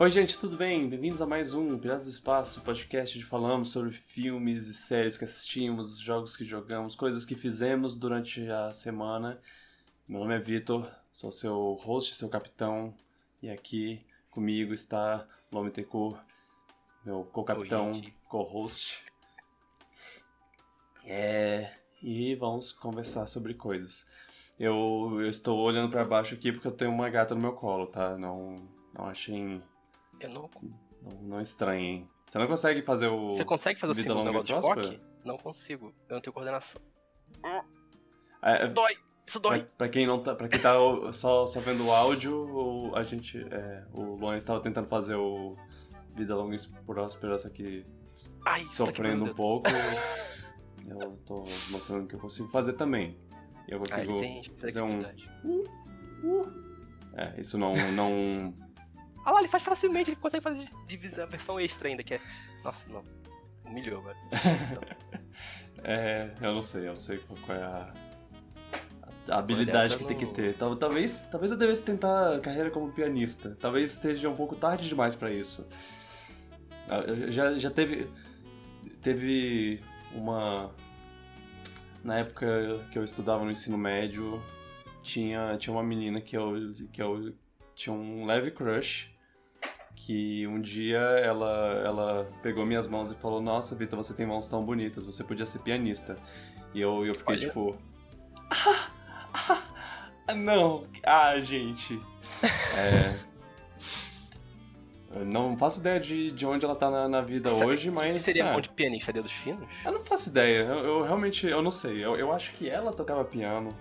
Oi, gente, tudo bem? Bem-vindos a mais um Piratas do Espaço, podcast onde falamos sobre filmes e séries que assistimos, jogos que jogamos, coisas que fizemos durante a semana. Meu nome é Vitor, sou seu host, seu capitão, e aqui comigo está Lome Tecu, meu co-capitão, co-host. É, e vamos conversar sobre coisas. Eu, eu estou olhando para baixo aqui porque eu tenho uma gata no meu colo, tá? Não, não achem Eu não. não, não estranhem. Você não consegue fazer o. Você consegue fazer o Vida segundo longa negócio de próspera? Spock? Não consigo. Eu não tenho coordenação. É, Dói! Isso pra, dói! pra quem não tá. Pra quem tá só, só vendo o áudio, a gente. É, o Luan estava tentando fazer o Vida Longa e Próspera, só que Ai, isso tá sofrendo um pouco. eu tô mostrando que eu consigo fazer também. E eu Ah, consigo. fazer um- flexibilidade. É, isso não. não Ah lá, ele faz facilmente, ele consegue fazer divisão, a versão extra ainda, que é. Nossa, não. Humilhou agora. é, eu não sei, eu não sei qual, é a. A habilidade que tem que não- ter. Tal- Talvez, talvez eu devesse tentar carreira como pianista. Talvez esteja um pouco tarde demais pra isso. Ah, Já, já teve. Teve uma. Na época que eu estudava no ensino médio, tinha, tinha uma menina que eu, que eu tinha um leve crush. Que um dia ela, ela pegou minhas mãos e falou: Nossa, Vitor, você tem mãos tão bonitas, você podia ser pianista. E eu, eu fiquei Olha. tipo. Ah, ah, ah, não, ah, gente. É. Eu não faço ideia de, de onde ela tá na, na vida Sabe hoje, mas. seria ah, bom de pianista? Dedos finos? eu não faço ideia, eu, eu realmente, eu não sei. Eu, eu acho que ela tocava piano.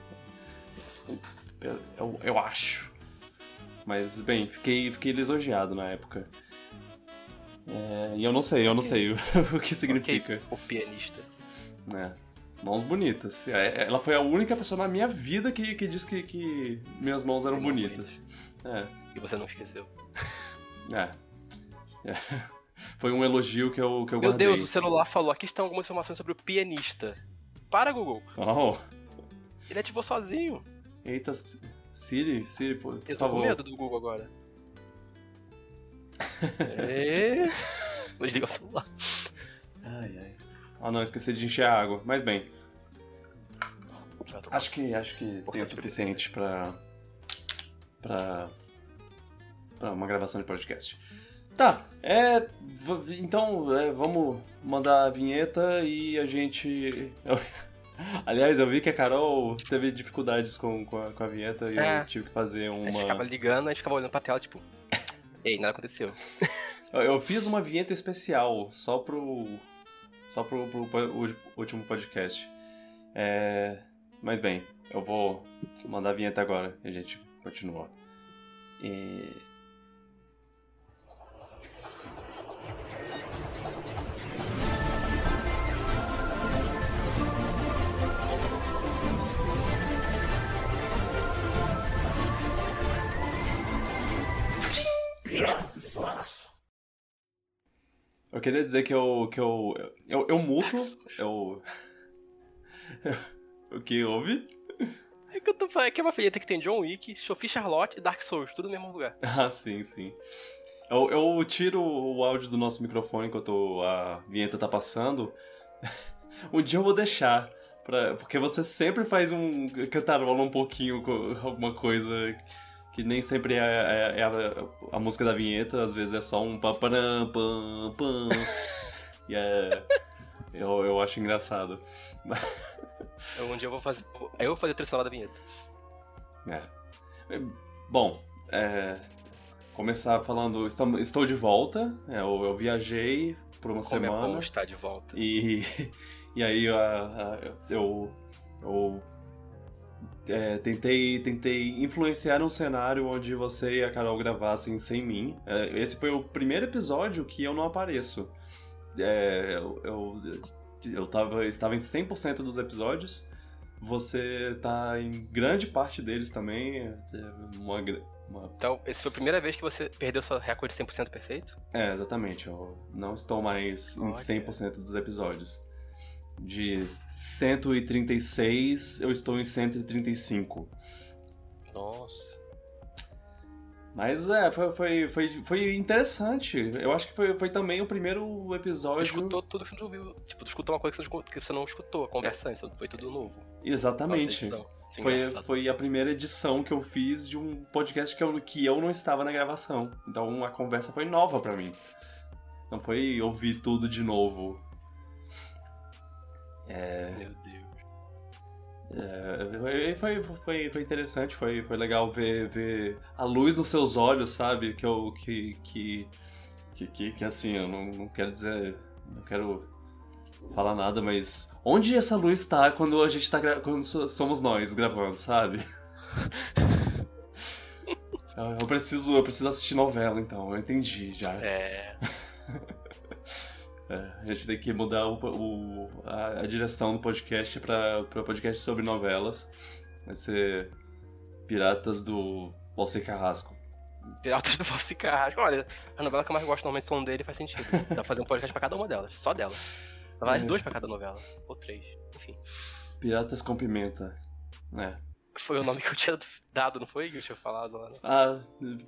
Eu, eu acho. Mas, bem, fiquei, fiquei lisonjeado na época. É, e eu não sei, eu não sei o, o que significa. O pianista. né? Mãos bonitas. É, Ela foi a única pessoa na minha vida que, que disse que, que minhas mãos eram Mão bonitas. É, E você não esqueceu. é. É. Foi um elogio que eu, que eu Meu guardei. Deus, o celular falou: aqui estão algumas informações sobre o pianista. Para, Google. Oh, Ele ativou sozinho. eita, Siri, Siri, por, por Eu tô favor. com medo do Google agora. É... Vou desligar o celular. Ai, ai. Ah, não, esqueci de encher a água. Mas bem, acho que acho que tem o suficiente pra. pra. pra uma gravação de podcast. Tá, é. Então, é, vamos mandar a vinheta e a gente. Aliás, eu vi que a Carol teve dificuldades com, com, a, com a vinheta e É. eu tive que fazer A gente uma. ficava ligando, a gente ficava olhando pra tela, tipo. Ei, nada aconteceu. Eu, fiz uma vinheta especial só pro. só pro, pro u- último podcast. É, mas bem, eu vou mandar a vinheta agora e a gente continua. E... Eu queria dizer que eu. que eu. eu, eu muto. Eu. o que houve? É que eu tô falando que é uma vinheta que tem John Wick, Sophie Charlotte e Dark Souls, tudo no mesmo lugar. Ah, sim, sim. Eu, eu tiro o áudio do nosso microfone enquanto a vinheta tá passando. um dia eu vou deixar. Pra, porque você sempre faz um. cantarola um pouquinho com alguma coisa que nem sempre é, é- é a, a música da vinheta, às vezes é só um paparam, pam, pam. e é. Eu, eu acho engraçado. Um dia eu vou fazer. Eu vou fazer a trilha da vinheta. É. Bom, é, começar falando, estou, estou de volta, é, eu, eu viajei por uma Como é semana bom estar de volta. e, e aí a- a- eu, eu é, tentei, tentei influenciar um cenário onde você e a Carol gravassem sem mim. É, esse foi o primeiro episódio que eu não apareço. É, eu, eu, eu tava, estava em 100% dos episódios. Você tá em grande parte deles também. é, Uma, uma Então, essa foi a primeira vez que você perdeu seu recorde 100% perfeito? É, exatamente. Eu não estou mais em Olha. 100% dos episódios. De 136, eu estou em 135. Nossa. Mas é, foi, foi, foi, foi interessante. Eu acho que foi, foi também o primeiro Tu episódio. escutou tudo que você não ouviu. Tipo, tu escutou uma coisa que você não, você escutou, a conversa antes, foi tudo novo. Exatamente. É Foi, engraçado. foi a primeira edição que eu fiz de um podcast que eu, que eu não estava na gravação. Então a conversa foi nova pra mim. Não foi ouvir tudo de novo. Meu Deus. É, foi, foi, foi interessante, foi, foi legal ver, ver a luz nos seus olhos, sabe? Que eu. Que. Que, que, que, que, assim, eu não, não quero dizer. Não quero falar nada, mas. Onde essa luz tá quando a gente tá gra- quando so- somos nós gravando, sabe? Eu eu preciso, eu preciso assistir novela, então, eu entendi já. É. É, a gente tem que mudar o, o- a, a direção do podcast pra, pra podcast sobre novelas. Vai ser Piratas do Valsir Carrasco. Piratas do Valsi Carrasco. Olha, a novela que eu mais gosto normalmente são dele faz sentido. Dá pra fazer um podcast pra cada uma delas, só delas. Na verdade, É. duas pra cada novela. Ou três. Enfim. Piratas com Pimenta. É. Foi o nome que eu tinha dado, não foi? Que eu tinha falado lá. Não, Ah,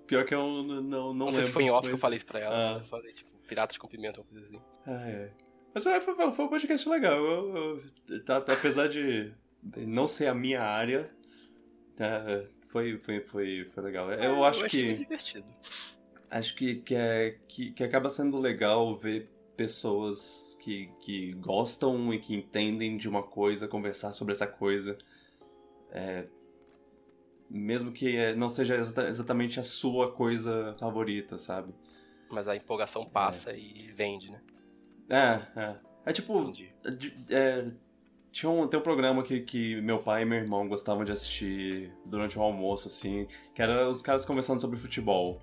pior que eu não, não, não sei lembro. se foi em off que eu mas- falei isso pra ela. Ah. Eu falei, tipo, Piratas com Pimenta, uma coisa assim. Ah, é. Mas foi, foi, foi um podcast legal. Eu- eu- tá- apesar de não ser a minha área, tá, foi, foi, foi, foi legal. Eu acho Ah, achei que. muito divertido. Acho que, que, é, que, que acaba sendo legal ver pessoas que, que gostam e que entendem de uma coisa, conversar sobre essa coisa. É, mesmo que é, não seja exata- exatamente a sua coisa favorita, sabe? Mas a empolgação passa e vende, né? É, é. É tipo, de- é, tinha um, tem um programa que, que meu pai e meu irmão gostavam de assistir durante o almoço, assim, que era os caras conversando sobre futebol.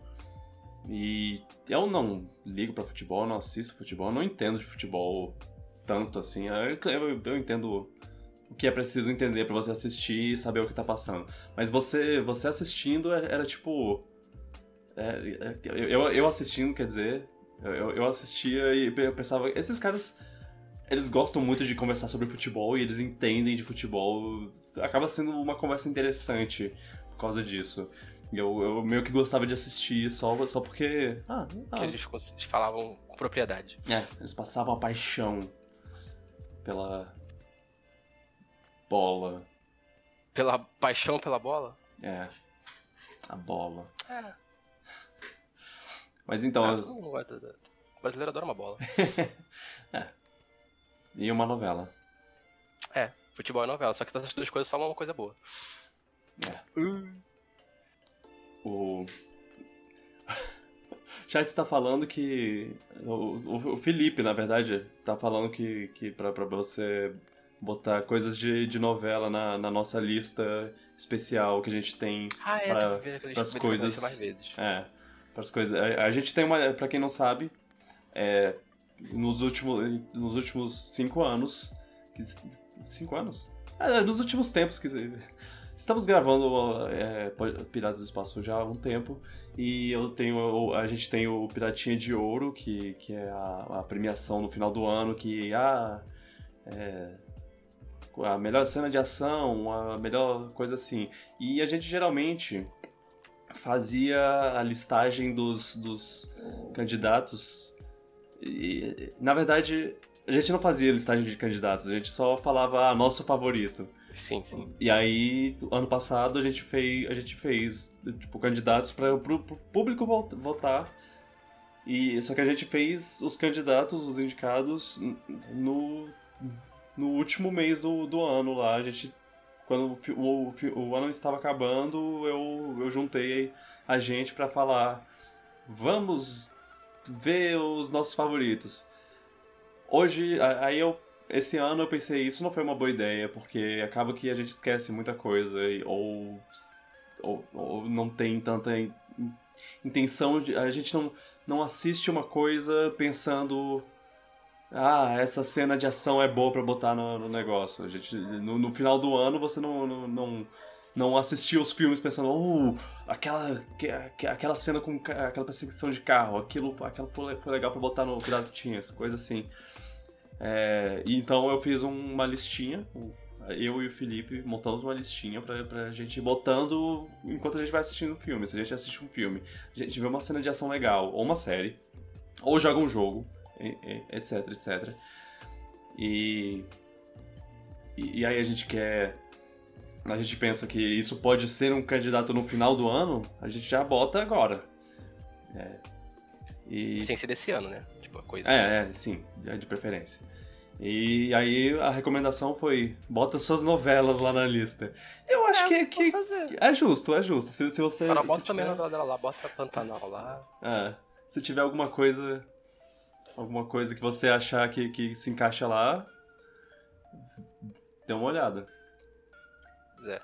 E eu não ligo pra futebol, não assisto futebol, não entendo de futebol tanto assim. Eu, eu, eu entendo o que é preciso entender pra você assistir e saber o que tá passando. Mas você, você assistindo era, era tipo. É, é, eu, eu assistindo, quer dizer, eu, eu assistia e eu pensava, esses caras eles gostam muito de conversar sobre futebol e eles entendem de futebol. Acaba sendo uma conversa interessante por causa disso. E eu, eu meio que gostava de assistir só, só porque. Ah, ah, eles eles falavam com propriedade. é, eles passavam a paixão pela bola. Pela paixão pela bola? É. A bola. É. Mas então, Ah, não da- O brasileiro adora uma bola. e uma novela. É, futebol é novela, só que todas as duas coisas são uma coisa boa. O. O chat está falando que. O, o- Felipe, na verdade, tá falando que, que pra, pra você botar coisas de, de novela na, na nossa lista especial que a gente tem. Ah, é, pras vídeos coisas- mais vezes. É, pras coisas. A, a gente tem uma. Pra quem não sabe, é, nos, últimos, nos últimos cinco anos. que- cinco anos? É, nos últimos tempos que. Estamos gravando é, Piratas do Espaço já há um tempo e eu tenho a gente tem o Piratinha de Ouro que, que é a, a premiação no final do ano que ah, é, a melhor cena de ação, a melhor coisa assim. E a gente geralmente fazia a listagem dos, dos candidatos e, na verdade, a gente não fazia listagem de candidatos, a gente só falava ah, nosso favorito. Sim, sim. E aí, ano passado, a gente fez, a gente fez tipo, candidatos para o público vo- votar. E, só que a gente fez os candidatos, os indicados, no, no último mês do, do ano lá. A gente, quando o, o, o ano estava acabando, eu, eu juntei a gente para falar: vamos ver os nossos favoritos. Hoje, aí eu esse ano eu pensei, isso não foi uma boa ideia, porque acaba que a gente esquece muita coisa, ou, ou, ou não tem tanta in- intenção de. A gente não, não assiste uma coisa pensando. Ah, essa cena de ação é boa pra botar no, no negócio. A gente, no, no final do ano você não, não, não, não assistiu os filmes pensando, oh, aquela, que- que- aquela cena com aquela perseguição de carro, aquilo, aquilo foi, foi legal pra botar no Piratinhas, coisa assim. É, então eu fiz uma listinha, um, eu e o Felipe montamos uma listinha pra, pra gente ir botando enquanto a gente vai assistindo o filme. Se a gente assiste um filme, a gente vê uma cena de ação legal, ou uma série, ou joga um jogo, etc, etc. E, e, aí a gente quer a gente pensa que isso pode ser um candidato no final do ano, a gente já bota agora. É. E... Sem ser desse ano, né? Tipo, a coisa. É, é, sim, é de preferência. E aí a recomendação foi: bota suas novelas lá na lista. Eu acho é, que, que é justo, é justo. Se, se você. Cara, bota também a novela dela lá, bota a Pantanal lá. É. Se tiver alguma coisa. Alguma coisa que você achar que, que se encaixa lá, dê uma olhada. Zé.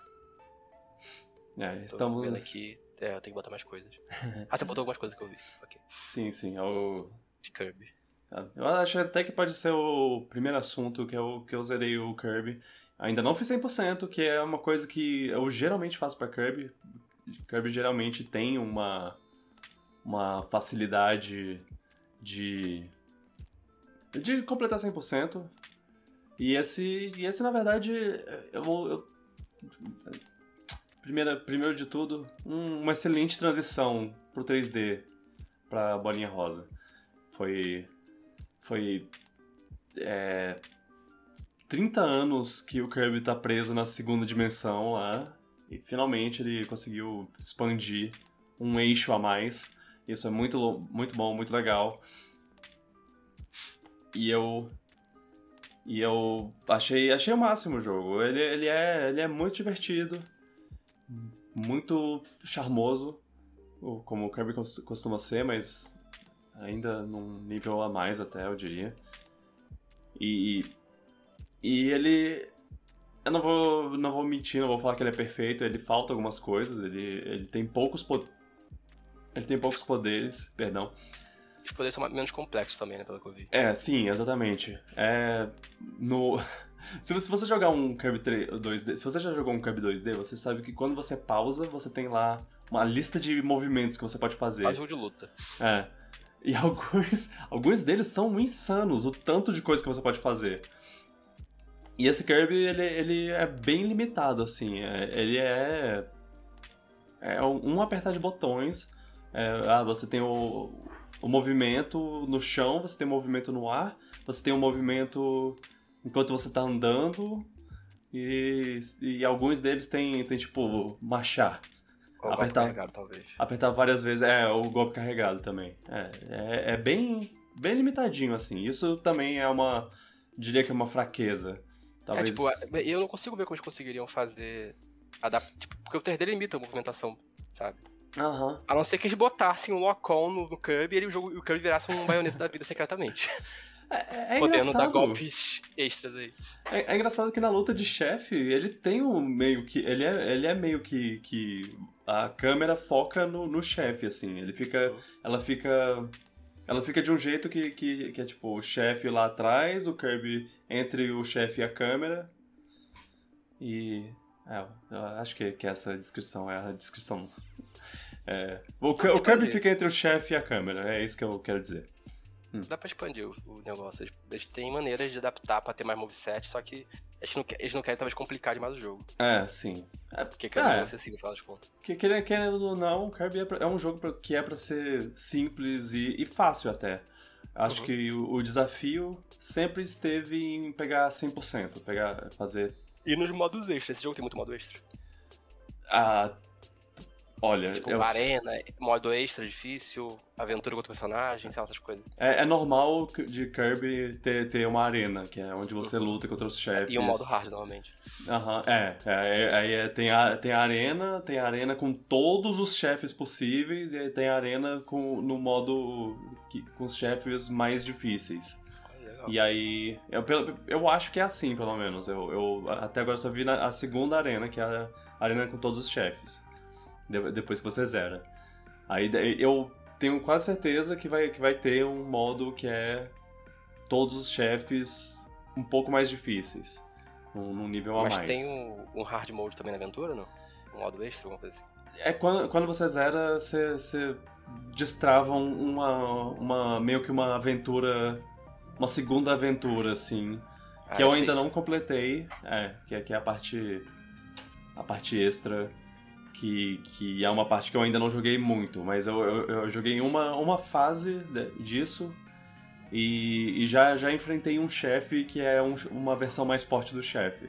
É, estamos. vendo aqui. É, eu tenho que botar mais coisas. Ah, você botou algumas coisas que eu vi. Okay. Sim, sim, é o. De Kirby. Ah, eu acho até que pode ser o primeiro assunto que eu, que eu zerei o Kirby. Ainda não fiz 100%, que é uma coisa que eu geralmente faço para Kirby. Kirby geralmente tem uma, uma facilidade de, de completar 100%. E esse, e esse na verdade, eu, eu Primeira, primeiro de tudo, um, uma excelente transição pro 3D pra bolinha rosa. Foi. Foi. É, 30 anos que o Kirby tá preso na segunda dimensão lá. E finalmente ele conseguiu expandir um eixo a mais. Isso é muito, muito bom, muito legal. E eu e eu achei, achei o máximo o jogo. Ele, ele, é, ele é muito divertido, muito charmoso, como o Kirby costuma ser, mas ainda num nível a mais até, eu diria. E, e ele... Eu não vou, não vou mentir, não vou falar que ele é perfeito, ele falta algumas coisas, ele, ele tem poucos... Po... Ele tem poucos poderes, perdão. Os poderes são menos complexos também, né, pelo que eu vi. É, sim, exatamente. É. No. Se você jogar um Kirby 2D, se você já jogou um Kirby 2D, você sabe que quando você pausa, você tem lá uma lista de movimentos que você pode fazer. Faz jogo de luta. É. E alguns, alguns deles são insanos, o tanto de coisa que você pode fazer. E esse Kirby, ele, ele é bem limitado, assim. É, ele é. É um apertar de botões. É, ah, você tem o, o movimento no chão, você tem o movimento no ar, você tem o movimento enquanto você tá andando, e, e alguns deles tem, tem tipo, marchar. Ou apertar, carregado, talvez. Apertar várias vezes, é, o golpe carregado também. É, é, é, bem, bem limitadinho, assim. Isso também é uma, diria que é uma fraqueza. Talvez... É, tipo, é, eu não consigo ver como eles conseguiriam fazer, adaptar, tipo, porque o 3D limita a movimentação, sabe? Uhum. A não ser que eles botassem um lock-on no, no Kirby e ele, o, jogo, o Kirby virasse um baioneta da vida secretamente. É, é, é Podendo engraçado. dar golpes extras aí. É, é, engraçado que na luta de chefe, ele tem um meio que. Ele é, ele é meio que. que a câmera foca no, no chefe, assim. Ele fica. Ela fica. Ela fica de um jeito que, que, que é tipo o chefe lá atrás, o Kirby entre o chefe e a câmera. E. É, eu acho que, que essa descrição é a descrição é, o, o Kirby fica entre o chefe e a câmera, é isso que eu quero dizer. Hum. Dá pra expandir o, o, negócio. Eles têm maneiras de adaptar pra ter mais moveset, só que eles não, eles não querem talvez complicar demais o jogo. É, sim. É porque Kirby é, é acessível, no final das contas. Que, querendo ou não, Kirby é, pra, é um jogo pra, que é pra ser simples e, e fácil até. Acho uhum. que o, o, desafio sempre esteve em pegar 100%, pegar, fazer... E nos modos extras, esse jogo tem muito modo extra? Ah, Olha, tipo, eu... arena, modo extra difícil, aventura com outro personagem, sei lá, essas coisas. É, é, normal de Kirby ter, ter uma arena, que é onde você uhum. luta contra os chefes. E o modo hard, normalmente. Aham, uhum, é. é, Aí é, tem, a, tem a arena, tem a arena com todos os chefes possíveis, e aí tem a arena com, no modo que, com os chefes mais difíceis. E aí, eu, eu acho que é assim, pelo menos. Eu, eu até agora só vi na, a segunda arena, que é a arena com todos os chefes depois que você zera. Aí eu tenho quase certeza que vai, que vai ter um modo que é todos os chefes um pouco mais difíceis. Num, num nível Mas a mais. Mas tem um, um, hard mode também na aventura, não? Um modo extra, alguma coisa assim? É quando, quando você zera, você, você destrava uma, uma. meio que uma aventura. Uma segunda aventura, assim. Ah, que eu é ainda difícil. não completei, é, que, é- que é a parte a parte extra que, que é uma parte que eu ainda não joguei muito, mas eu, eu, eu joguei uma, uma fase disso e, e já, já enfrentei um chefe que é um- uma versão mais forte do chefe.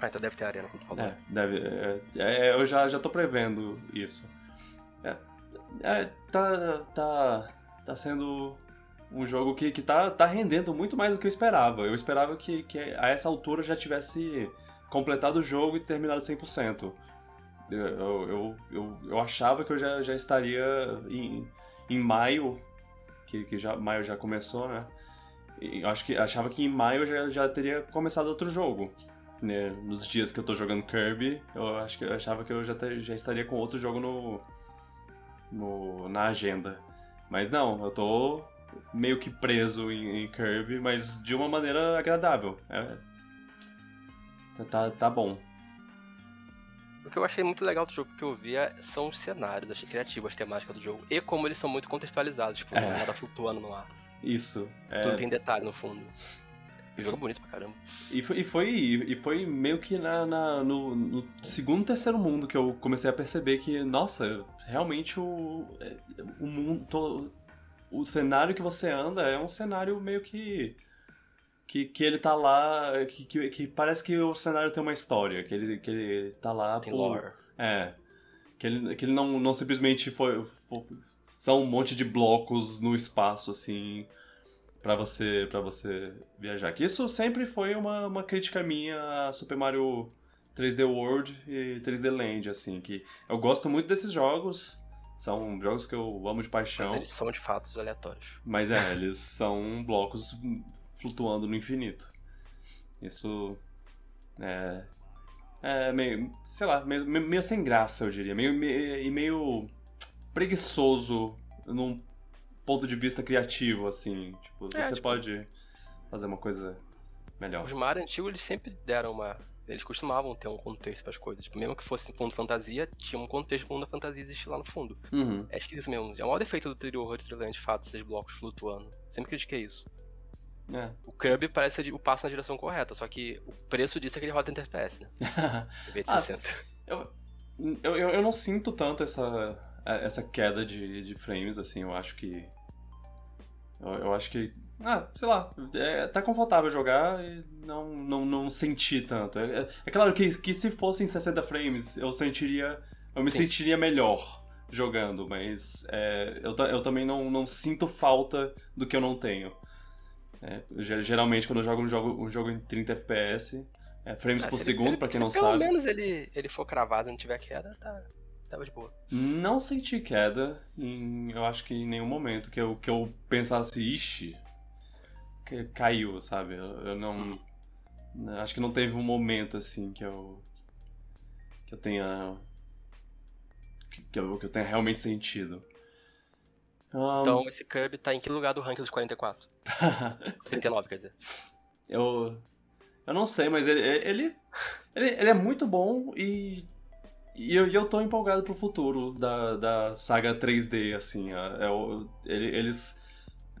Ah, então deve ter arena, como tu falou. É, deve, é, é, eu já, já tô prevendo isso. É, é, tá, tá, tá sendo um jogo que, que tá, tá rendendo muito mais do que eu esperava. Eu esperava que, que a essa altura já tivesse completado o jogo e terminado 100%. Eu, eu, eu, eu, achava que eu já, já estaria em, em maio, que, que já, maio já começou, né? Eu acho que, achava que em maio eu já, já teria começado outro jogo né, nos dias que eu tô jogando Kirby, eu acho que eu achava que eu já, te- já estaria com outro jogo no, no na agenda. Mas não, eu tô meio que preso em, em Kirby, mas de uma maneira agradável. É, tá, tá, tá bom. O que eu achei muito legal do jogo que eu vi é- são os cenários, achei criativo as temáticas do jogo. E como eles são muito contextualizados, tipo, é nada flutuando no ar. Isso. é, Tudo tem detalhe no fundo. E o jogo é bonito pra caramba. E foi, e foi, e foi meio que na, na- no, no segundo, terceiro mundo que eu comecei a perceber que, nossa, realmente o, é, o mundo. to- o cenário que você anda é um cenário meio que. Que, que ele tá lá. Que, que, que parece que o cenário tem uma história. Que ele, que ele tá lá Tem por- lore. É. Que ele, que ele não, não simplesmente foi, foi- São um monte de blocos no espaço, assim. Pra você, pra você viajar. Que isso sempre foi uma, uma crítica minha a Super Mario 3D World e 3D Land, assim. Que eu gosto muito desses jogos. São jogos que eu amo de paixão. Mas eles são de fatos aleatórios. Mas é, eles são blocos flutuando no infinito. Isso é, é meio, sei lá, meio, meio- sem graça, eu diria. Meio, meio, e meio preguiçoso num ponto de vista criativo, assim. Tipo, É, você tipo- pode fazer uma coisa melhor. Os Mario antigos, eles sempre deram uma... Eles costumavam ter um contexto para as coisas. Tipo, mesmo que fosse mundo fantasia, tinha um contexto pro mundo da fantasia existir lá no fundo. Uhum. É esquisito mesmo. É o maior defeito do Trio Horror e Land, de fato, esses blocos flutuando. Sempre critiquei isso. É. O Kirby parece ser o passo na direção correta, só que o preço disso é que ele roda 30 FPS, né? Em vez de Ah, 60. Eu, eu, eu não sinto tanto essa, essa queda de, de frames, assim, eu acho que. Eu, eu acho que. Ah, sei lá, é, tá confortável jogar e não, não, não senti tanto. É, é- é claro que, que se fossem 60 frames, eu sentiria. Eu me Sim. sentiria melhor jogando, mas é, eu, eu também não, não sinto falta do que eu não tenho. É, geralmente, quando eu jogo um jogo, um jogo em 30 FPS, é, frames Ah, por ele- segundo, pra quem não pelo sabe. menos ele, ele for cravado e não tiver queda, tá, tava de boa. Não senti queda, em, eu acho que em nenhum momento que eu, que eu pensasse, ixi, que caiu, sabe? Eu, eu não. Acho que não teve um momento assim que eu. que eu tenha. que, que eu, que eu tenha realmente sentido. Ahn, Então esse Kirby tá em que lugar do ranking dos 44? 39, quer dizer. eu. Eu não sei, mas ele. ele, ele, ele é muito bom e. E eu, eu tô empolgado pro futuro da, da saga 3D, assim. é- eles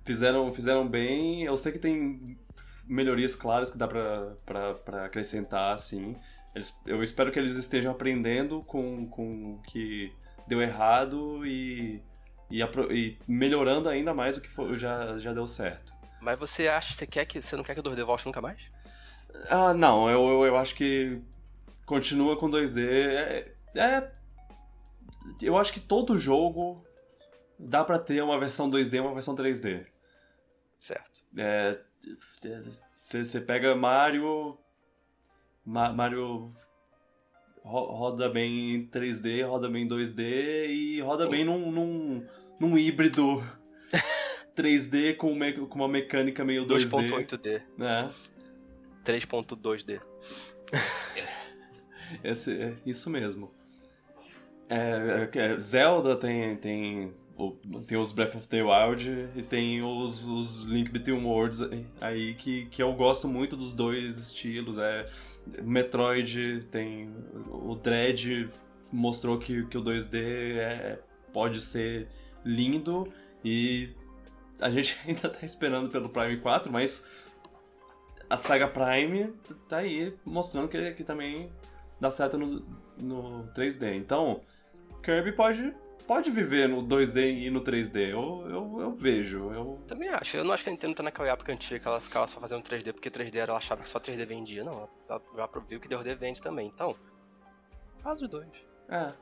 fizeram, fizeram bem. Eu sei que tem melhorias claras que dá pra, pra, pra acrescentar, assim. Eles, eu espero que eles estejam aprendendo com, com o que deu errado e, e, e melhorando ainda mais o que já, já deu certo. Mas você acha, você quer que. Você não quer que o 2D volte nunca mais? Ah, não, eu, eu, eu acho que continua com 2D. É, é- eu acho que todo jogo dá pra ter uma versão 2D e uma versão 3D. Certo. É, Você pega Mario. Ma- Mario ro- roda bem em 3D, roda bem em 2D e roda Sim. bem num, num, num híbrido 3D com, me- com uma mecânica meio 2D. 2.8D, Né? 3.2D. Esse, é isso mesmo. É, é, é, Zelda tem, tem, tem os Breath of the Wild e tem os, os Link Between Worlds aí que, que eu gosto muito dos dois estilos. É, Metroid tem. O Dread mostrou que, que o 2D é, pode ser lindo e a gente ainda tá esperando pelo Prime 4, mas a saga Prime tá aí mostrando que, que também dá certo no, no 3D. Então, Kirby pode, pode viver no 2D e no 3D. Eu, eu, eu vejo. Eu... Também acho. Eu não acho que a Nintendo tá naquela época antiga que ela ficava só fazendo 3D porque 3D ela achava que só 3D vendia. Não, ela já viu que 2D vende também. Então, faz os dois. É.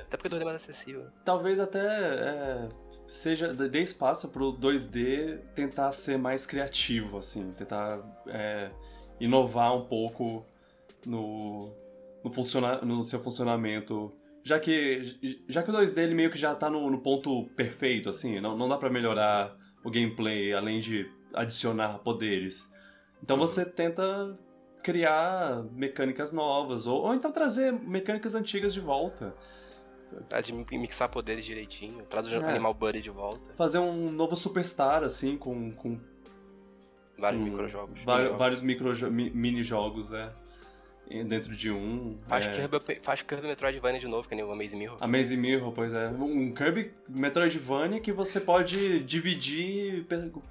Até porque 2D é mais acessível. Talvez até é, seja dê espaço pro 2D tentar ser mais criativo, assim, tentar é, inovar um pouco no, no, funciona, no seu funcionamento. Já que, já que o 2D ele meio que já tá no, no ponto perfeito, assim, não, não dá para melhorar o gameplay além de adicionar poderes. Então Uhum. você tenta criar mecânicas novas, ou, ou então trazer mecânicas antigas de volta. Tá, de mixar poderes direitinho, traz o É. Animal Buddy de volta. Fazer um novo Superstar, assim, com, com Vários com microjogos. vários micro mini-jogos, é. Dentro de um. Faz, é. Kirby, faz Kirby Metroidvania de novo, que nem o Amaze Mirror. Amazing Mirror, pois é. Um Kirby Metroidvania que você pode dividir.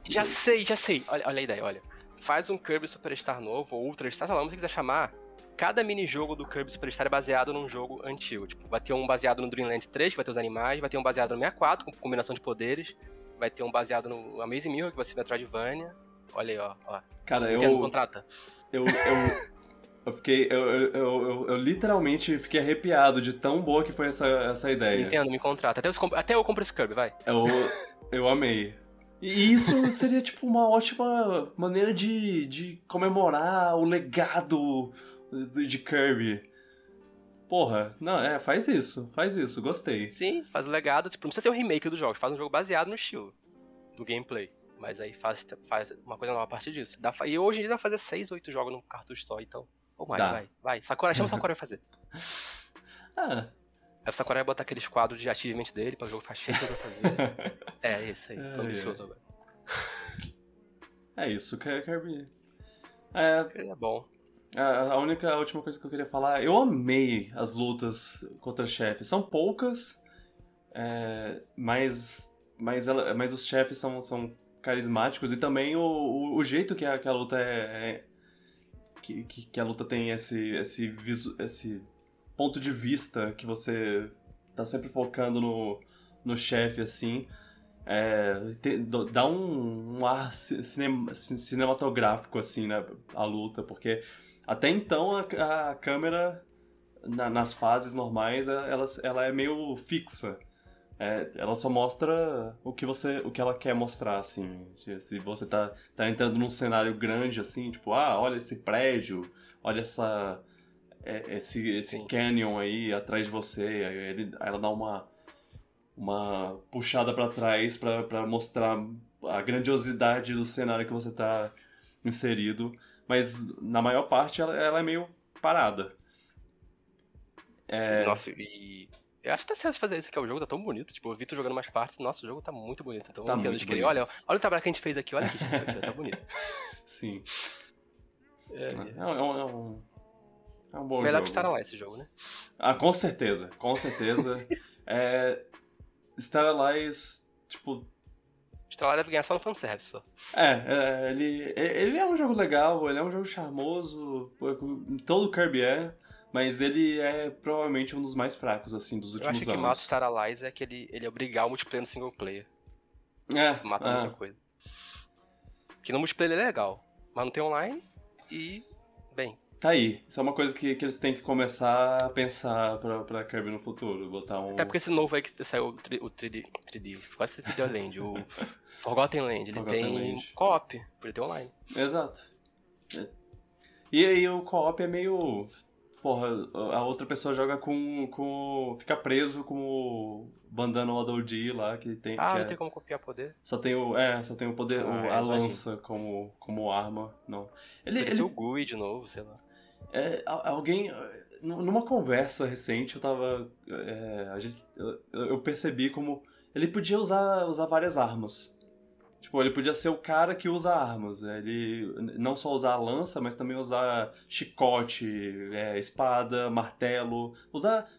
Já sei, já sei. Olha, olha a ideia, olha. Faz um Kirby Superstar novo, ou Ultra Star, sei lá, como você quiser chamar. Cada minijogo do Kirby Superstar é baseado num jogo antigo. Tipo, vai ter um baseado no Dreamland 3, que vai ter os animais, vai ter um baseado no 64, com combinação de poderes. Vai ter um baseado no Amazing Mirror, que vai ser Metroidvania. Olha aí, ó. ó. Cara, eu. contrata. Eu, eu, eu fiquei. Eu, eu, eu, eu- literalmente fiquei arrepiado de tão boa que foi essa, essa ideia. Nintendo, me contrata. Até, os até eu compro esse Kirby, vai. Eu, eu amei. E isso seria, tipo, uma ótima maneira de, de comemorar o legado de Kirby. Porra, não, é, faz isso, faz isso, gostei. Sim, faz o legado. Tipo, não precisa ser um remake do jogo, faz um jogo baseado no estilo do gameplay. Mas aí faz, faz uma coisa nova a partir disso. Dá, e hoje em dia dá pra fazer 6, 8 jogos num cartucho só, então. Ou mais, Dá. vai. Vai. Sakura, chama o Sakura pra fazer. Ah, Aí o Sakura vai botar aqueles quadros de achievement dele pra o jogo ficar cheio de fazer. é, isso aí. Tô Ai, ansioso agora. é isso, Ki- Kirby. É, Ele é bom. A a única, a última coisa que eu queria falar, eu amei as lutas contra chefes. São poucas, é, mas, mas, ela, mas os chefes são, são carismáticos e também o, o, o jeito que a, que a luta é. é- que, que, que a luta tem esse, esse, visu, esse ponto de vista que você tá sempre focando no, no chefe, assim. É, dá um, um ar ci- cinem- ci- cinematográfico, assim, né, a luta, porque até então a, a câmera na- nas fases normais é- ela, ela é meio fixa. É, ela só mostra o que você o que ela quer mostrar assim se, você tá, tá entrando num cenário grande assim tipo ah olha esse prédio olha essa é- esse esse Sim. canyon aí atrás de você aí ele, ela dá uma uma puxada pra trás pra pra mostrar a grandiosidade do cenário que você tá inserido mas na maior parte ela, ela é meio parada é, Nossa, e. Eu acho que tá certo fazer isso, que o jogo tá tão bonito. Tipo, eu vi tu jogando mais partes, nossa, o jogo tá muito bonito. Então, Tá muito bonito. olha, olha o trabalho que a gente fez aqui, olha aqui, gente, tá bonito. sim É, É, é um, é um, é um bom Melhor jogo. que Star Allies esse jogo, né? Ah, com certeza, com certeza. é, Star Allies, tipo... Star Allies deve ganhar só no fanservice só. É, é, ele, ele é um jogo legal, ele é um jogo charmoso, todo Kirby é, mas ele é provavelmente um dos mais fracos, assim, dos Eu últimos acho que anos. mata o Star Allies é que ele, ele obrigar o multiplayer no single player. É, Isso mata é. muita coisa. Porque no multiplayer ele é legal, mas não tem online e. Bem, Tá aí, isso é uma coisa que, que eles têm que começar a pensar pra, pra Kirby no futuro, botar um... até porque esse novo aí que saiu o 3D, o 3D, 3D quase foi 3D Land, o Forgotten Land, ele Forgotten tem Land. co-op, por ele ter online. Exato. É. E aí o co-op é meio. Porra, a outra pessoa joga com. com fica preso com o Bandana Ododi lá, que tem. Ah, que não é- tem como copiar poder. Só tem o. É, só tem o poder. o- Ah, a é, imagina. lança como, como arma. Não. Ele. Ele, ele o GUI de novo, sei lá. É, alguém. nu- Numa conversa recente, eu tava. é, a gente, eu, eu percebi como. Ele podia usar, usar várias armas. Tipo, ele podia ser o cara que usa armas. né? Ele não só usar lança, mas também usar chicote, é, espada, martelo. Usar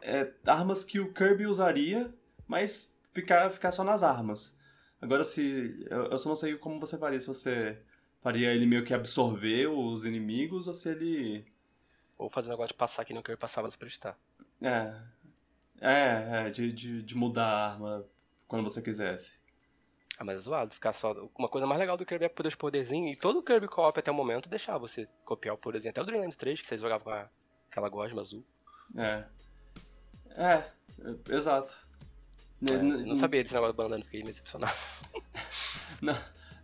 é, armas que o Kirby usaria, mas ficar, ficar só nas armas. Agora, se. Eu, eu só não sei como você faria se você faria ele meio que absorver os inimigos ou se ele. Ou fazer um negócio de passar aqui no Kirby passava no Superstar. É. É, é, de, de, de mudar a arma quando você quisesse. Ah, mas é zoado, ficar só. Uma coisa mais legal do Kirby é poder os poderzinhos. E todo o Kirby Co-op até o momento deixava você copiar o poderzinho. Até o Dreamland 3, que você jogava com a- aquela gosma azul. É. É, é, exato. É, não sabia desse negócio do bandana, fiquei me decepcionado. Não,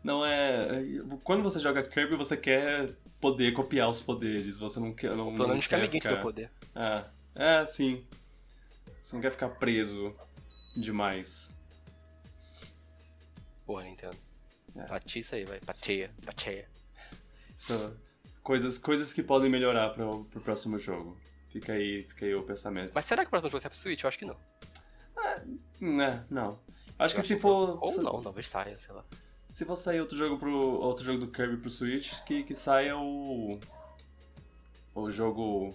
não é. Quando você joga Kirby, você quer poder copiar os poderes. Você não quer. Não, Pelo não menos que amiguinho ficar... do poder. É, é, sim. Você não quer ficar preso demais. Porra, Nintendo. É. Isso aí, vai. Bateia, bateia. Isso, coisas, coisas que podem melhorar pro, pro próximo jogo. Fica aí, fica aí o pensamento. Mas será que o próximo jogo sai pro Switch? Eu acho que não. Né, não. Acho Eu que se não. for. Ou se, não, talvez saia, sei lá. Se for sair outro jogo pro. outro jogo do Kirby pro Switch, que, que saia o. O jogo.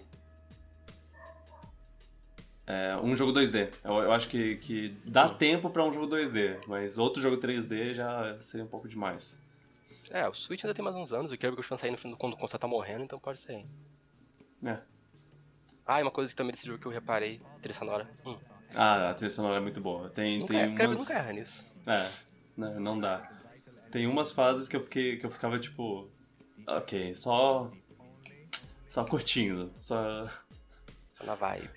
É, um jogo 2D. Eu, eu acho que, que dá Hum. tempo pra um jogo 2D, mas outro jogo 3D já seria um pouco demais. É, o Switch ainda tem mais uns anos, o Kirby costuma sair no fim do quando o console tá morrendo, então pode ser. É. Ah, e uma coisa também desse jogo que eu reparei, trilha sonora. Hum, Ah, a trilha sonora é muito boa. Tem, nunca, tem é, umas... Kirby nunca erra nisso. É, não, não dá. Tem umas fases que eu fiquei, que eu ficava tipo, ok, só só curtindo, só Só na vibe.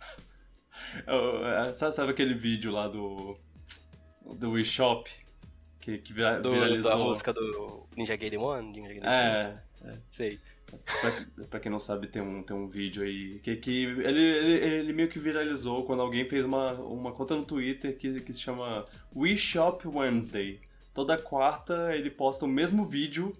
Eu- é, sabe, aquele vídeo lá do do Wii Shop que, que vira- Do, viralizou? da música do Ninja Gaiden 1, Ninja Gaiden 2. É, Sei. pra, pra quem não sabe tem um, tem um vídeo aí que, que ele, ele, ele meio que viralizou quando alguém fez uma, uma conta no Twitter que, que se chama Wii Shop Wednesday. Toda quarta ele posta o mesmo vídeo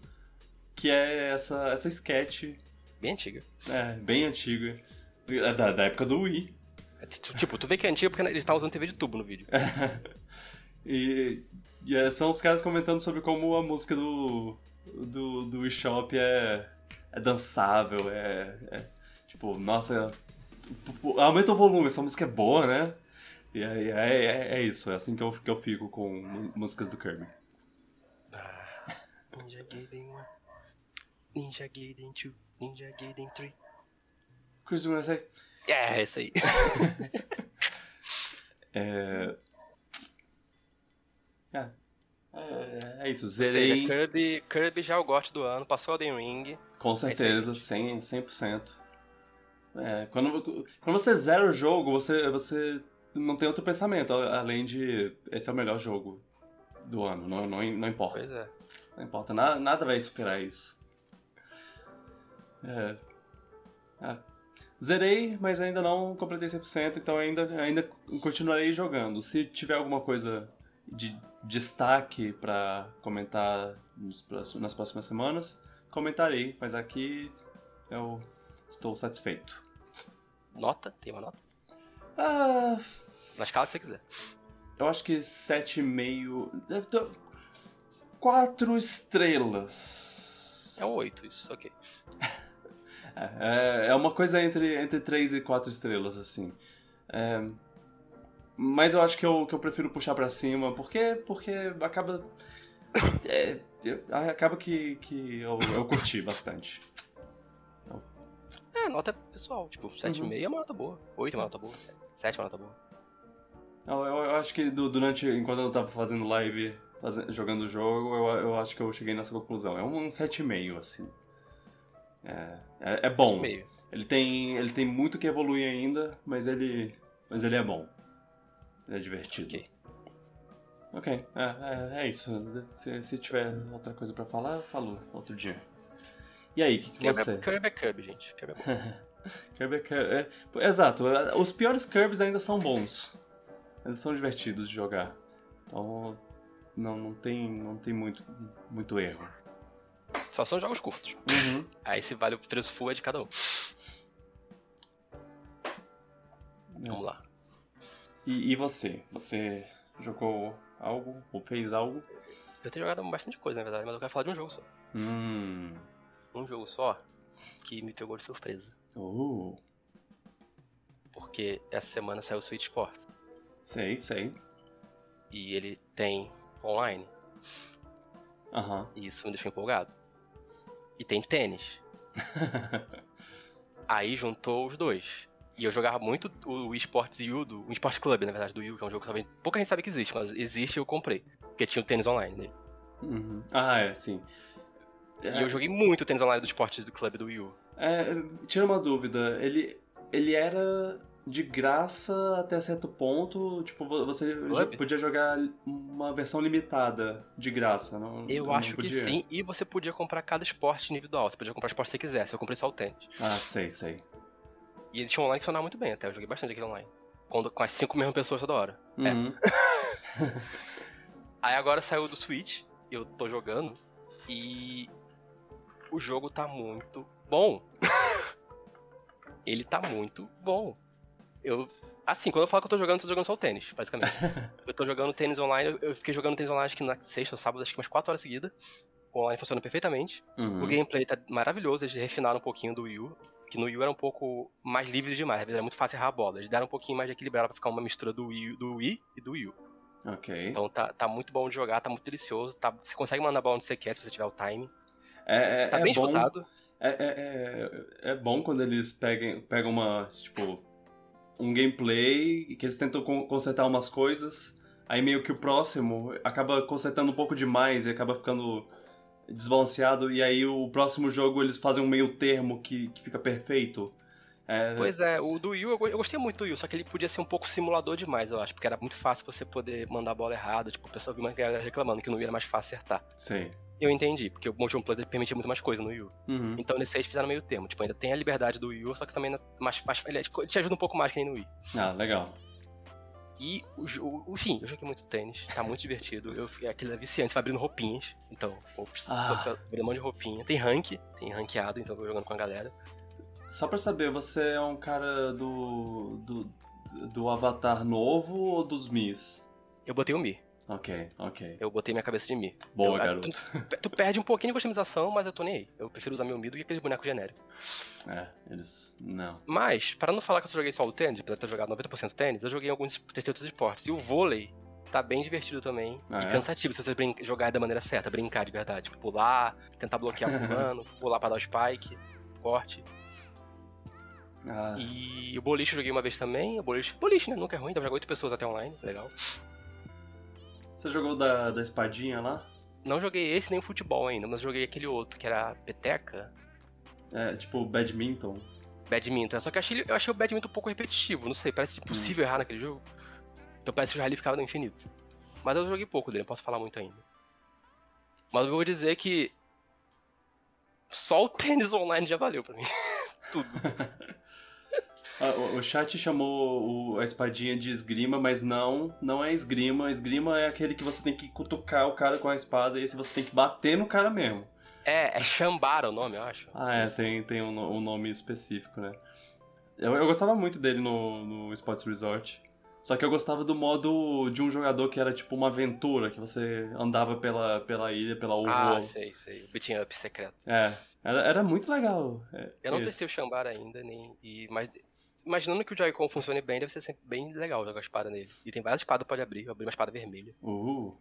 que é essa, essa sketch Bem antiga. é, bem antiga. É Da, da época do Wii. É, tipo, tu vê que é antiga porque eles estavam usando TV de tubo no vídeo. e e é, são os caras comentando sobre como a música do, do, do Wii Shop é, é dançável, é, é, Tipo, nossa, aumenta o volume, essa música é boa, né? E é, é, é, isso, é assim que eu, que eu fico com músicas do Kirby. Ninja Gaiden 1, Ninja Gaiden 2, Ninja Gaiden 3. Chris, you wanna say? É, esse aí. É... É, é, é isso, Ou seja, zerei Kirby, Kirby já é o gosto do ano, passou Elden Ring. com certeza, 100%. 100%. É, quando, quando você zera o jogo, você, você não tem outro pensamento, além de esse é o melhor jogo do ano, não, não, não importa. Pois é. Não importa, nada, nada vai superar isso. É. Ah. Zerei, mas ainda não completei 100%, então ainda, ainda continuarei jogando. Se tiver alguma coisa de destaque pra comentar nos nas próximas semanas, comentarei, mas aqui eu estou satisfeito. Nota? Tem uma nota? Ah, Na escala que você quiser. eu acho que 7,5. Quatro estrelas. É um 8 isso, ok. É, é uma coisa entre, entre 3 e 4 estrelas, assim. É, mas eu acho que eu, que eu prefiro puxar pra cima, porque, porque acaba. é, eu- acaba que, que eu, eu curti bastante. É, nota pessoal. Tipo, 7,5 é uma nota boa. 8 é uma nota boa. 7 é uma nota boa. Eu, eu- eu acho que du- durante. Enquanto eu tava fazendo live, faze- jogando o jogo, eu, eu acho que eu cheguei nessa conclusão. É um 7,5, assim. É, é, é bom. 7,5. Ele tem, ele tem muito que evoluir ainda, mas ele, mas ele é bom. Ele é divertido. Ok. Ok, é, é, é isso. Se, se tiver outra coisa pra falar, falou outro dia. E aí, o que, que Kirby, você? Kirby é Kirby, gente. Kirby é bom. Kirby é, Kirby- é- exato, os piores Kirbys ainda são bons. Ainda são divertidos de jogar. Então, não, não tem, não tem muito, muito erro. Só são jogos curtos. Uhum. Aí se vale o preço full é de cada um. Vamos lá. E, e você? Você jogou algo ou fez algo? Eu tenho jogado bastante coisa, na verdade, mas eu quero falar de um jogo só. Hum. Um jogo só que me pegou de surpresa. Uh. Porque essa semana saiu o Switch Sports. Sei, sei. E ele tem online. Aham. E isso me deixou empolgado. e tem tênis. Aí juntou os dois. E eu jogava muito o Esports U, do, o Esports Club, na verdade, do U, que é um jogo que pouca gente sabe que existe, mas existe e eu comprei. Porque tinha o tênis online. Uhum. Ah, é, sim. E eu joguei muito o tênis online do Esportes do Club do Wii U. É, tira uma dúvida, ele, ele era de graça até certo ponto, tipo, você Club? podia jogar uma versão limitada de graça, não Eu não acho que podia? sim, e você podia comprar cada esporte individual. Você podia comprar o esporte que você quisesse. Eu comprei só o tênis. Ah, sei, sei. E ele tinha online que funcionava muito bem até. Eu joguei bastante aquele online. Com, com as cinco mesmas pessoas toda hora. É. Uhum. Aí agora saiu do Switch, eu tô jogando, e o jogo tá muito bom. Ele tá muito bom. Eu. Assim, quando eu falo que eu tô jogando, eu tô jogando só o tênis, basicamente. eu tô jogando tênis online, eu- fiquei jogando tênis online acho que na sexta ou sábado, acho que umas 4 horas seguidas. O online funciona perfeitamente. Uhum. O gameplay tá maravilhoso, eles refinaram um pouquinho do Wii U. Que no Wii U era um pouco mais livre demais, às vezes era muito fácil errar a bola. Eles deram um pouquinho mais de equilibrado pra ficar uma mistura do Wii, do Wii e do Wii U. Ok. Então tá, tá muito bom de jogar, tá muito delicioso. Tá, você consegue mandar a bola onde você quer se você tiver o time. É, é, Tá é bem bom, disputado. É, é, é, é bom quando eles peguem, pegam uma, tipo, um gameplay que eles tentam con- consertar umas coisas, aí meio que o próximo acaba consertando um pouco demais e acaba ficando desbalanceado, e aí o próximo jogo eles fazem um meio termo que, que fica perfeito. É, Pois é, o do Wii U, eu go- eu gostei muito do Wii U, só que ele podia ser um pouco simulador demais, eu acho, porque era muito fácil você poder mandar a bola errada. Tipo, o pessoal viu uma galera reclamando que Wii era mais fácil acertar. sei. Eu entendi, porque o motion player permitia muito mais coisa no Wii U. Uhum. Então nesse aí eles fizeram meio termo. Tipo, ainda tem a liberdade do Wii U, só que também mais, mais, ele te ajuda um pouco mais que nem no Wii. Ah, legal. E, o, enfim, eu joguei muito tênis, tá muito divertido. Eu aquele é viciante, você vai abrindo roupinhas. Então, ops, Ah. vou ficar abrindo um monte de roupinha. Tem rank, tem ranqueado, então eu vou jogando com a galera. Só pra saber, você é um cara do, do, do Avatar novo ou dos Mis? Eu botei o Mi. Ok, ok. Eu botei minha cabeça de Mi. Boa, Eu- garoto. Tu, tu perde um pouquinho de customização, mas eu tô nem aí. Eu prefiro usar meu Mi do que aquele boneco genérico. É, eles... não. Mas, para não falar que eu só joguei só o tênis, apesar de ter jogado 90% tênis, eu joguei alguns outros esportes. E o vôlei tá bem divertido também. Ah, e é? cansativo se você jogar da maneira certa, brincar de verdade. Tipo, pular, tentar bloquear o humano, pular pra dar o spike, corte. Ah, E o boliche eu joguei uma vez também. O boliche, boliche né? Nunca é ruim, dá pra jogar 8 pessoas até online, legal. Você jogou da, da espadinha lá? Não joguei esse nem o futebol ainda, mas joguei aquele outro, que era peteca. É, tipo, badminton. Badminton. Só que eu achei, eu achei o badminton um pouco repetitivo, não sei, parece impossível errar naquele jogo. Então parece que o rally ficava no infinito. Mas eu joguei pouco dele, não posso falar muito ainda. Mas eu vou dizer que só o tênis online já valeu pra mim. Tudo. Ah, o, chat chamou a espadinha de esgrima, mas não, não é esgrima. Esgrima é aquele que você tem que cutucar o cara com a espada e esse você tem que bater no cara mesmo. É, é Shambara o nome, eu acho. Ah, é, tem, tem um, um nome específico, né? Eu, eu gostava muito dele no, no Sports Resort. Só que eu gostava do modo de um jogador que era tipo uma aventura, que você andava pela, pela ilha, pela ovo. Ah, sei, sei. O beating up secreto. É, era, era muito legal. é, Eu não esse. testei o Shambara ainda, nem. E, mas imaginando que o Joy-Con funcione bem, deve ser sempre bem legal jogar a espada nele. E tem várias espadas que pode abrir, eu abri uma espada vermelha. Uh,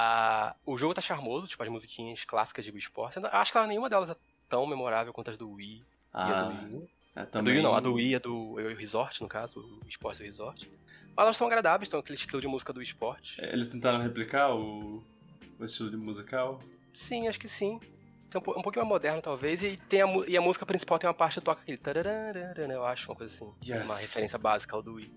Ah, o jogo tá charmoso, tipo as musiquinhas clássicas de Wii Sports. Acho que nenhuma delas é tão memorável quanto as do Wii e a ah, do Wii U. é, A do também... Wii não, a do Wii é do o Resort, no caso, o Esporte Resort. Mas elas são agradáveis, estão aquele estilo de música do esporte. Eles tentaram replicar o, o estilo musical? Sim, acho que sim. Tem um, po- um pouquinho mais moderno, talvez, e, tem a, e a música principal tem uma parte que toca aquele né, eu acho, uma coisa assim. Yes. Uma referência básica ao do Wii.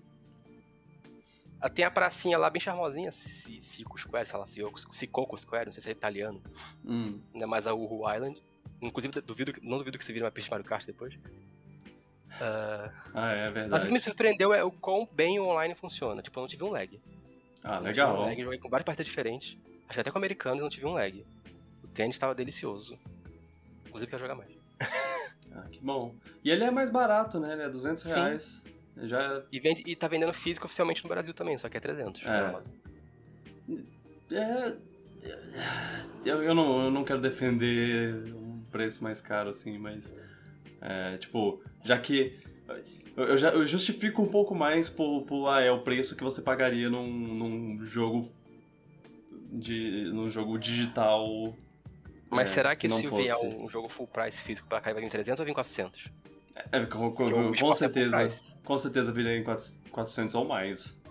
Ah, Tem a pracinha lá bem charmosinha, Si- Sico Square, sei lá, Sico Sicoco Square, não sei se é italiano. Hum. Ainda mais a Uhu Island. Inclusive, duvido, não duvido que se vire uma pista de Mario Kart depois. Ah, Ah, é mas o verdade. que me surpreendeu é o quão em o online funciona. Tipo, eu não tive um lag. Ah, Eu legal. um lag, joguei com várias partidas diferentes. Acho que até com o americano eu não tive um lag. O tênis tava delicioso. Inclusive, quero jogar mais. Ah, que bom. E ele é mais barato, né? Ele é 200 Sim. reais. Já E, vende, e tá vendendo físico oficialmente no Brasil também, só que é 300. É. Amazon. É. Eu, eu, não, eu não quero defender um preço mais caro, assim, mas. É, tipo, já que. Eu, eu já, eu justifico um pouco mais por, por ah, é o preço que você pagaria num, num jogo. De, num jogo digital Mas É, será que, se vier fosse. um jogo full price físico pra cá vai vir 300 ou vir 400? É, com, com- com é certeza. Com certeza viria em 400 400 ou mais.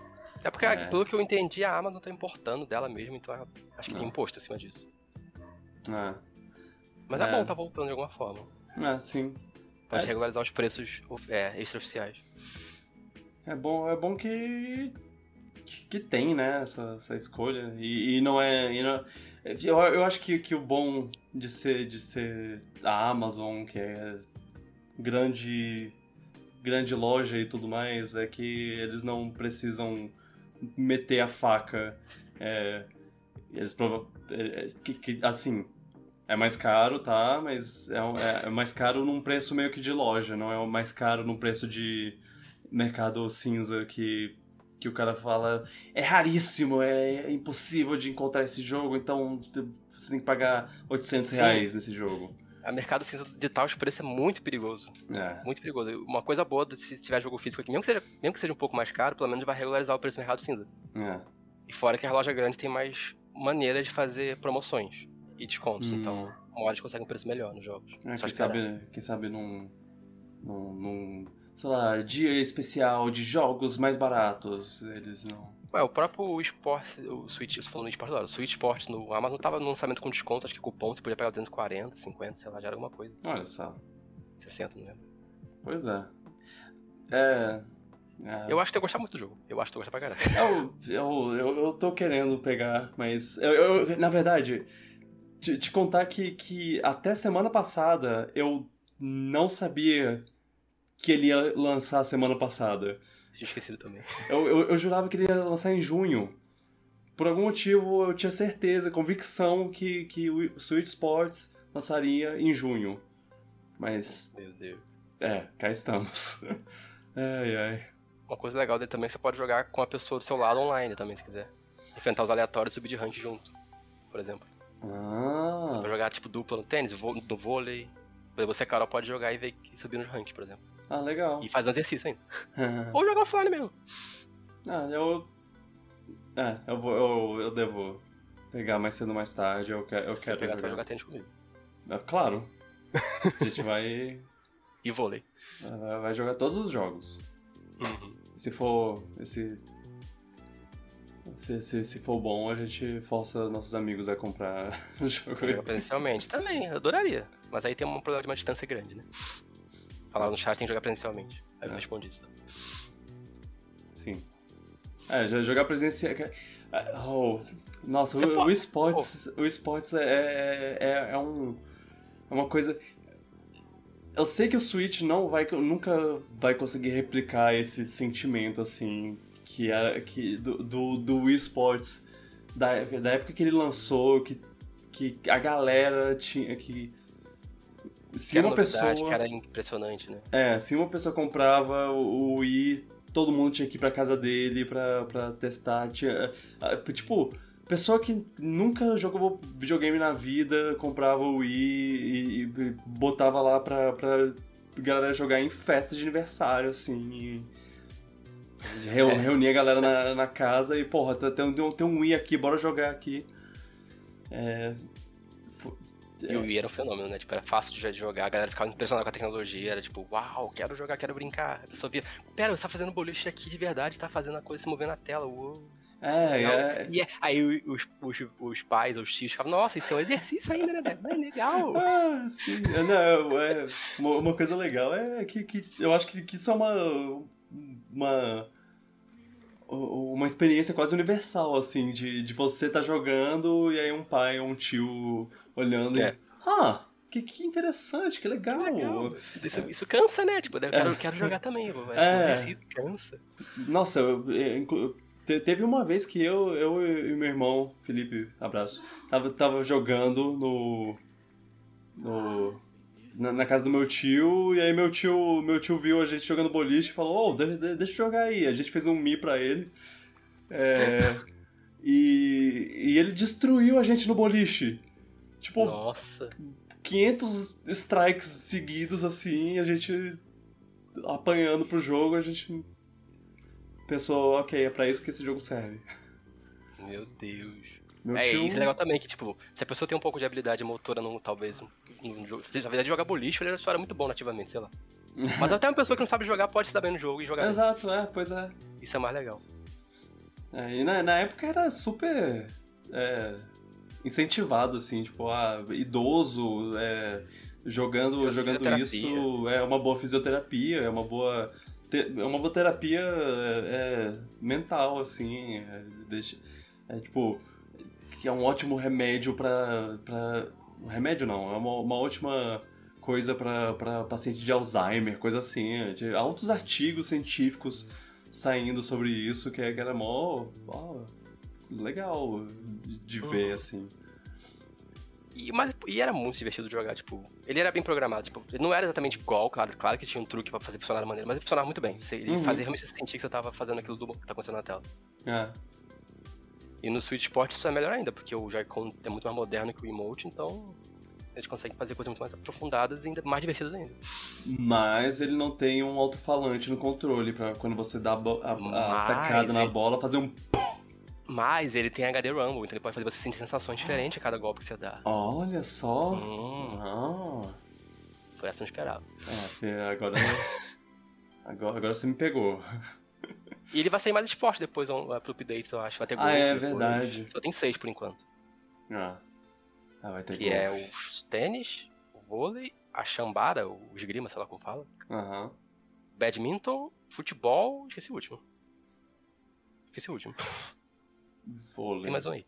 É porque, É. pelo que eu entendi, a Amazon tá importando dela mesmo, então acho que tem Não. imposto em cima disso. Ah, Mas é, É. bom tá voltando de alguma forma. ah sim. Pode É. regularizar os preços é, extraoficiais. É bom, é bom que, que, que tem, né, essa, essa escolha. E, e não é. e não- eu, eu acho que, que o bom de ser, de ser a Amazon, que é grande, grande loja e tudo mais, é que eles não precisam meter a faca. É, eles prova- é, é, que, que, assim, é mais caro, tá? Mas é, é- é mais caro num preço meio que de loja, não é mais caro num preço de mercado cinza que, que o cara fala é raríssimo, é impossível de encontrar esse jogo, então você tem que pagar 800 Sim. reais nesse jogo. A mercado cinza digital, os preços é muito perigoso. É, Muito perigoso. Uma coisa boa se tiver jogo físico aqui, mesmo que, seja, mesmo que seja um pouco mais caro, pelo menos vai regularizar o preço do mercado cinza. é. E fora que a loja grande tem mais maneiras de fazer promoções e descontos. Hum. Então, uma hora eles conseguem um preço melhor nos jogos. É, quem, sabe, quem sabe num, num, sei lá, dia especial de jogos mais baratos, eles não... Ué, o próprio esporte, o Switch, eu falando do esporte o Switch Sports no Amazon tava no lançamento com desconto, acho que cupom, você podia pegar 240, 50, sei lá, já era alguma coisa. Olha só, 60, não lembro. pois é. É... é. Eu acho que eu gostar muito do jogo. Eu acho que eu gostar pra caralho. Eu, eu, eu, eu tô querendo pegar, mas. Eu, eu- na verdade, te, te contar que, que até semana passada eu não sabia que ele ia lançar semana passada. Tinha esquecido também. Eu, eu, eu jurava que ele ia lançar em junho. Por algum motivo eu tinha certeza, convicção que, que o Switch Sports lançaria em junho. Mas, Meu Deus. é, cá estamos. Ai, ai. Uma coisa legal dele também é que você pode jogar com a pessoa do seu lado online também, se quiser. Enfrentar os aleatórios e subir de rank junto, por exemplo. Ah, Pra jogar tipo dupla no tênis, no vôlei. Você, Carol, pode jogar e ver e subir no rank, por exemplo. Ah legal. E fazer um exercício ainda. Ou jogar offline mesmo. Ah, eu. É, eu vou. Eu, eu devo pegar mais cedo ou mais tarde. Eu, quero eu quero pegar, jogar. jogar tênis comigo. É, claro. A gente vai, E vôlei. vai. vai jogar todos os jogos. Se for. Se, se, se, se for bom, a gente força nossos amigos a comprar o jogo. Jogar presencialmente. Também, eu adoraria. Mas aí tem um problema de uma distância grande, né? Falar no chat tem que jogar presencialmente. Aí eu É. respondi isso. Sim. É, jo- jogar presencial. Ah, Oh, nossa, Você o, pode- o esportes, o esportes é, é, é, é um, é uma coisa. Eu sei que o Switch não vai, nunca vai conseguir replicar esse sentimento assim que é que do, do, do Wii Sports da, da época que ele lançou, que, que a galera tinha que se uma novidade, pessoa que era impressionante, né? é, se uma pessoa comprava o Wii, todo mundo tinha que ir pra casa dele pra, pra testar. Tinha, tipo, pessoa que nunca jogou videogame na vida comprava o Wii e, e botava lá pra, pra galera jogar em festa de aniversário, assim. e reu- É. Reunia a galera na, na casa e, porra, tem, tem, um- Wii aqui, bora jogar aqui. É, E o Wii era um fenômeno, né? Tipo, era fácil de jogar, a galera ficava impressionada com a tecnologia, era tipo, uau, quero jogar, quero brincar. A pessoa via, pera, você tá fazendo boliche aqui de verdade, tá fazendo a coisa se mover na tela, uou. é, é, E é- aí os, os, os pais, os tios ficavam, nossa, isso é um exercício ainda, né? Mas legal. Ah, sim. É, Não, é, uma, uma coisa legal é que, que eu acho que, que isso é uma, uma uma experiência quase universal, assim, de, de você tá jogando e aí um pai ou um tio olhando É. e... Ah, que, que interessante, que legal. Legal. Isso, isso cansa, né? Tipo, eu quero, quero jogar também. mas É. Cansa. Nossa, eu- é, inclu- te- teve uma vez que eu, eu e meu irmão, Felipe, abraço, tava, tava jogando no. no na, na casa do meu tio, e aí meu tio, meu tio viu a gente jogando boliche e falou, ô, de- de- deixa eu jogar aí. A gente fez um Mi pra ele. É, e, e ele destruiu a gente no boliche. Tipo, Nossa. 500 strikes seguidos assim, a gente apanhando pro jogo, a gente pensou, ok, é pra isso que esse jogo serve. Meu Deus. Meu é, tio... isso é legal também, que, tipo, se a pessoa tem um pouco de habilidade motora, num, talvez, num jogo. Se na verdade joga boliche, ele era muito bom nativamente, sei lá. Mas até uma pessoa que não sabe jogar pode se dar bem no jogo e jogar. Exato, é, pois é. Isso é mais legal. É, e na, na época era super é, incentivado, assim, tipo, ah, idoso é, jogando, jogando isso é uma boa fisioterapia, é uma boa. É uma boa terapia é, mental, assim. É, deixa, é tipo. Que é um ótimo remédio pra. pra remédio não, é uma, uma ótima coisa para paciente de Alzheimer, coisa assim. De altos artigos científicos saindo sobre isso, que é, era mó. Ó, legal de ver, uhum. assim. E, mas, e era muito divertido de jogar, tipo, ele era bem programado, tipo, ele não era exatamente igual, claro, claro que tinha um truque pra fazer funcionar da maneira, mas ele funcionava muito bem. Ele uhum. fazia realmente sentir que você tava fazendo aquilo do que tá acontecendo na tela. É. E no Switch Sport isso é melhor ainda, porque o Joy-Con é muito mais moderno que o emote, então eles conseguem fazer coisas muito mais aprofundadas e ainda mais divertidas ainda. Mas ele não tem um alto-falante no controle para quando você dá a, a, a atacada na bola fazer um. Mas ele tem HD Rumble, então ele pode fazer você sentir sensações diferentes a cada golpe que você dá. Olha só! Hum. Ah. Foi essa que eu esperava. É, agora, agora. Agora você me pegou. E ele vai sair mais esporte depois pro update, eu acho. Vai ter Ah, é verdade. Só tem seis por enquanto. Ah. Ah, vai ter que golfe. é o tênis, o vôlei, a chambara, o esgrima, sei lá como fala. Uhum. Badminton, futebol, esqueci o último. Esqueci o último. Vôlei. Tem mais um aí.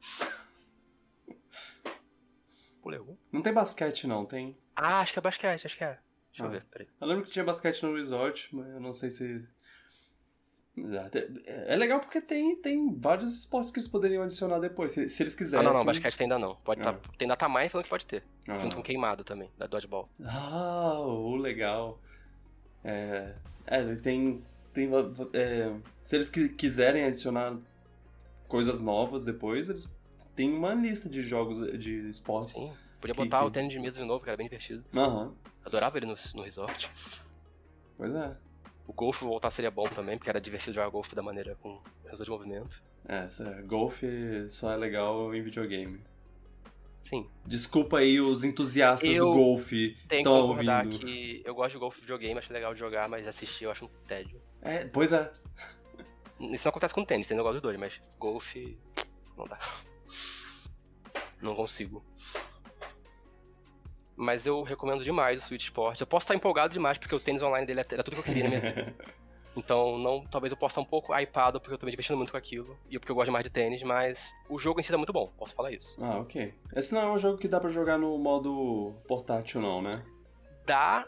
Pulei algum? Não tem basquete não, tem? Ah, acho que é basquete, acho que é. Deixa ah. eu ver, peraí. Eu lembro que tinha basquete no resort, mas eu não sei se é legal porque tem, tem vários esportes que eles poderiam adicionar depois, se, se eles quiserem. Ah, não, não, basquete ainda não. Pode ah. tá, tem dataminha falando que pode ter. Ah. Junto com queimado também, da Dodgeball. Ah, oh, legal. É, é tem. tem é, se eles quiserem adicionar coisas novas depois, eles têm uma lista de jogos de esportes. Sim, podia botar que, o tênis de mesa de novo, que era bem divertido. Aham. Adorava ele no, no resort. Pois é. O golfe voltar seria bom também, porque era divertido jogar golfe da maneira com sensor de movimento. É, golfe só é legal em videogame. Sim. Desculpa aí os entusiastas eu do golfe que estão ouvindo. que eu gosto de golfe videogame, acho legal de jogar, mas assistir eu acho um tédio. É, pois é. Isso não acontece com tênis, eu gosto dos dois, mas golfe não dá. Não consigo. Mas eu recomendo demais o Switch Sport. Eu posso estar empolgado demais, porque o tênis online dele era tudo que eu queria na minha vida. Então, não, talvez eu possa estar um pouco hypado, porque eu tô me divertindo muito com aquilo. E porque eu gosto mais de tênis, mas o jogo em si é muito bom, posso falar isso. Ah, ok. Esse não é um jogo que dá para jogar no modo portátil, não, né? Dá.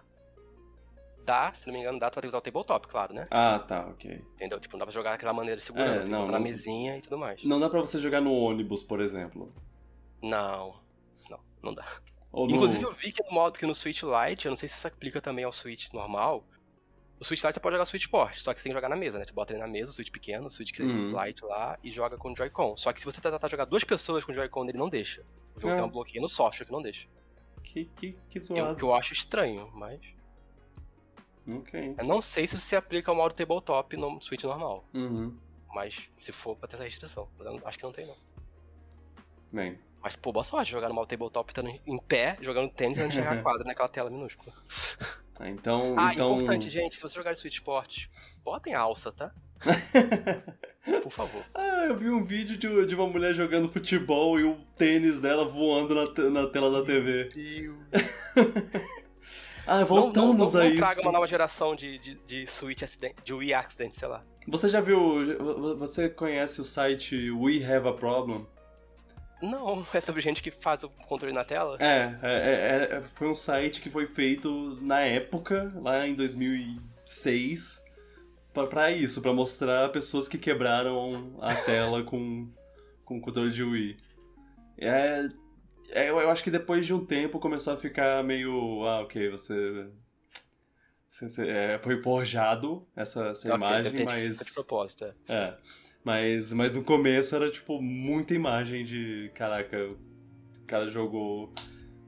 Dá, se não me engano, dá pra usar o tabletop, claro, né? Ah, tá, ok. Entendeu? Tipo, não dá pra jogar daquela maneira segurando, é, tem não, na mesinha e tudo mais. Não dá pra você jogar no ônibus, por exemplo. Não. Não, não dá. Ou Inclusive no... eu vi que no modo que no Switch Lite, eu não sei se isso aplica também ao Switch normal. O Switch Lite você pode jogar Switch Sport, só que você tem que jogar na mesa, né? Você bota ele na mesa, o Switch pequeno, o Switch uhum. Lite lá e joga com o Joy-Con. Só que se você tentar jogar duas pessoas com o Joy-Con, ele não deixa. O jogo é. tem um bloqueio no software que não deixa. Que, que, que zoado. Eu, que eu acho estranho, mas. Ok. Eu não sei se se aplica ao modo tabletop no Switch normal. Uhum. Mas se for pra ter essa restrição. Acho que não tem, não. Bem, mas, pô, boa sorte jogar no tabletop estando em pé, jogando tênis antes de chegar a quadra naquela tela minúscula. Ah, então, ah, então... importante, gente, se você jogar Switch Sport, botem alça, tá? Por favor. Ah, eu vi um vídeo de, de uma mulher jogando futebol e o tênis dela voando na, na tela da TV. Meu Deus. ah, voltamos não, não, não, a isso. traga uma nova geração de, de, de Switch Accident, de Wii Accident, sei lá. Você já viu, você conhece o site We Have a Problem? Não, é sobre gente que faz o controle na tela? É, é, é, é foi um site que foi feito na época, lá em 2006, para isso, para mostrar pessoas que quebraram a tela com, com controle de Wii. É, é, eu acho que depois de um tempo começou a ficar meio. Ah, ok, você. você é, foi forjado essa, essa okay, imagem, mas. De propósito, é. É. Mas, mas no começo era, tipo, muita imagem de. Caraca, o cara jogou.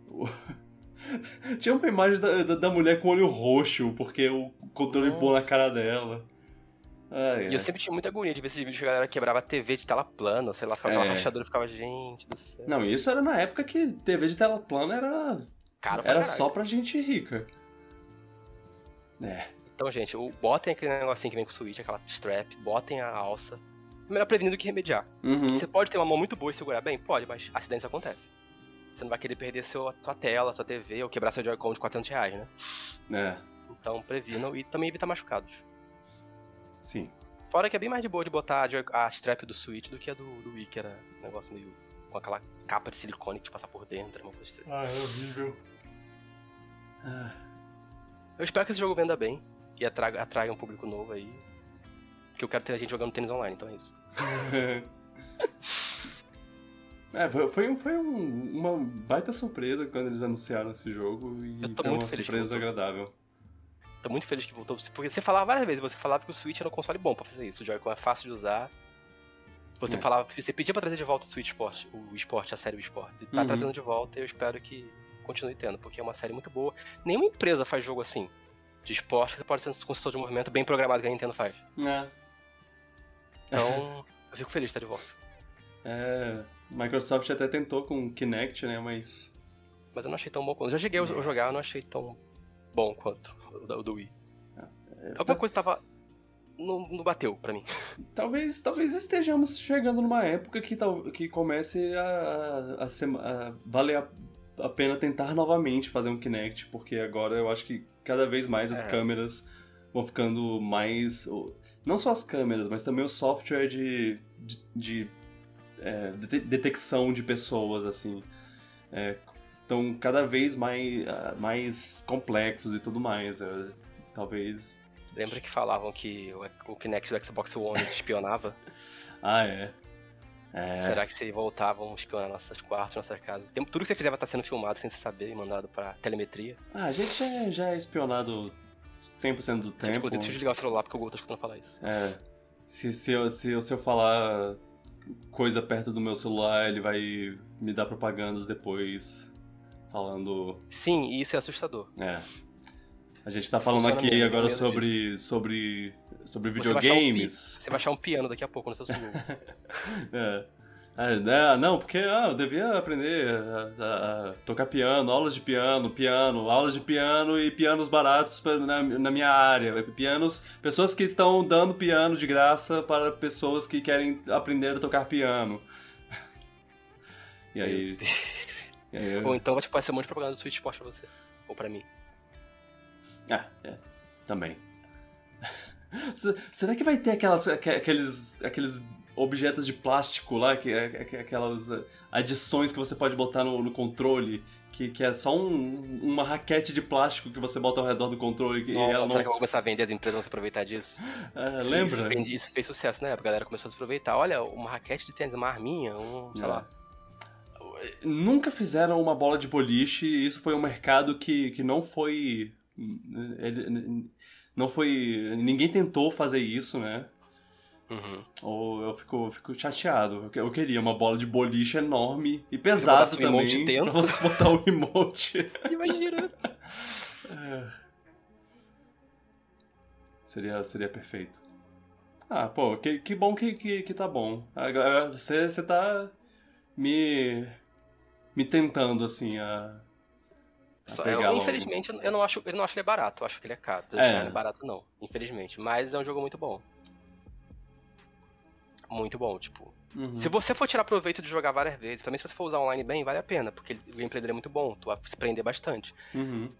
Tinha uma imagem da, da, da, mulher com olho roxo, porque o controle voou na cara dela. Ai, E eu sempre tinha muita agonia de ver esses vídeos que a galera quebrava a TV de tela plana, sei lá, ficava aquela É. rachadura e ficava, gente do céu. Não, isso era na época que TV de tela plana era, Caro pra era caralho. só pra gente rica. É. Então, gente, o, botem aquele negocinho que vem com o Switch, aquela strap, botem a alça. Melhor prevenir do que remediar. Uhum. Você pode ter uma mão muito boa e segurar bem? Pode, mas acidentes acontecem. Você não vai querer perder seu, sua tela, sua TV ou quebrar seu Joy-Con de 400 reais, né? É, Então previnam e também evita machucados. sim. Fora que é bem mais de boa de botar a, strap do Switch do que a do, do Wii, que era um negócio meio com aquela capa de silicone que te passar por dentro, uma coisa estranha. Ah, é horrível. Ah, Eu espero que esse jogo venda bem e atraga, atraia um público novo aí. Porque eu quero ter a gente jogando tênis online, então é isso. É, foi, foi, um- foi um- uma baita surpresa quando eles anunciaram esse jogo e foi muito uma surpresa agradável. Tô muito feliz que voltou. Porque você falava várias vezes, você falava que o Switch era um console bom pra fazer isso. O Joy-Con é fácil de usar. Você É. falava, você pedia pra trazer de volta o Switch Sport, o Sport, a série o Sport. E tá Uhum. trazendo de volta e eu espero que continue tendo, porque é uma série muito boa. Nenhuma empresa faz jogo assim. De esporte que você pode ser um consultor de movimento bem programado que a Nintendo faz. É, Então, eu fico feliz de estar de volta. é, Microsoft até tentou com o Kinect, né, mas... Mas eu não achei tão bom quanto. Eu já cheguei a É. jogar, eu não achei tão bom quanto o do- Wii. é, Alguma coisa tava. Não, não bateu pra mim. Talvez, talvez estejamos chegando numa época que, tal, que comece a, a, a, ser- a valer a, a pena tentar novamente fazer um Kinect, porque agora eu acho que cada vez mais as É. câmeras vão ficando mais. Não só as câmeras, mas também o software de, de, de, é, dete- detecção de pessoas, assim. Estão cada vez mais, ah, mais complexos e tudo mais. é, talvez. Lembra que falavam que o, o Kinect do Xbox One espionava? Ah, é. É. Será que se voltavam a espionar nossos quartos, nossas casas? Tudo que você fizer vai estar sendo filmado sem você saber e mandado pra telemetria. Ah, a gente já, é- já é espionado 100% do tempo. Inclusive, deixa eu desligar o celular porque o Google tá escutando falar isso. É. Se, se, eu, se, eu, se eu falar coisa perto do meu celular, ele vai me dar propagandas depois falando. Sim, e isso é assustador. É. A gente tá Isso falando aqui mesmo, agora sobre, sobre, sobre Você vai achar um pi- videogames. Você vai achar um piano daqui a pouco no seu celular. É. Ah, né? não, porque ah, eu devia aprender a, a- a tocar piano, aulas de piano, piano, aulas de piano e pianos baratos pra- na, na minha área. Pianos, pessoas que estão dando piano de graça para pessoas que querem aprender a tocar piano. E aí. e aí eu- Ou então vai tipo, vai ser um monte de propaganda do Switch Sport pra você. Ou pra mim. Ah, é. Também. Se- Será que vai ter aquelas, aque- aqueles, aqueles objetos de plástico lá, que, aque- aquelas eh, adições que você pode botar no, no controle, que, que é só um- uma raquete de plástico que você bota ao redor do controle e Nossa, ela não... será que eu vou começar a vender as empresas vão se aproveitar disso? É, Sim, lembra? Isso, vendi- isso fez sucesso, né? A galera começou a se aproveitar. Olha, uma raquete de tênis, uma arminha, um, sei É. lá. Nunca fizeram uma bola de boliche e isso foi um mercado que, que não foi... não foi... Ninguém tentou fazer isso, né? Uhum. Ou eu fico, fico chateado. Eu que- Eu queria uma bola de boliche enorme e pesado também. dentro. Pra você botar o emote. Imagina. É. Seria, seria perfeito. Ah, pô, que, que bom que, que, que tá bom. Agora, você, você tá me. me tentando, assim, a. Só- pegar eu, infelizmente, eu não acho, eu não acho ele barato. Eu acho que ele é caro. É. É. Ele é barato, não. Infelizmente. Mas é um jogo muito bom. Muito bom, tipo. Uhum. Se você for tirar proveito de jogar várias vezes, também se você for usar online bem, vale a pena, porque o gameplay dele é muito bom, tu vai se prender bastante. Uhum.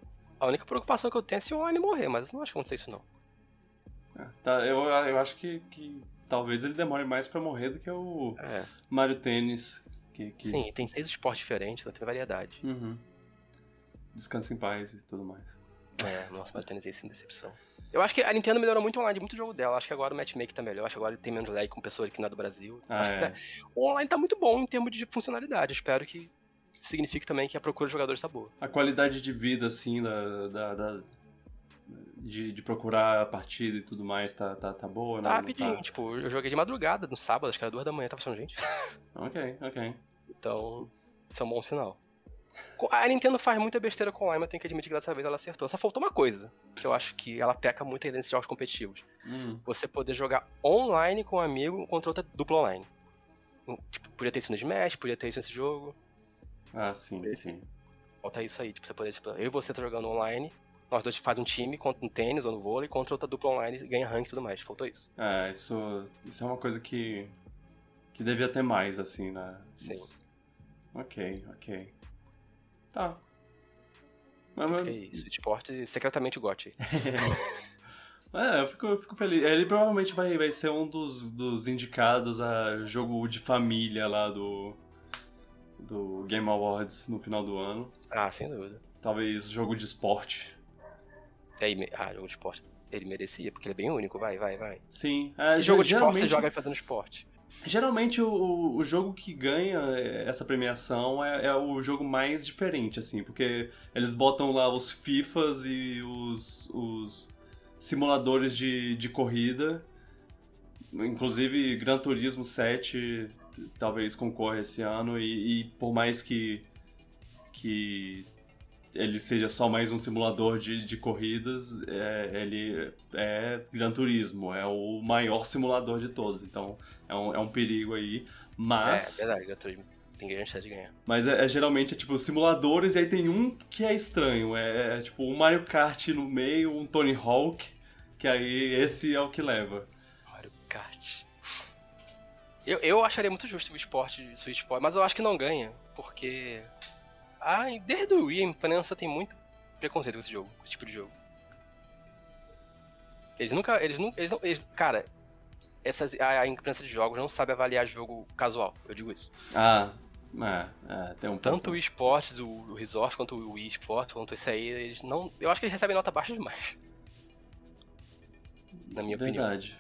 A única preocupação que eu tenho é se o online morrer, mas eu não acho que acontecer isso não. É, tá, eu, eu acho que, que talvez ele demore mais pra morrer do que o É. Mario Tênis. Que, que... Sim, tem seis esportes diferentes, tem variedade. Uhum. Descansa em paz e tudo mais. É, nossa, mas tênis aí sem decepção. Eu acho que a Nintendo melhorou muito online, muito jogo dela. Acho que agora o matchmaking tá melhor. Acho que agora ele tem menos lag com pessoa que não é do Brasil. Ah, acho que é. tá- o online tá muito bom em termos de funcionalidade. Espero que signifique também que a procura de jogadores tá boa. A qualidade de vida, assim, da. da, da- de, de procurar a partida e tudo mais, tá, tá, tá boa, né? Tá rapidinho, tipo, eu joguei de madrugada no sábado, acho que era duas da manhã, tava achando gente. Ok, ok. Então, isso é um bom sinal. A Nintendo faz muita besteira com online, mas eu tenho que admitir que dessa vez ela acertou. Só faltou uma coisa, que eu acho que ela peca muito ainda nesses jogos competitivos. Hum. você poder jogar online com um amigo contra outra dupla online. Tipo, podia ter isso no Smash, podia ter isso nesse jogo. Ah, sim, sim. Falta isso aí, tipo, você poder, tipo, eu e você tá jogando online, nós dois faz um time contra um tênis ou no vôlei, contra outra dupla online, ganha rank e tudo mais. Faltou isso. É, isso, isso é uma coisa que, que devia ter mais, assim, né? Sim. Ok, ok. Tá. Mas, mas- é isso, esporte secretamente o GOT. É, eu fico, eu fico feliz. Ele provavelmente vai, vai ser um dos, dos indicados a jogo de família lá do, do Game Awards no final do ano. Ah, sem dúvida. Talvez jogo de esporte. Me- ah, jogo de esporte. Ele merecia, porque ele é bem único, vai, vai, vai. Sim. É, jogo de esporte você joga fazendo esporte? Geralmente o- o, jogo que ganha essa premiação é, é o jogo mais diferente, assim, porque eles botam lá os FIFAs e os, os simuladores de, de corrida. Inclusive, Gran Turismo 7 t- talvez concorra esse ano, e, e por mais que, que ele seja só mais um simulador de, de corridas, é, ele é Gran Turismo, é o maior simulador de todos, então é um, é um perigo aí. Mas, É, verdade, Gran Turismo. Tem grande chance de ganhar. mas é, é geralmente é, tipo simuladores, e aí tem um que é estranho, é, é, tipo um Mario Kart no meio, um Tony Hawk, que aí esse é o que leva. Mario Kart. Eu, eu acharia muito justo o esporte, o esporte, mas eu acho que não ganha, porque. Ah, desde o Wii a imprensa tem muito preconceito com esse jogo, com esse tipo de jogo. Eles nunca. Eles não. Eles não eles- cara, essas, a, a imprensa de jogos não sabe avaliar jogo casual, eu digo isso. Ah, é, é, tem um Tanto o esportes, o, o Resort, quanto o Wii Sports, quanto esse aí, eles não. Eu acho que eles recebem nota baixa demais. Na minha opinião. Verdade.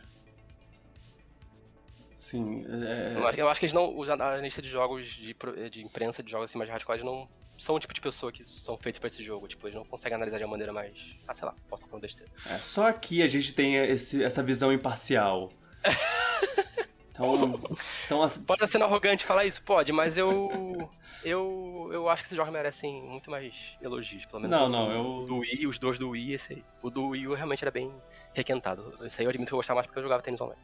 Sim, é, Eu, eu acho que eles não. Os analistas de jogos de, de imprensa de jogos assim mais hardcore não são o tipo de pessoa que são feitos pra esse jogo. Tipo, eles não conseguem analisar de uma maneira mais. Ah, sei lá, posso estar falando besteira. é, só aqui a gente tem esse, essa visão imparcial. Então, então assim, Pode estar sendo arrogante falar isso? Pode, mas eu. Eu, eu acho que esses jogos merecem muito mais elogios, pelo menos. Não, o, não, eu- Do Wii, os dois do Wii, esse aí. O do Wii realmente era bem requentado. Esse aí eu admito que eu gostava mais porque eu jogava tênis online.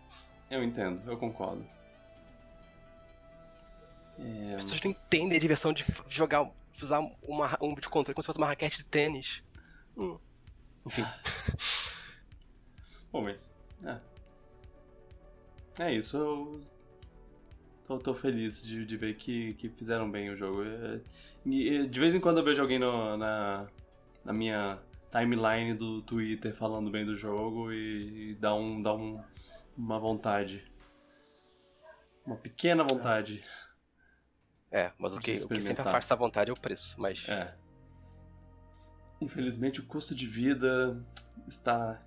eu entendo, eu concordo. É, As pessoas não entendem a diversão de jogar, usar uma, um de controle como se fosse uma raquete de tênis. Hum. Enfim. Bom, mas. É, é isso, eu. Tô, tô feliz de, de ver que, que fizeram bem o jogo. É, e, de vez em quando eu vejo alguém no- na, na minha timeline do Twitter falando bem do jogo e, e dá, um, dá um, uma vontade. Uma pequena vontade. É, mas o que, o que sempre afasta essa vontade é o preço. Mas É. Infelizmente o custo de vida está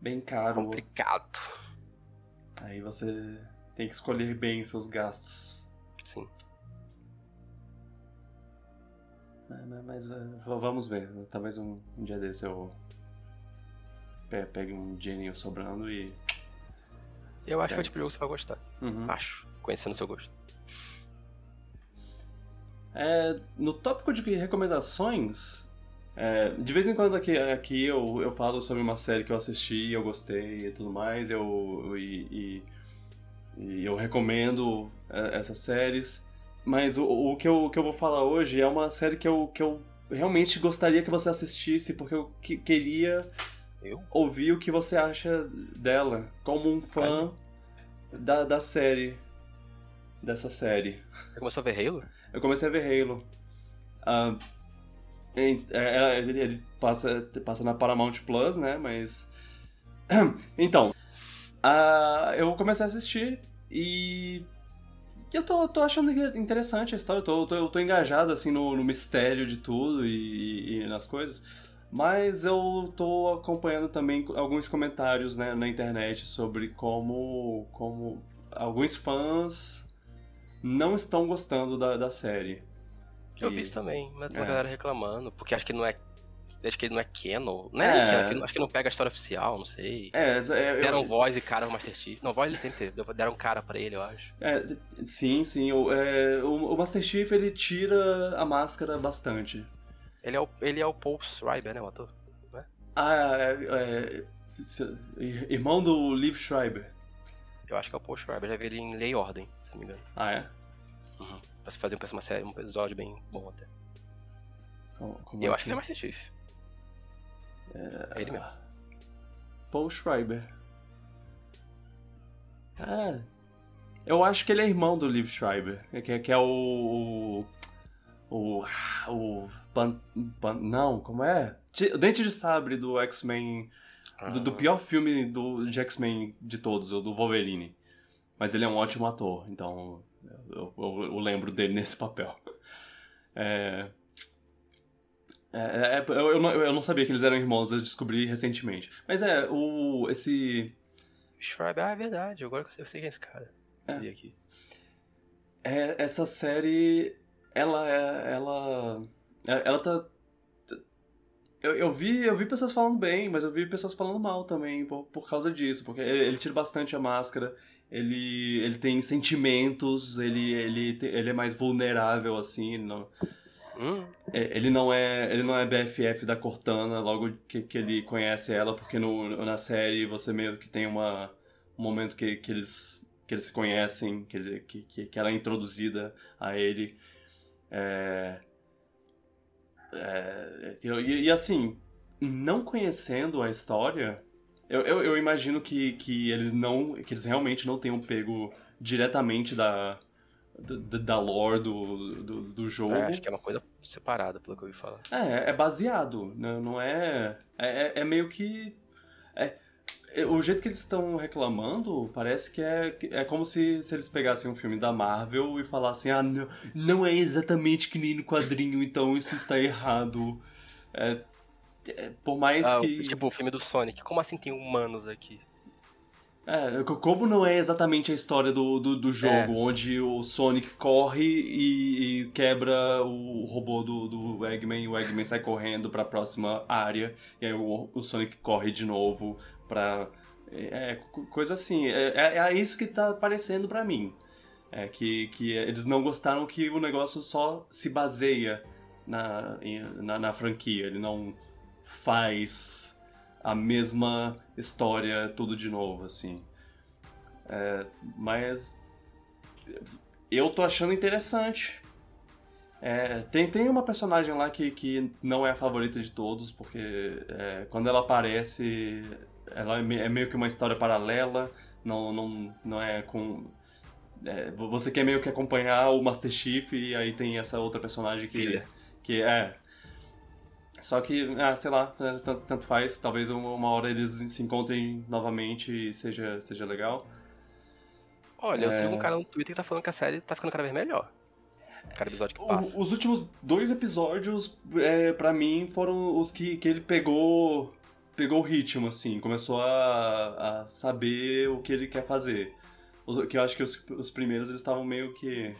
bem caro. complicado. Aí você tem que escolher bem seus gastos. Sim. É, Mas, mas, é, vamos ver. Talvez um, um dia desse eu pe- pegue um dinheirinho sobrando e. Eu acho que é o tipo de jogo que você vai gostar. Uhum. Acho. Conhecendo seu gosto. É, no tópico de recomendações, é, de vez em quando aqui, aqui eu, eu falo sobre uma série que eu assisti, eu gostei e tudo mais, eu, e, e- e eu recomendo é, essas séries. Mas o, o que, eu, o que eu vou falar hoje é uma série que eu, que eu realmente gostaria que você assistisse, porque eu que- queria Eu? ouvir o que você acha dela, como um fã da, da série. Dessa série. Você começou a ver Halo? Eu comecei a ver Halo. Em- é, é, ele, passa, passa na Paramount Plus, né? Mas. Então. ah, eu comecei a assistir e. Eu tô, tô achando interessante a história, eu tô, tô, eu tô engajado assim no, no mistério de tudo e, e nas coisas. Mas eu tô acompanhando também alguns comentários né, na internet sobre como, como alguns fãs não estão gostando da, da série. Eu vi isso também, mas tem uma É. galera reclamando, porque acho que não é. Acho que ele não é canon. Não é, É. canon, acho que- não pega a história oficial, não sei. É, é, eu- Deram voz e cara pro Master Chief. Não, voz ele tem que ter. Deram cara pra ele, eu acho. é, sim, sim. O, é, o, o Master Chief ele tira a máscara bastante. Ele é o, ele é o Paul Schreiber, né, o ator? Ah, é, é, Irmão do Liv Schreiber. Eu acho que é o Paul Schreiber, já vi ele em Lei e Ordem, se não me engano. Ah, é? Uhum. Pra fazer uma série, um episódio bem bom até. Como, como eu é acho que ele é Master Chief. É ele mesmo. Paul Schreiber. É. Eu acho que ele é irmão do Liv Schreiber. Que, que é o. O. O. Pan, Pan- não, como é? Dente de Sabre do X-Men. Do, do Ah, pior filme do, de X-Men de todos, o do Wolverine. Mas ele é um ótimo ator, então eu, eu- eu lembro dele nesse papel. É, é, é, eu, eu não, eu não sabia que eles eram irmãos, eu descobri recentemente. Mas é, o, esse. Schreiber, ah, é verdade, agora que eu sei quem é esse cara. É. Aqui. É, essa série, ela é. Ela. é- Ela tá. Eu, eu, vi, eu vi pessoas falando bem, mas eu vi pessoas falando mal também por, por causa disso. Porque ele, ele tira bastante a máscara, ele, ele tem sentimentos, ele, ele, ele é mais vulnerável, assim. Ele não, Hum, é, ele não é ele não é BFF da Cortana logo que, que ele conhece ela, porque no, na série você meio que tem uma, um momento que, que, eles, que eles se conhecem, que, ele, que, que, que ela é introduzida a ele. É, é, e, e assim, não conhecendo a história, eu, eu, eu imagino que, que eles não. que eles realmente não tenham pego diretamente da. Da, da lore do, do, do jogo. é, acho que é uma coisa separada, pelo que eu ouvi falar. É, é baseado, né? não é, é. é- É meio que. É, é- o jeito que eles estão reclamando parece que é, é como se, se eles pegassem um filme da Marvel e falassem: ah, não, não é exatamente que nem no quadrinho, então isso está errado. É, é, por mais Ah, que. Tipo o filme do Sonic, como assim tem humanos aqui? É, co- como não é exatamente a história do, do, do jogo, É. onde o Sonic corre e, e quebra o robô do, do Eggman e o Eggman sai correndo pra próxima área, e aí o, o Sonic corre de novo pra. É, é, co- coisa assim. É, é, é isso que tá parecendo pra mim. É que, que eles não gostaram que o negócio só se baseia na, na, na franquia, ele não faz a mesma história tudo de novo, assim. É, mas eu tô achando interessante. É, tem, tem uma personagem lá que, que não é a favorita de todos, porque é, quando ela aparece, ela é é meio que uma história paralela, não, não, não é com. é, você quer meio que acompanhar o Master Chief e aí tem essa outra personagem que, Filha. que é. Só que, ah, sei lá, é, tanto, tanto faz. Talvez uma hora eles se encontrem novamente e seja, seja legal. Olha, eu É. sigo um cara no Twitter que tá falando que a série tá ficando cada vez melhor. Cada episódio que O- passa. os últimos dois episódios, é, para mim, foram os que, que ele pegou pegou o ritmo, assim. Começou a, a saber o que ele quer fazer. Os- que eu acho que os, os primeiros eles estavam meio que...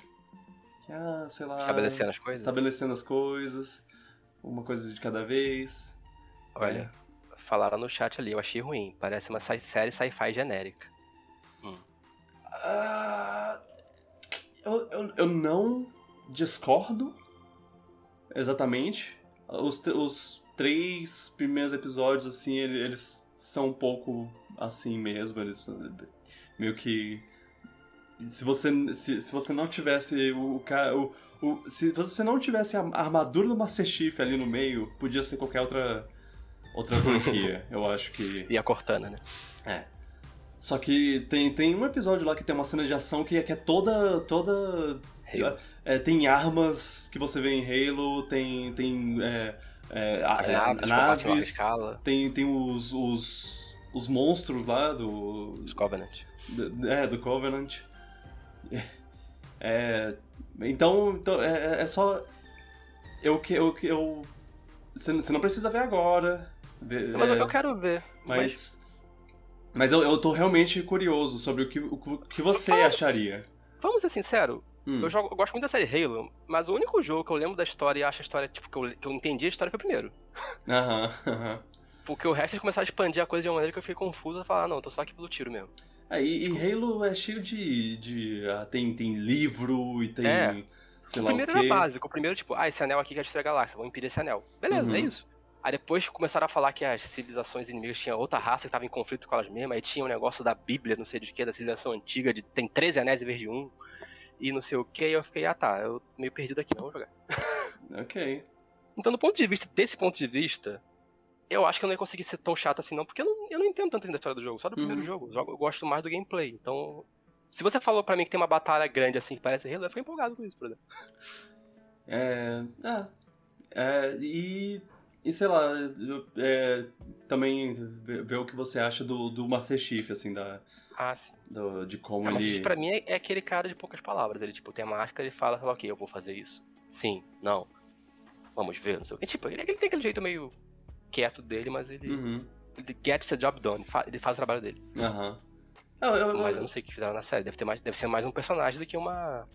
que, Ah, sei lá... Estabelecendo as coisas. Estabelecendo as coisas. Uma coisa de cada vez. Olha, falaram no chat ali, eu achei ruim. Parece uma série sci-fi genérica. Ah, eu, eu, eu não discordo exatamente. Os, os três primeiros episódios, assim, ele- eles são um pouco assim mesmo. Eles são meio que. Se você, se, se você não tivesse o, o, o Se você não tivesse a armadura do Master Chief ali no meio, podia ser qualquer outra. Outra franquia, eu acho que. E a Cortana, né? É. Só que tem, tem um episódio lá que tem uma cena de ação que é, que é toda. toda. Halo. É, tem armas que você vê em Halo, tem. tem é, é, é, naves, naves tem, tem os, os. os monstros lá do. os Covenant. do- É, do Covenant. É, então, então é, é só. Eu que. Eu, que- eu, você não precisa ver agora. ver- Mas eu- é, eu quero ver. Mas mas. Eu, eu tô realmente curioso sobre o que, o que você acharia. vamos ser sinceros, Hum. eu, jogo- eu gosto muito da série Halo, mas o único jogo que eu lembro da história e acho a história, tipo, que eu, que eu entendi a história foi o primeiro. Aham, aham. Porque o resto eles começaram a expandir a coisa de uma maneira que eu fiquei confuso e falar, ah, não, eu tô só aqui pelo tiro mesmo. É, e, e Halo é cheio de. de ah, tem, tem livro e tem. É. Sei o lá o primeiro quê. era básico, o primeiro, tipo, ah, esse anel aqui quer destruir a galáxia, vou impedir esse anel. Beleza, Uhum. é isso. Aí depois começaram a falar que as civilizações inimigas tinham outra raça que estava em conflito com elas mesmas. Aí tinha um negócio da Bíblia, não sei de que, da civilização antiga, de tem 13 anéis em vez de um. E não sei o que. E eu fiquei, ah tá, eu meio perdido aqui, não vou jogar. Ok. Então, do ponto de vista, desse ponto de vista, eu acho que eu não ia conseguir ser tão chato assim, não, porque eu não, eu não entendo tanto da história do jogo, só do primeiro Uhum. jogo. Eu jogo- Eu gosto mais do gameplay. Então. Se você falou pra mim que tem uma batalha grande assim que parece Halo, eu fico empolgado com isso, por exemplo. É. É. é, e. E sei lá, eu- é, também ver o que você acha do, do Master Chief, assim, da, Ah, sim. do- de como mas ele. isso pra mim é, é aquele cara de poucas palavras. Ele, tipo, tem a máscara e fala, sei lá, ok, eu vou fazer isso. Sim, não. Vamos ver, não sei o que. Tipo, ele, ele tem aquele jeito meio quieto dele, mas ele, Uhum. Ele gets the job done. Ele faz o trabalho dele. Aham. Eu- eu- Mas eu não sei o que fizeram na série. Deve, ter mais, deve ser mais um personagem do que uma,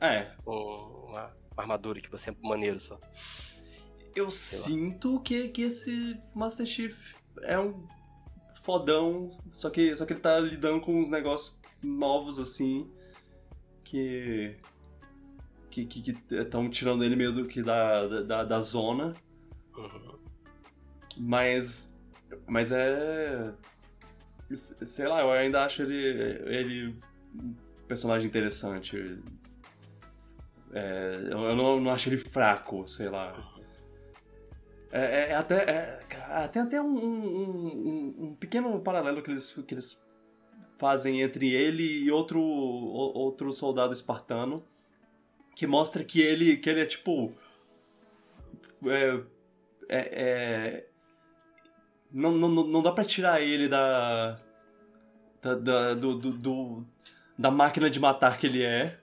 É, um- uma armadura que você é maneiro só. eu sinto que, que esse Master Chief é um fodão, só que, só que ele tá lidando com uns negócios novos assim que. que estão tirando ele meio do que da, da, da zona, Uhum. mas. Mas é. Sei lá, eu ainda acho ele, ele um personagem interessante. É, eu não, não acho ele fraco, sei lá. É, é- é até, é, cara, tem até um, um- um- pequeno paralelo que eles, que eles fazem entre ele e outro, outro soldado espartano, que mostra que ele, que ele é tipo. É, é- é- não, não, não dá pra tirar ele da. da, da- do, do- do- da máquina de matar que ele é.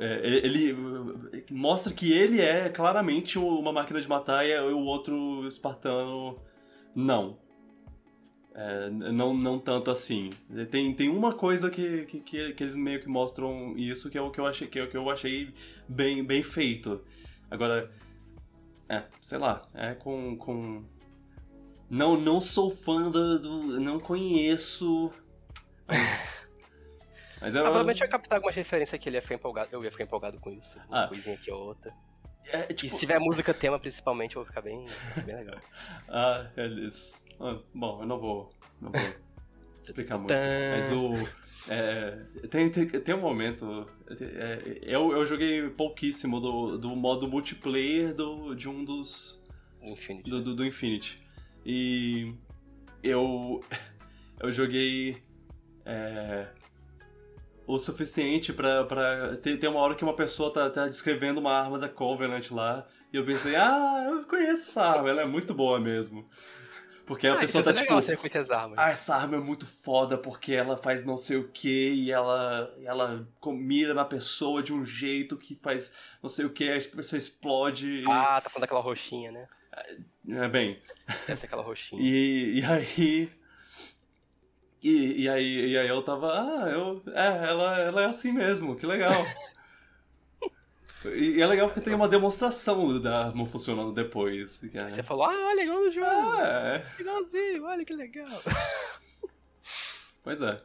É, ele, mostra que ele é claramente uma máquina de matar e o outro espartano não. É, não, não tanto assim. Tem, tem uma coisa que, que, que, que eles meio que mostram isso que é o que eu achei, que é o que eu achei bem, bem feito. Agora, é, sei lá, é com. com... Não, não sou fã do, do- Não conheço. Mas. Mas Ah, eu, provavelmente vai captar algumas referências que ele ia ficar empolgado. Eu ia ficar empolgado com isso. Uma Ah. coisinha aqui ou outra. é, E tipo, se tiver música tema, principalmente, eu vou ficar bem, bem legal. Ah, eles. Ah, bom, eu não vou. Não vou explicar muito. Mas o. é, tem, tem, tem um momento. é, eu, eu joguei pouquíssimo do, do modo multiplayer do, de um dos. Infinity. Do, do, do Infinity. E. Eu. Eu joguei. é, o suficiente pra. pra ter, ter uma hora que uma pessoa tá, tá descrevendo uma arma da Covenant lá. E eu pensei, ah, eu conheço essa arma, ela é muito boa mesmo. Porque a Ah, pessoa isso tá é tipo. Ah, essa arma é muito foda porque ela faz não sei o que e ela, ela mira na pessoa de um jeito que faz não sei o que, a pessoa explode. Ah, tá falando daquela roxinha, né? É bem. Deve ser aquela roxinha. E, e aí. E, e aí. E aí eu tava. Ah, eu. É, ela, ela é assim mesmo, que legal. E, e é legal porque tem uma demonstração da arma funcionando depois. é- Você falou, ah, legal no jogo. Ah, é. Legalzinho, olha que legal. Pois é.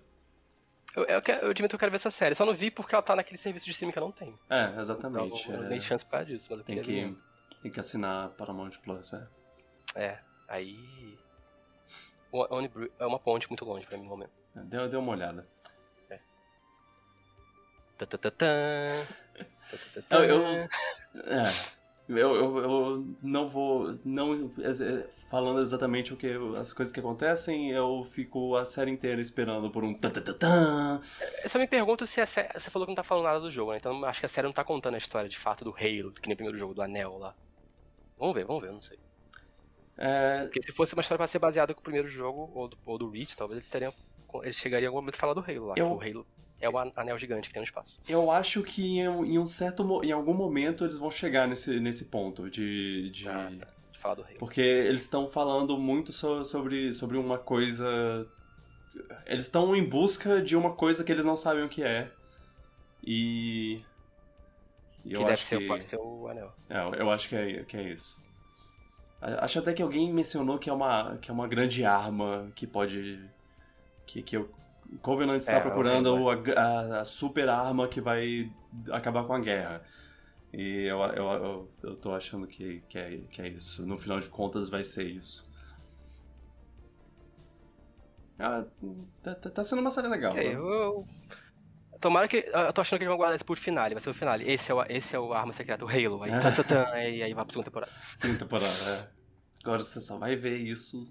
Eu, eu, eu admito que eu quero ver essa série. Só não vi porque ela tá naquele serviço de streaming que eu não tenho. É, Então, exatamente. eu não é. dei chance por causa disso, mas eu Tem que, ver. Tem que assinar Paramount Plus, é. É, aí. É uma ponte muito longe pra mim no momento. Deu, deu uma olhada. Tatatã. Tatatã. Eu, eu, é, eu, eu, eu não vou. Não, é, falando exatamente o que as coisas que acontecem, eu fico a série inteira esperando por um tatatatã. Eu só me pergunto se a série. Você falou que não tá falando nada do jogo, né? Então acho que a série não tá contando a história de fato do Halo, que nem o primeiro jogo do Anel lá. Vamos ver, vamos ver, não sei. É, Porque se fosse uma história pra ser baseada com o primeiro jogo, ou do, ou do Reach, talvez eles teriam. Eles chegariam em algum momento a falar do Halo lá. Eu- Que o Halo é o an- anel gigante que tem no espaço. eu acho que em, em um certo. Em algum momento eles vão chegar nesse, nesse ponto de. de... Ah, tá. De falar do Halo. Porque eles estão falando muito so- sobre, sobre uma coisa. Eles estão em busca de uma coisa que eles não sabem o que é. E. e que eu deve acho ser, que... pode ser o anel. É, eu acho que é, que é isso. Acho até que alguém mencionou que é uma, que é uma grande arma que pode. Que, que o Covenant está É, procurando a, a- a super arma que vai acabar com a guerra. E eu, eu, eu, eu tô achando que, que, é, que é isso. No final de contas, vai ser isso. Ah, tá, tá, tá sendo uma série legal. É, né? eu... Tomara que. Eu tô achando que eles vão guardar isso pro final, vai ser o final. Esse é o, esse é o arma secreta, o Halo. Aí, tan, tan, tan, aí, aí vai pra segunda temporada. Segunda temporada, é. Agora você só vai ver isso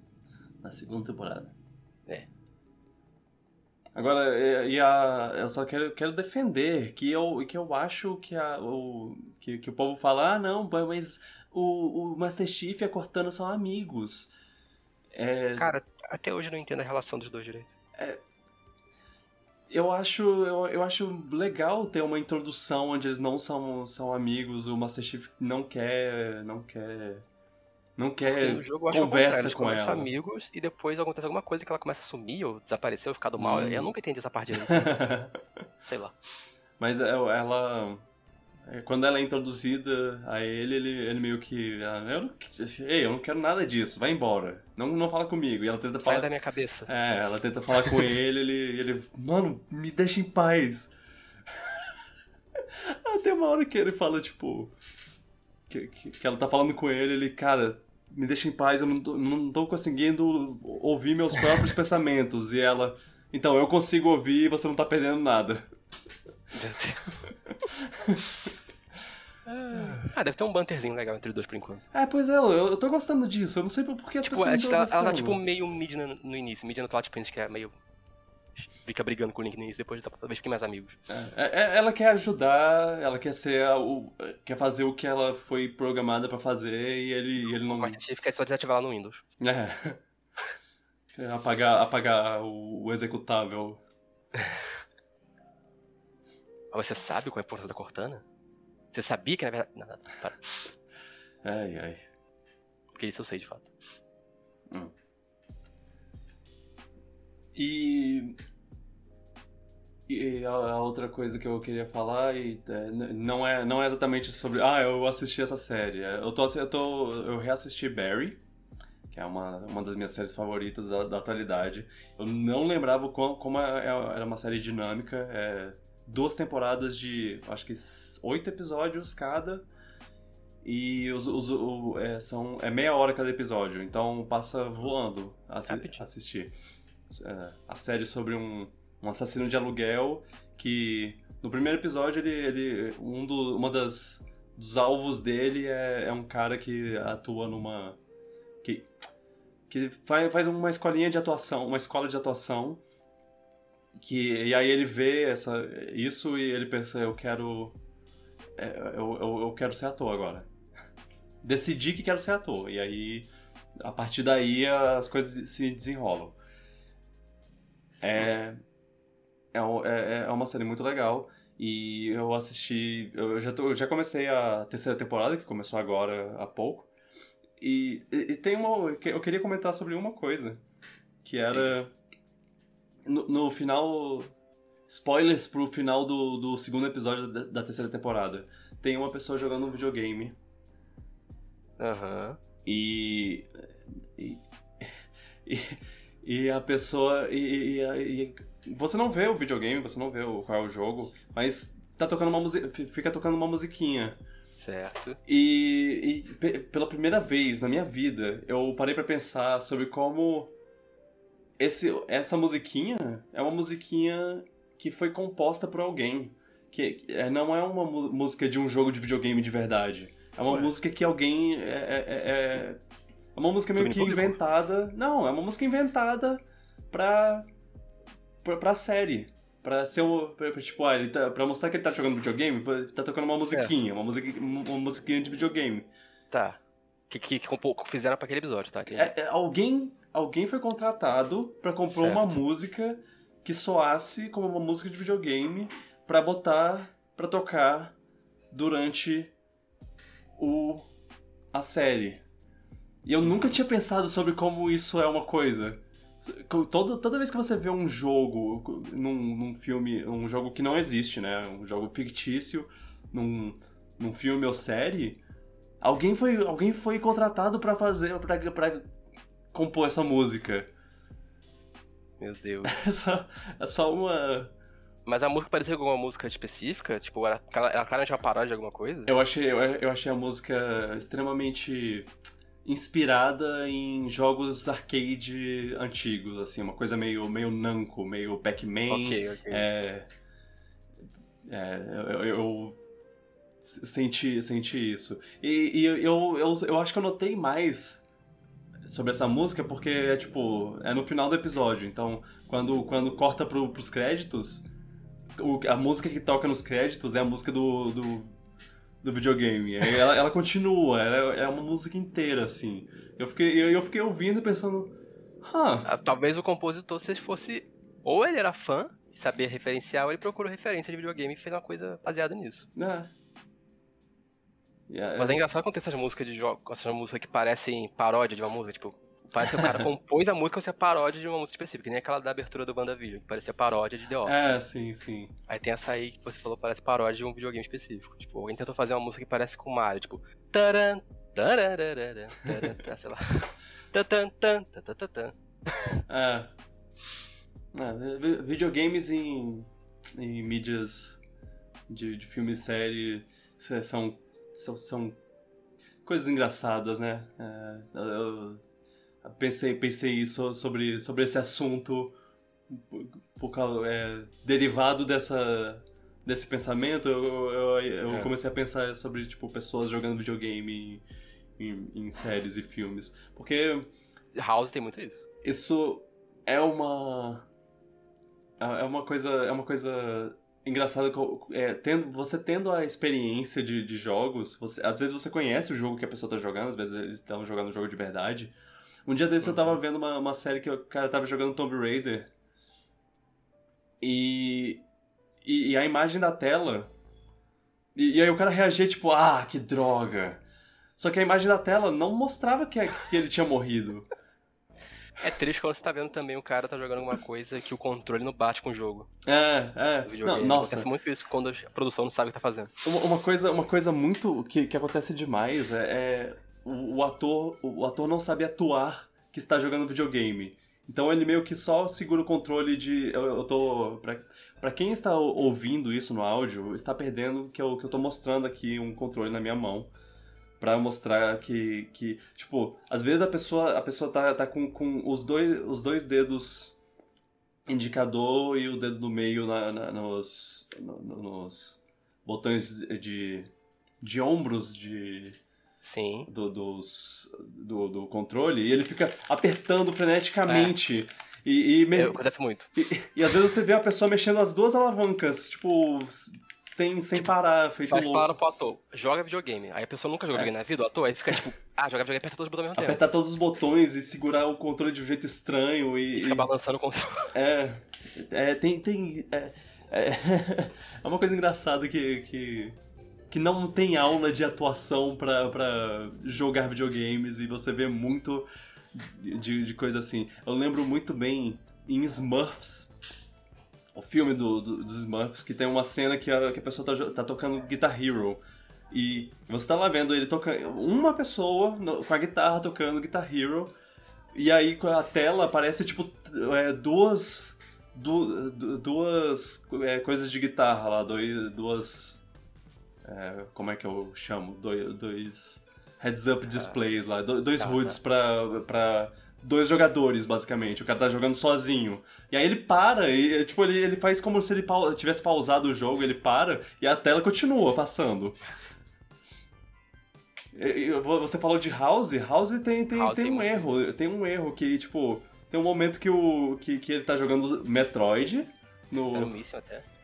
na segunda temporada. É. Agora, e e a, eu só quero, quero defender que eu, que eu acho que, a, o, que, que o povo fala, ah, não, mas o, o Master Chief e a Cortana são amigos. É, Cara, até hoje eu não entendo a relação dos dois direito. Eu acho eu, eu acho legal ter uma introdução onde eles não são, são amigos, o Master Chief não quer não quer não quer no jogo o conversa eles com ela. amigos e depois acontece alguma coisa que ela começa a sumir ou desaparecer ou ficar do mal. Hum. Eu nunca entendi essa parte direito. Sei lá. Mas é- ela. É, Quando ela é introduzida a ele, ele, ele meio que. ah, Eu não, ei, eu não quero nada disso, vai embora. Não, não fala comigo. E ela tenta Sai falar. da minha cabeça. É, ela tenta falar com ele, ele, ele. Mano, me deixa em paz. Até uma hora que ele fala, tipo. Que, que, que ela tá falando com ele, ele, cara, me deixa em paz, eu não tô, não tô conseguindo ouvir meus próprios pensamentos. E ela. Então, eu consigo ouvir e você não tá perdendo nada. Meu Deus. Ah, deve ter um banterzinho legal entre os dois por enquanto. É, pois é, eu, eu tô gostando disso. Eu não sei por que as Tipo, pessoas ela, não ela, estão ela tá tipo meio Midna no início. Midna Twilight Prince, que é meio. Fica brigando com o Link no início, depois talvez fiquem mais amigos. É, é, ela quer ajudar, ela quer ser a- o, quer fazer o que ela foi programada pra fazer e ele, ele não. Mas Chief quer só desativar lá no Windows. É. Apagar, apagar o, o executável. Mas você sabe qual é a importância da Cortana? Você sabia que na verdade. Não, não, para. Ai, ai. Porque isso eu sei de fato. E. E a, a outra coisa que eu queria falar, e, é, não, é, não é exatamente sobre. Ah, eu assisti essa série. É, Eu, tô, eu, tô, eu reassisti Barry, que é uma, uma das minhas séries favoritas da, da atualidade. Eu não lembrava como, como é- era uma série dinâmica. É, duas temporadas de, acho que, oito episódios cada. E os, os- o- é, são, é meia hora cada episódio, então passa voando assi assistir. É, a série sobre um, um assassino de aluguel que no primeiro episódio ele, ele um do, uma das dos alvos dele é, é um cara que atua numa que que faz, faz uma escolinha de atuação, uma escola de atuação que e aí ele vê essa isso e ele pensa eu quero é, eu, eu, eu quero ser ator agora. Decidi que quero ser ator e aí a partir daí as coisas se desenrolam. É, é, um- é, é uma série muito legal. E eu assisti. Eu já, tô- eu já comecei a terceira temporada, que começou agora há pouco. E- e tem uma. Eu queria comentar sobre uma coisa. Que era. No, no final. Spoilers pro final do, do segundo episódio da, da terceira temporada. Tem uma pessoa jogando um videogame. Aham. E. E, e, e a pessoa. E, e- você não vê o videogame, você não vê o, qual é o jogo, mas tá tocando uma música. Fica tocando uma musiquinha. Certo. E, e pe- pela primeira vez na minha vida, eu parei pra pensar sobre como esse, essa musiquinha é uma musiquinha que foi composta por alguém. Que é, não é uma música de um jogo de videogame de verdade. É uma Ué. música que alguém. É, é, é- é uma música meio que inventada. Não, é uma música inventada pra. pra, pra série. Pra ser o. Pra, tipo, ah, ele tá, pra mostrar que ele tá jogando videogame, tá tocando uma Certo. musiquinha. Uma, musiqui- uma musiquinha de videogame. Tá. Que, que, que fizeram pra aquele episódio, tá? É, é, alguém, alguém foi contratado pra comprar uma Certo. música que soasse como uma música de videogame pra botar pra tocar durante o a série. E eu nunca tinha pensado sobre como isso é uma coisa. Todo, toda vez que você vê um jogo num, num filme, um jogo que não existe, né? Um jogo fictício, num, num filme ou série, alguém foi, alguém foi contratado pra fazer, pra compor essa música. Meu Deus. É só, é só uma, Mas a música parecia com alguma música específica? Tipo, era, era claramente uma paródia de alguma coisa? Eu achei, eu, eu achei a música extremamente inspirada em jogos arcade antigos, assim, uma coisa meio, meio Namco, meio Pac-Man. Ok, ok. É, é, eu, eu senti, senti isso. E, e eu, eu, eu acho que eu notei mais sobre essa música porque é tipo, é no final do episódio, então quando, quando corta pro, pros créditos, o, a música que toca nos créditos é a música do, do, do videogame. Ela, ela continua, ela é uma música inteira, assim. Eu fiquei, eu, eu fiquei ouvindo e pensando. Huh. Talvez o compositor se fosse. Ou ele era fã e sabia referenciar, ou ele procurou referência de videogame e fez uma coisa baseada nisso. É. Yeah, Mas é engraçado quando tem essas músicas de jogo, essas músicas que parecem paródia de uma música, tipo, Parece que o cara compôs a música ou se é paródia de uma música específica, que nem aquela da abertura do WandaVision, que parecia paródia de The Office. É, sim, sim. Aí tem essa aí que você falou parece paródia de um videogame específico. Tipo, alguém tentou fazer uma música que parece com Mario, tipo. Taran, tararara, taran, sei lá. Tatan, tan, tatan, É. é. Videogames em, em mídias de, de filme e série são, são, são coisas engraçadas, né? É, eu, pensei, pensei isso sobre, sobre esse assunto por causa, é, derivado dessa, desse pensamento, eu, eu, eu é. comecei a pensar sobre tipo, pessoas jogando videogame em, em, em, séries e filmes. Porque. House tem muito isso. Isso é uma. É, é uma coisa. É uma coisa engraçada. É, tendo, você tendo a experiência de, de jogos, você, às vezes você conhece o jogo que a pessoa está jogando, às vezes eles estão jogando um jogo de verdade. Um dia desse eu tava vendo uma, uma série que o cara tava jogando Tomb Raider. E, e, e a imagem da tela. E, e, aí o cara reagia tipo, ah, que droga. Só que a imagem da tela não mostrava que, que ele tinha morrido. É triste quando você tá vendo também o cara tá jogando alguma coisa que o controle não bate com o jogo. É, é. Não, nossa. Acontece muito isso quando a produção não sabe o que tá fazendo. Uma, uma coisa, uma coisa muito que, que acontece demais é, é o, o, ator, o ator não sabe atuar que está jogando videogame. Então ele meio que só segura o controle de. Eu, eu tô. Pra, pra quem está ouvindo isso no áudio, está perdendo que eu, que eu tô mostrando aqui um controle na minha mão. Pra mostrar que, que. Tipo, às vezes a pessoa, a pessoa tá, tá com, com os, dois, os dois dedos indicador e o dedo do meio na, na, nos, no, nos botões de, de ombros de, Sim. Do, dos, do, do controle e ele fica apertando freneticamente. É. E, e me... acontece muito. E, e, às vezes você vê a pessoa mexendo as duas alavancas, tipo, sem, sem parar, feito faz louco. Faz pro ator, joga videogame. Aí a pessoa nunca joga é. videogame na vida, o ator, aí fica tipo, ah, joga videogame, aperta todos os botões ao mesmo Apertar todos os botões e segurar o controle de um jeito estranho e... E fica balançando o controle. É, é tem... tem é, é, é uma coisa engraçada que... que que não tem aula de atuação para jogar videogames e você vê muito de, de coisa assim. Eu lembro muito bem em Smurfs, o filme do, do, dos Smurfs, que tem uma cena que a, que a pessoa tá, tá tocando Guitar Hero. E você tá lá vendo ele tocando. Uma pessoa no, com a guitarra tocando Guitar Hero. E aí a tela aparece tipo é, duas. Du, duas é, coisas de guitarra lá, dois, duas é, como é que eu chamo? Dois, dois heads-up displays lá, dois tá, HUDs tá. pra, pra dois jogadores, basicamente. O cara tá jogando sozinho. E aí ele para, e tipo, ele, ele faz como se ele tivesse pausado o jogo, ele para e a tela continua passando. Você falou de House, House tem, tem, House tem, um erro. Isso. Tem um erro que, tipo, tem um momento que, o, que, que ele tá jogando Metroid no.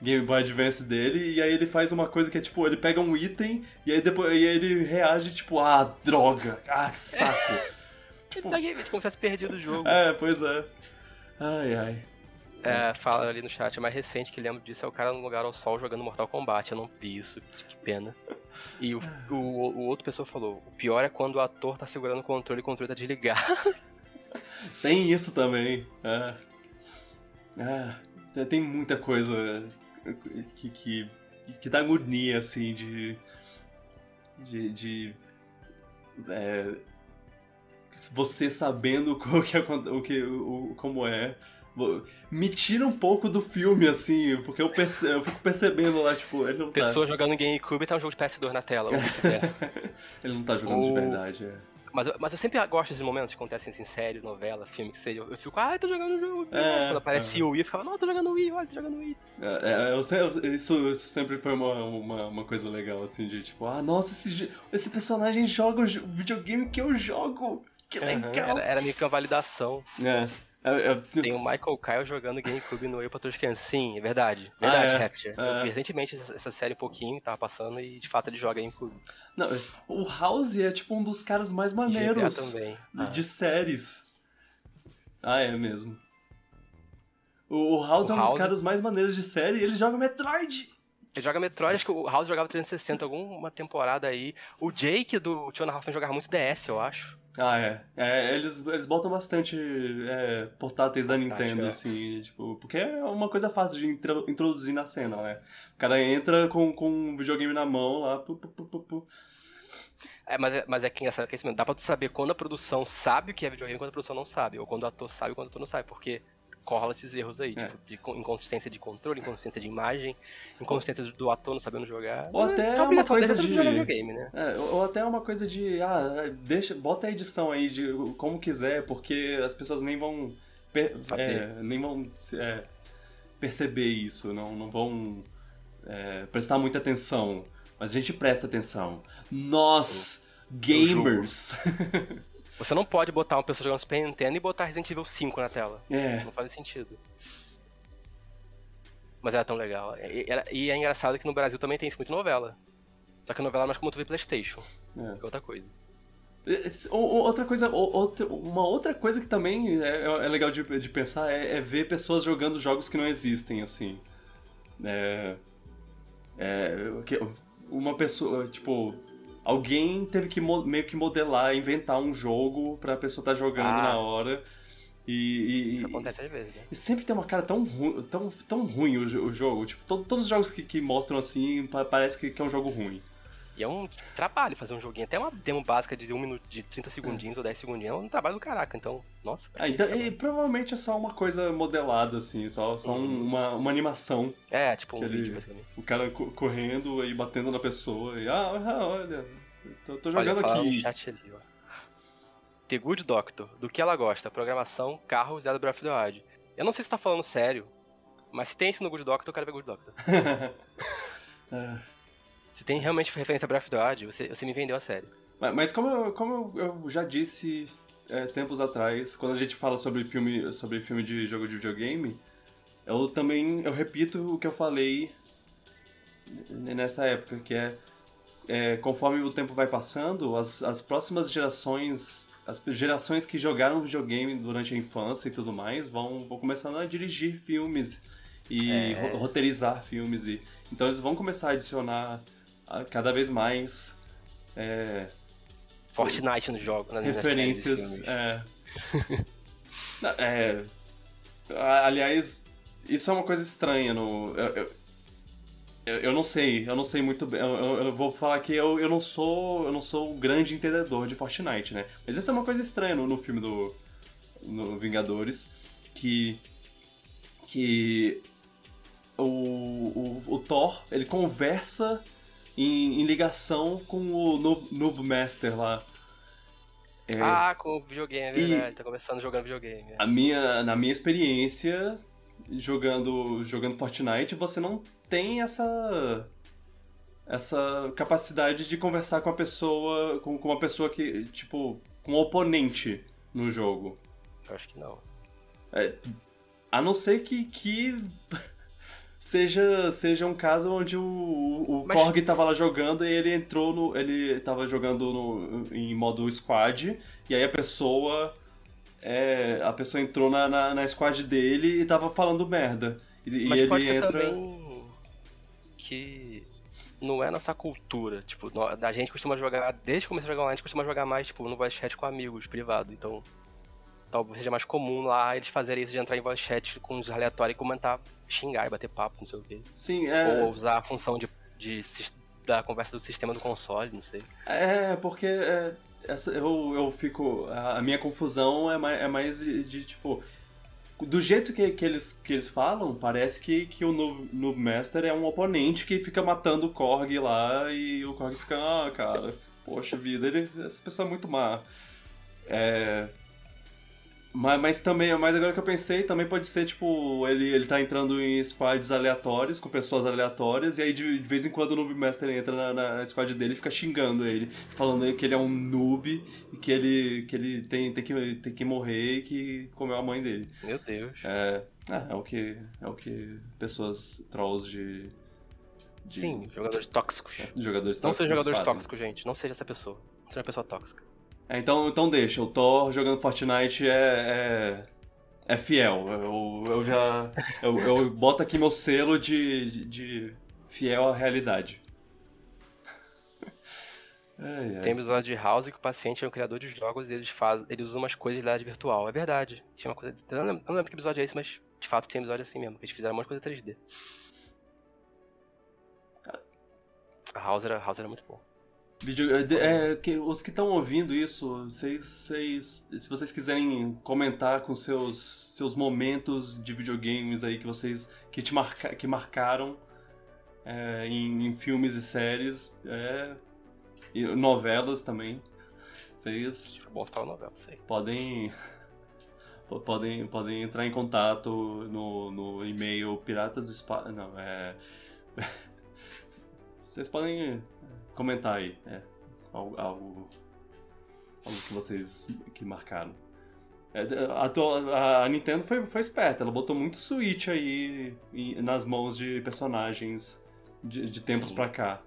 Game Boy Advance dele, e aí ele faz uma coisa que é tipo, ele pega um item e aí depois e aí ele reage tipo, ah, droga, ah, que saco. tipo, ele tá como se tivesse perdido o jogo. É, pois é. Ai, ai. É, fala ali no chat, é mais recente que lembro disso é o cara no lugar ao sol jogando Mortal Kombat. Eu não vi isso, que pena. E o, o, o outro pessoa falou: o pior é quando o ator tá segurando o controle e o controle tá desligado. Tem isso também. É. É. Tem muita coisa que, que, que dá agonia, assim, de. de. de é, você sabendo o que, o que o, como é, me tira um pouco do filme, assim, porque eu, perce... eu fico percebendo lá, tipo, ele não tá... Pessoa jogando GameCube e tá um jogo de PS2 na tela, ou vice-versa. ele não tá jogando ou... de verdade, é. Mas, mas eu sempre gosto desses momentos que acontecem assim, série, novela, filme, que seja. Eu, eu fico, ah, tô jogando o jogo. É, Quando aparece é. o Wii, eu ficava, não, tô jogando o Wii, olha, tô jogando o Wii. É, é eu, eu, isso, isso sempre foi uma, uma, uma, coisa legal, assim, de tipo, ah, nossa, esse, esse personagem joga o videogame que eu jogo. Que legal. Uhum, era, era meio que uma validação. É. É, é... Tem o Michael Kyle jogando GameCube no Eu para Crianças. Sim, é verdade. Verdade, ah, é, Rapture. É. Eu vi recentemente essa série um pouquinho, tava passando, e de fato ele joga GameCube. Não, o House é tipo um dos caras mais maneiros de ah. séries. Ah, é mesmo. O House o é um House... dos caras mais maneiros de série e ele joga Metroid. Ele joga Metroid, acho que o House jogava 360 alguma temporada aí. O Jake do Tiona Hoffman jogava muito DS, eu acho. Ah, é. é eles, eles botam bastante é, portáteis da Nintendo, é. assim, tipo, porque é uma coisa fácil de introduzir na cena, né? O cara entra com, com um videogame na mão lá, pu, pu, pu, pu. É, mas, é, mas é que engraçado que é dá pra tu saber quando a produção sabe o que é videogame e quando a produção não sabe, ou quando o ator sabe e quando o ator não sabe, porque corrola esses erros aí, é. tipo, de inconsistência de controle, inconsistência de imagem, inconsistência do ator não sabendo jogar. Ou até é uma coisa de videogame, né? É, ou até uma coisa de, ah, deixa, bota a edição aí de como quiser, porque as pessoas nem vão per, é, nem vão é, perceber isso, não, não vão é, prestar muita atenção. Mas a gente presta atenção. Nós, gamers. Você não pode botar uma pessoa jogando Super Nintendo e botar Resident Evil 5 na tela. É. Não faz sentido. Mas era tão legal. E, era, e, é engraçado que no Brasil também tem isso muito novela. Só que novela é mais como tu vê Playstation. É. Que é outra coisa. Outra coisa, outra, uma outra coisa que também é, é legal de, de pensar é, é, ver pessoas jogando jogos que não existem, assim. É, é, uma pessoa, tipo, alguém teve que meio que modelar, inventar um jogo pra pessoa estar tá jogando ah. na hora. E, e, acontece às vezes, né? E sempre tem uma cara tão, ru tão, tão ruim o, o jogo. Tipo, to todos os jogos que, que mostram assim, parece que, que, é um jogo ruim. E é um trabalho fazer um joguinho. Até uma demo básica de um minuto, de 30 segundinhos é. ou 10 segundinhos é um trabalho do caraca. Então, nossa. Ah, então, e provavelmente é só uma coisa modelada, assim, só, só uhum. uma, uma animação. É, tipo um vídeo, basicamente. O cara correndo e batendo na pessoa e, ah, ah olha, tô, tô jogando olha, aqui. chat ali, ó. The Good Doctor, do que ela gosta, programação, carro, Zelda Breath of the Wild. Eu não sei se tá falando sério, mas se tem isso no Good Doctor, eu quero ver Good Doctor. é. Se tem realmente referência a Breath of the Wild, você, você me vendeu a sério. Mas, mas como, eu, como eu já disse é, tempos atrás, quando a gente fala sobre filme, sobre filme de jogo de videogame, eu também eu repito o que eu falei nessa época, que é, é conforme o tempo vai passando, as, as próximas gerações as gerações que jogaram videogame durante a infância e tudo mais vão, vão começando a dirigir filmes e é. roteirizar filmes. E, então eles vão começar a adicionar cada vez mais. É, Fortnite no jogo, né, referências. É, é, aliás, isso é uma coisa estranha no. Eu, eu, eu, não sei, eu não sei muito bem. Eu, eu, vou falar que eu, eu não sou. Eu não sou um grande entendedor de Fortnite, né? Mas isso é uma coisa estranha no, no filme do. No Vingadores. Que. Que. O, o, o Thor, ele conversa em, em ligação com o Noob, Noob Master lá. É, ah, com o videogame, é verdade. Tá começando jogando videogame. É. A minha, na minha experiência, jogando, jogando Fortnite, você não tem essa essa capacidade de conversar com a pessoa, com, com uma pessoa que, tipo, com um oponente no jogo. Eu acho que não. É, a não ser que, que seja, seja um caso onde o, o Mas... Korg tava lá jogando e ele entrou no. Ele tava jogando no, em modo squad, e aí a pessoa. É, a pessoa entrou na, na, na squad dele e tava falando merda. E, Mas e pode ele entra. Também que não é nossa cultura. Tipo, a gente costuma jogar, desde que comecei a jogar online, a gente costuma jogar mais, tipo, no voice chat com amigos, privado. Então, talvez seja mais comum lá eles fazerem isso de entrar em voice chat com os aleatórios e comentar, xingar e bater papo, não sei o quê. Sim, é. Ou usar a função de, de, da conversa do sistema do console, não sei. É, porque é, essa, eu, eu fico. A minha confusão é mais, é mais de, de tipo do jeito que, que, eles, que eles falam, parece que, que o Noob, Noob Master é um oponente que fica matando o Korg lá e o Korg fica, ah, cara, poxa vida, ele, essa pessoa é muito má. É, mas, mas, também, mas agora que eu pensei, também pode ser, tipo, ele, ele tá entrando em squads aleatórios, com pessoas aleatórias, e aí de, de vez em quando o Noob Master entra na, na squad dele e fica xingando ele, falando que ele é um noob e que ele, que ele tem, tem, que, tem que morrer e que comeu a mãe dele. Meu Deus. É, é, é o que. É o que pessoas trolls de. de Sim, jogadores tóxicos. É, jogadores Não seja jogadores tóxicos, gente. Não seja essa pessoa. Seja uma pessoa tóxica. É, então, então deixa, o Thor jogando Fortnite é, é, é fiel. Eu, eu já. Eu, eu boto aqui meu selo de, de, de fiel à realidade. Ai, ai. Tem episódio de House que o paciente é um criador de jogos e ele, faz, ele usa umas coisas de realidade virtual. É verdade. Tinha uma coisa. Eu não, lembro, eu não lembro que episódio é esse, mas de fato tem episódio assim mesmo. Eles fizeram uma coisa 3D. A House era, House era muito bom. Video, é, é, que, os que estão ouvindo isso, vocês, vocês, se vocês quiserem comentar com seus, seus momentos de videogames aí que vocês que te marca, que marcaram é, em, em, filmes e séries, é, e novelas também, vocês botar novela, sei. podem podem podem entrar em contato no, no e-mail piratas do espaço, não é vocês podem comentar aí, é, algo, algo, algo que vocês que marcaram. É, a, a, Nintendo foi, foi esperta, ela botou muito Switch aí nas mãos de personagens de, de tempos Sim. pra cá.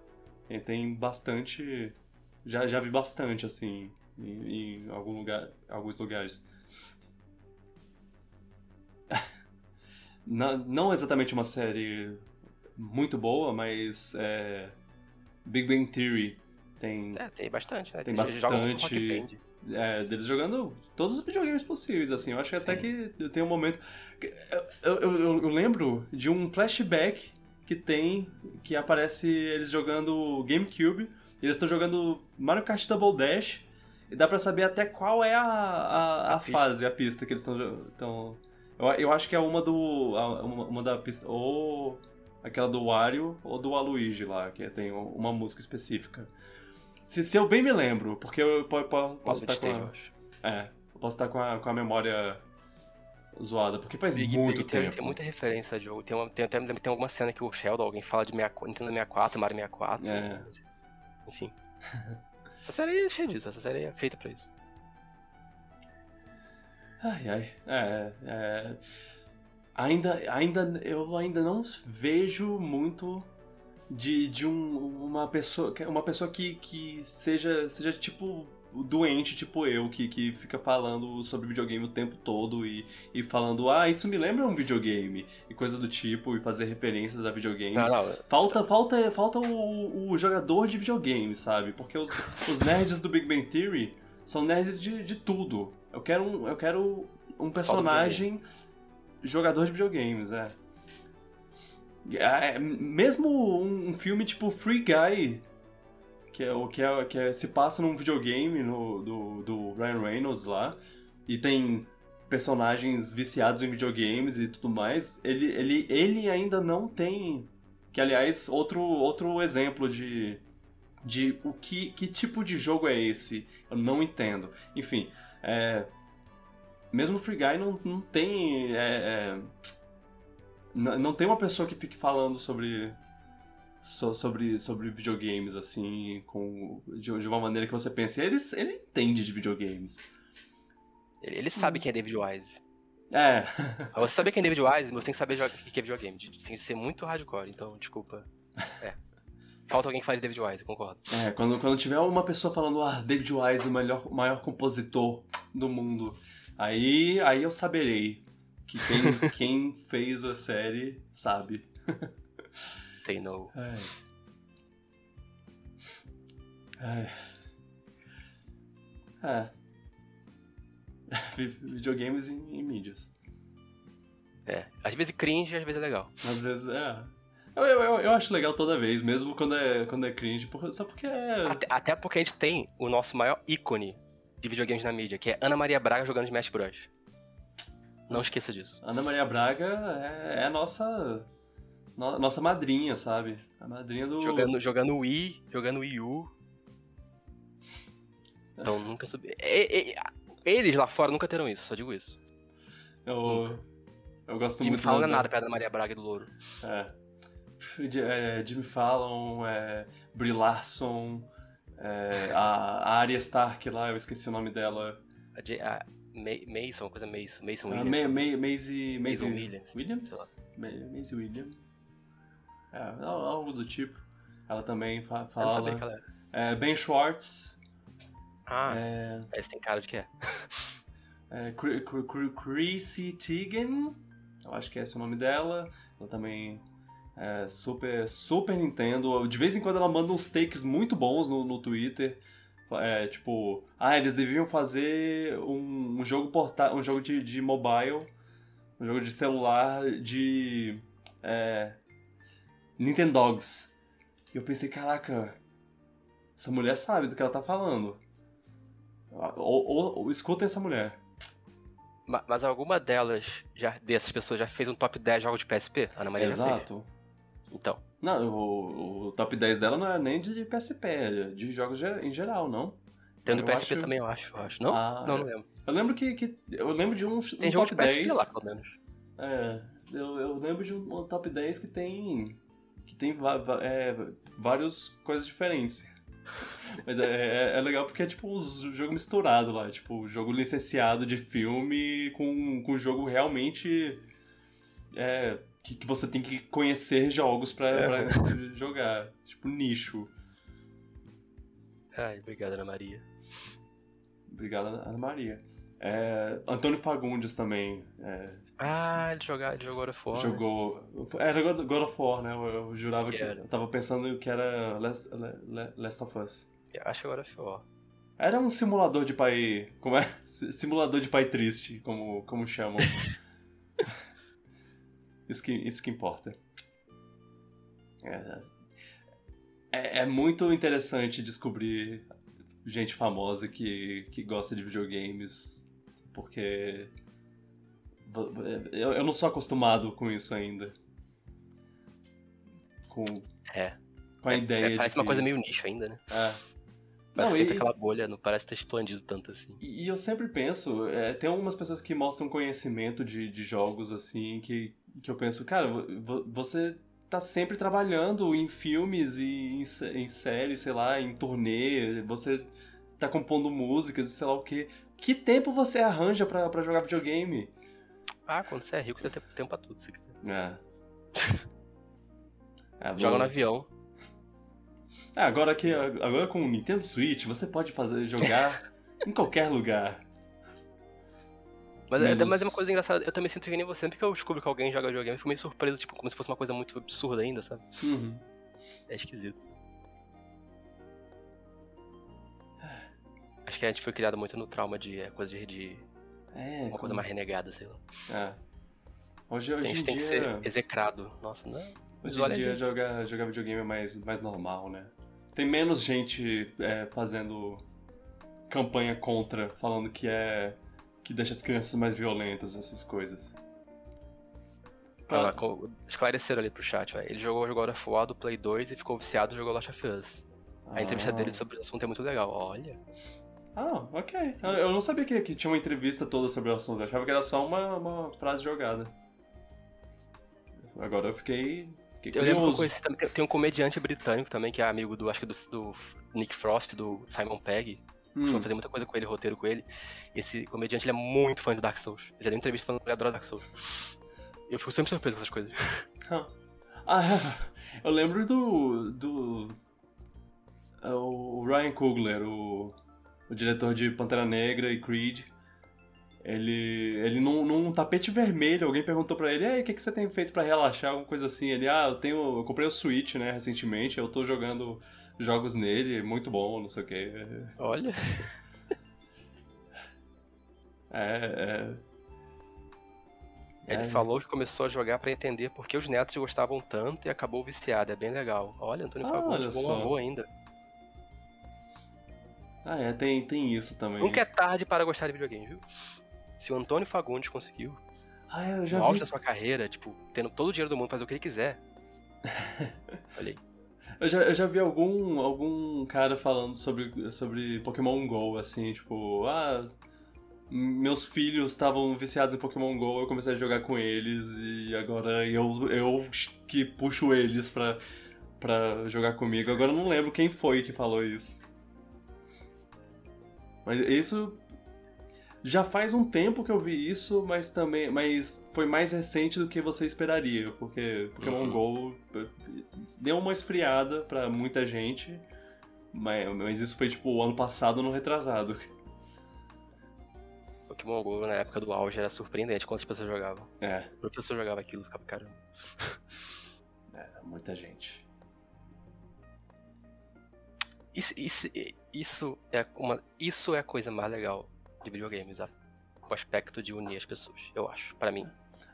E tem bastante. Já, já vi bastante, assim, em, em algum lugar, alguns lugares. não, não exatamente uma série muito boa, mas é, Big Bang Theory tem. É, tem bastante, né? Tem, bastante. É, deles jogando todos os videogames possíveis, assim. Eu acho que até que tem um momento. Eu, eu, eu, eu, lembro de um flashback que tem que aparece eles jogando GameCube. Eles estão jogando Mario Kart Double Dash. E dá pra saber até qual é a, a, a, a fase, a pista que eles estão. Eu, eu acho que é uma do. Uma, uma da pista. Ou aquela do Wario ou do Aluigi lá, que tem uma música específica. Se, se eu bem me lembro, porque eu, eu, eu posso estar com a, É, eu posso estar com a, com a memória zoada, porque faz Big, muito Big, tempo. Tem, tem, muita referência a jogo. Tem, uma, tem, tem, tem alguma cena que o Sheldon, alguém fala de 64, Nintendo 64, Mario 64. É. Enfim. essa série é cheia disso, essa série é feita pra isso. Ai, ai. É, é ainda, ainda eu ainda não vejo muito de, de um, uma pessoa uma pessoa que, que seja seja tipo doente tipo eu que, que fica falando sobre videogame o tempo todo e, e falando ah isso me lembra um videogame. E coisa do tipo e fazer referências a videogames. Não, não, falta falta falta o, o jogador de videogame sabe? Porque os, os nerds do Big Bang Theory são nerds de, de tudo. Eu quero um, eu quero um personagem jogador de videogames, é. é mesmo um filme tipo Free Guy, que é o que, é, que é, se passa num videogame no, do, do Ryan Reynolds lá, e tem personagens viciados em videogames e tudo mais, ele, ele, ele ainda não tem. Que aliás, outro, outro exemplo de, de o que, que tipo de jogo é esse, eu não entendo. Enfim, é, mesmo Free Guy não, não tem. É, é, não tem uma pessoa que fique falando sobre. sobre, sobre videogames, assim, com, de, de uma maneira que você pense. Ele, ele entende de videogames. Ele, sabe quem é David Wise. É. Você saber quem é David Wise, você tem que saber o que é videogame. Tem que ser muito hardcore, então, desculpa. É. Falta alguém que fale David Wise, concordo. É, quando, quando tiver uma pessoa falando, ah, David Wise, o melhor, maior compositor do mundo. Aí, aí eu saberei que quem, quem fez a série sabe. They know. É. É. É. Videogames e, e mídias. É. Às vezes cringe, às vezes é legal. Às vezes é. Eu, eu, eu, acho legal toda vez, mesmo quando é, quando é cringe, só porque é. Até, até porque a gente tem o nosso maior ícone de videogames na mídia, que é Ana Maria Braga jogando Smash Bros. Não esqueça disso. Ana Maria Braga é, é a nossa. no- nossa madrinha, sabe? A madrinha do. Jogando, jogando Wii, jogando Wii U. Então nunca subi. E- e- Eles lá fora nunca terão isso, só digo isso. Eu, eu gosto Jimmy muito Fallon não é nada perto da Maria Braga e do Louro. É. É, Jimmy Fallon, é, Brie Larson, é, a, a Arya Stark lá, eu esqueci o nome dela. A, J- a Ma- Mason, uma coisa Mason. Mason A Williams. Ma- Maisie, Mason Williams. Williams? Maisie Williams. É, al- algo do tipo. Ela também fa Eu não fala. sabia que ela era. É, ben Schwartz, Ah, é, esse tem cara de que é. é, Chrissy Teigen, eu acho que é esse o nome dela. Ela também é super, super Nintendo. De vez em quando ela manda uns takes muito bons no, no Twitter. É, tipo, ah, eles deviam fazer um, um jogo porta um jogo de, de mobile, um jogo de celular de é, Nintendogs. E eu pensei, caraca, essa mulher sabe do que ela tá falando. Ou, ou, ou escutem essa mulher. Ma- Mas alguma delas, já, dessas pessoas, já fez um top 10 jogos de PSP? Ana Maria fez. Então. Não, o, o top 10 dela não é nem de PSP, é de jogos em geral, não. Tem Eu PSP acho- também, eu acho. Eu acho. Não? Ah, não, não lembro. Eu lembro que, que- eu lembro de um, Tem um jogo top de PSP 10. lá, pelo menos. É, eu, eu lembro de um, top 10 que tem que tem é, várias coisas diferentes. Mas é, é, é legal porque é tipo um jogo misturado lá, tipo jogo licenciado de filme com, com jogo realmente é, que, que você tem que conhecer jogos pra, É. pra jogar, tipo nicho. Ai, obrigado, Ana Maria. Obrigado, Ana Maria. É, Antônio Fagundes também é, Ah, ele, joga, ele jogou fora. jogou. Era God God of War, né? Eu, eu jurava Que que. era? Eu tava pensando que era Last, Last of Us. Eu acho que agora foi. Era um simulador de pai. Como é? Si- Simulador de pai triste, como, como chamam. isso, que, isso que importa. É, é, é muito interessante descobrir gente famosa que, que gosta de videogames, porque eu, eu não sou acostumado com isso ainda. Com, É. com a É, ideia é, de Parece uma que- coisa meio nicho ainda, né? É. Parece Não, sempre e- aquela bolha, não parece ter expandido tanto assim. E e eu sempre penso, é, tem algumas pessoas que mostram conhecimento de, de jogos assim, que, que eu penso, cara, vo- vo- você tá sempre trabalhando em filmes e em, em séries, sei lá, em turnê, você tá compondo músicas e sei lá o quê. Que tempo você arranja pra, pra jogar videogame? Ah, quando você é rico, você tem tempo pra tudo, se quiser. É. É, Joga no avião. É, agora que agora com o Nintendo Switch, você pode fazer jogar em qualquer lugar. Mas, é, Menos- mas é uma coisa engraçada, eu também sinto que nem você, sempre que eu descubro que alguém joga videogame, eu fico meio surpreso, tipo, como se fosse uma coisa muito absurda ainda, sabe? Uhum. É esquisito. Acho que a gente foi criado muito no trauma de é, coisa de, de É, uma coisa mais renegada, sei lá. É. Hoje, hoje Tem, em tem que dia, ser execrado. Nossa, não. hoje Mas em dia jogar, jogar videogame é mais, mais normal, né? Tem menos gente é, fazendo campanha contra, falando que é que deixa as crianças mais violentas, essas coisas. Co- esclareceram ali pro chat, ó. Ele jogou o God of War do Play 2 e ficou viciado e jogou Last of Us. A entrevista Ah. dele sobre o assunto é muito legal. Olha. Ah, ok. Eu- não sabia que, que tinha uma entrevista toda sobre o assunto. Eu achava que era só uma, uma frase jogada. Agora eu fiquei, fiquei Eu lembro que eu conheci Tem um comediante britânico também, que é amigo do, acho que do, do Nick Frost, do Simon Pegg. Hum, fazer muita coisa com ele, roteiro com ele. Esse comediante ele é muito fã de Dark Souls. Ele já deu entrevista falando que ele adora Dark Souls. Eu fico sempre surpreso com essas coisas. Ah, eu lembro do. do. é, O Ryan Coogler, o, o diretor de Pantera Negra e Creed. Ele, ele num, num tapete vermelho, alguém perguntou pra ele, e aí, o que, que você tem feito pra relaxar? Alguma coisa assim. Ele, ah, eu tenho. Eu comprei o Switch, né, recentemente, eu tô jogando jogos nele, muito bom, não sei o quê. Olha. É. é... Ele É. falou que começou a jogar pra entender por que os netos gostavam tanto e acabou viciado. É bem legal. Olha, Antônio Ah, Fagundes, olha bom só. avô ainda. Ah, é, tem, tem isso também. Nunca é tarde para gostar de videogame, viu? Se o Antônio Fagundes conseguiu. Ah, eu já no auge vi. da sua carreira, tipo, tendo todo o dinheiro do mundo, fazer o que ele quiser. Olha aí. Eu já, eu já vi algum, algum cara falando sobre, sobre Pokémon GO, assim, tipo, ah, meus filhos estavam viciados em Pokémon GO, eu comecei a jogar com eles e agora eu, eu que puxo eles pra, pra jogar comigo. Agora eu não lembro quem foi que falou isso. Mas isso já faz um tempo que eu vi isso, mas também, mas foi mais recente do que você esperaria, porque Pokémon Uhum. Go eh, deu uma esfriada pra muita gente, mas, mas isso foi tipo o ano passado, no retrasado. Pokémon GO na época do auge era surpreendente quantas pessoas jogavam. É, O professor jogava aquilo, ficava caramba. é muita gente. Isso, isso, isso, é uma, isso é a coisa mais legal de videogames, a- o aspecto de unir as pessoas, eu acho, pra mim.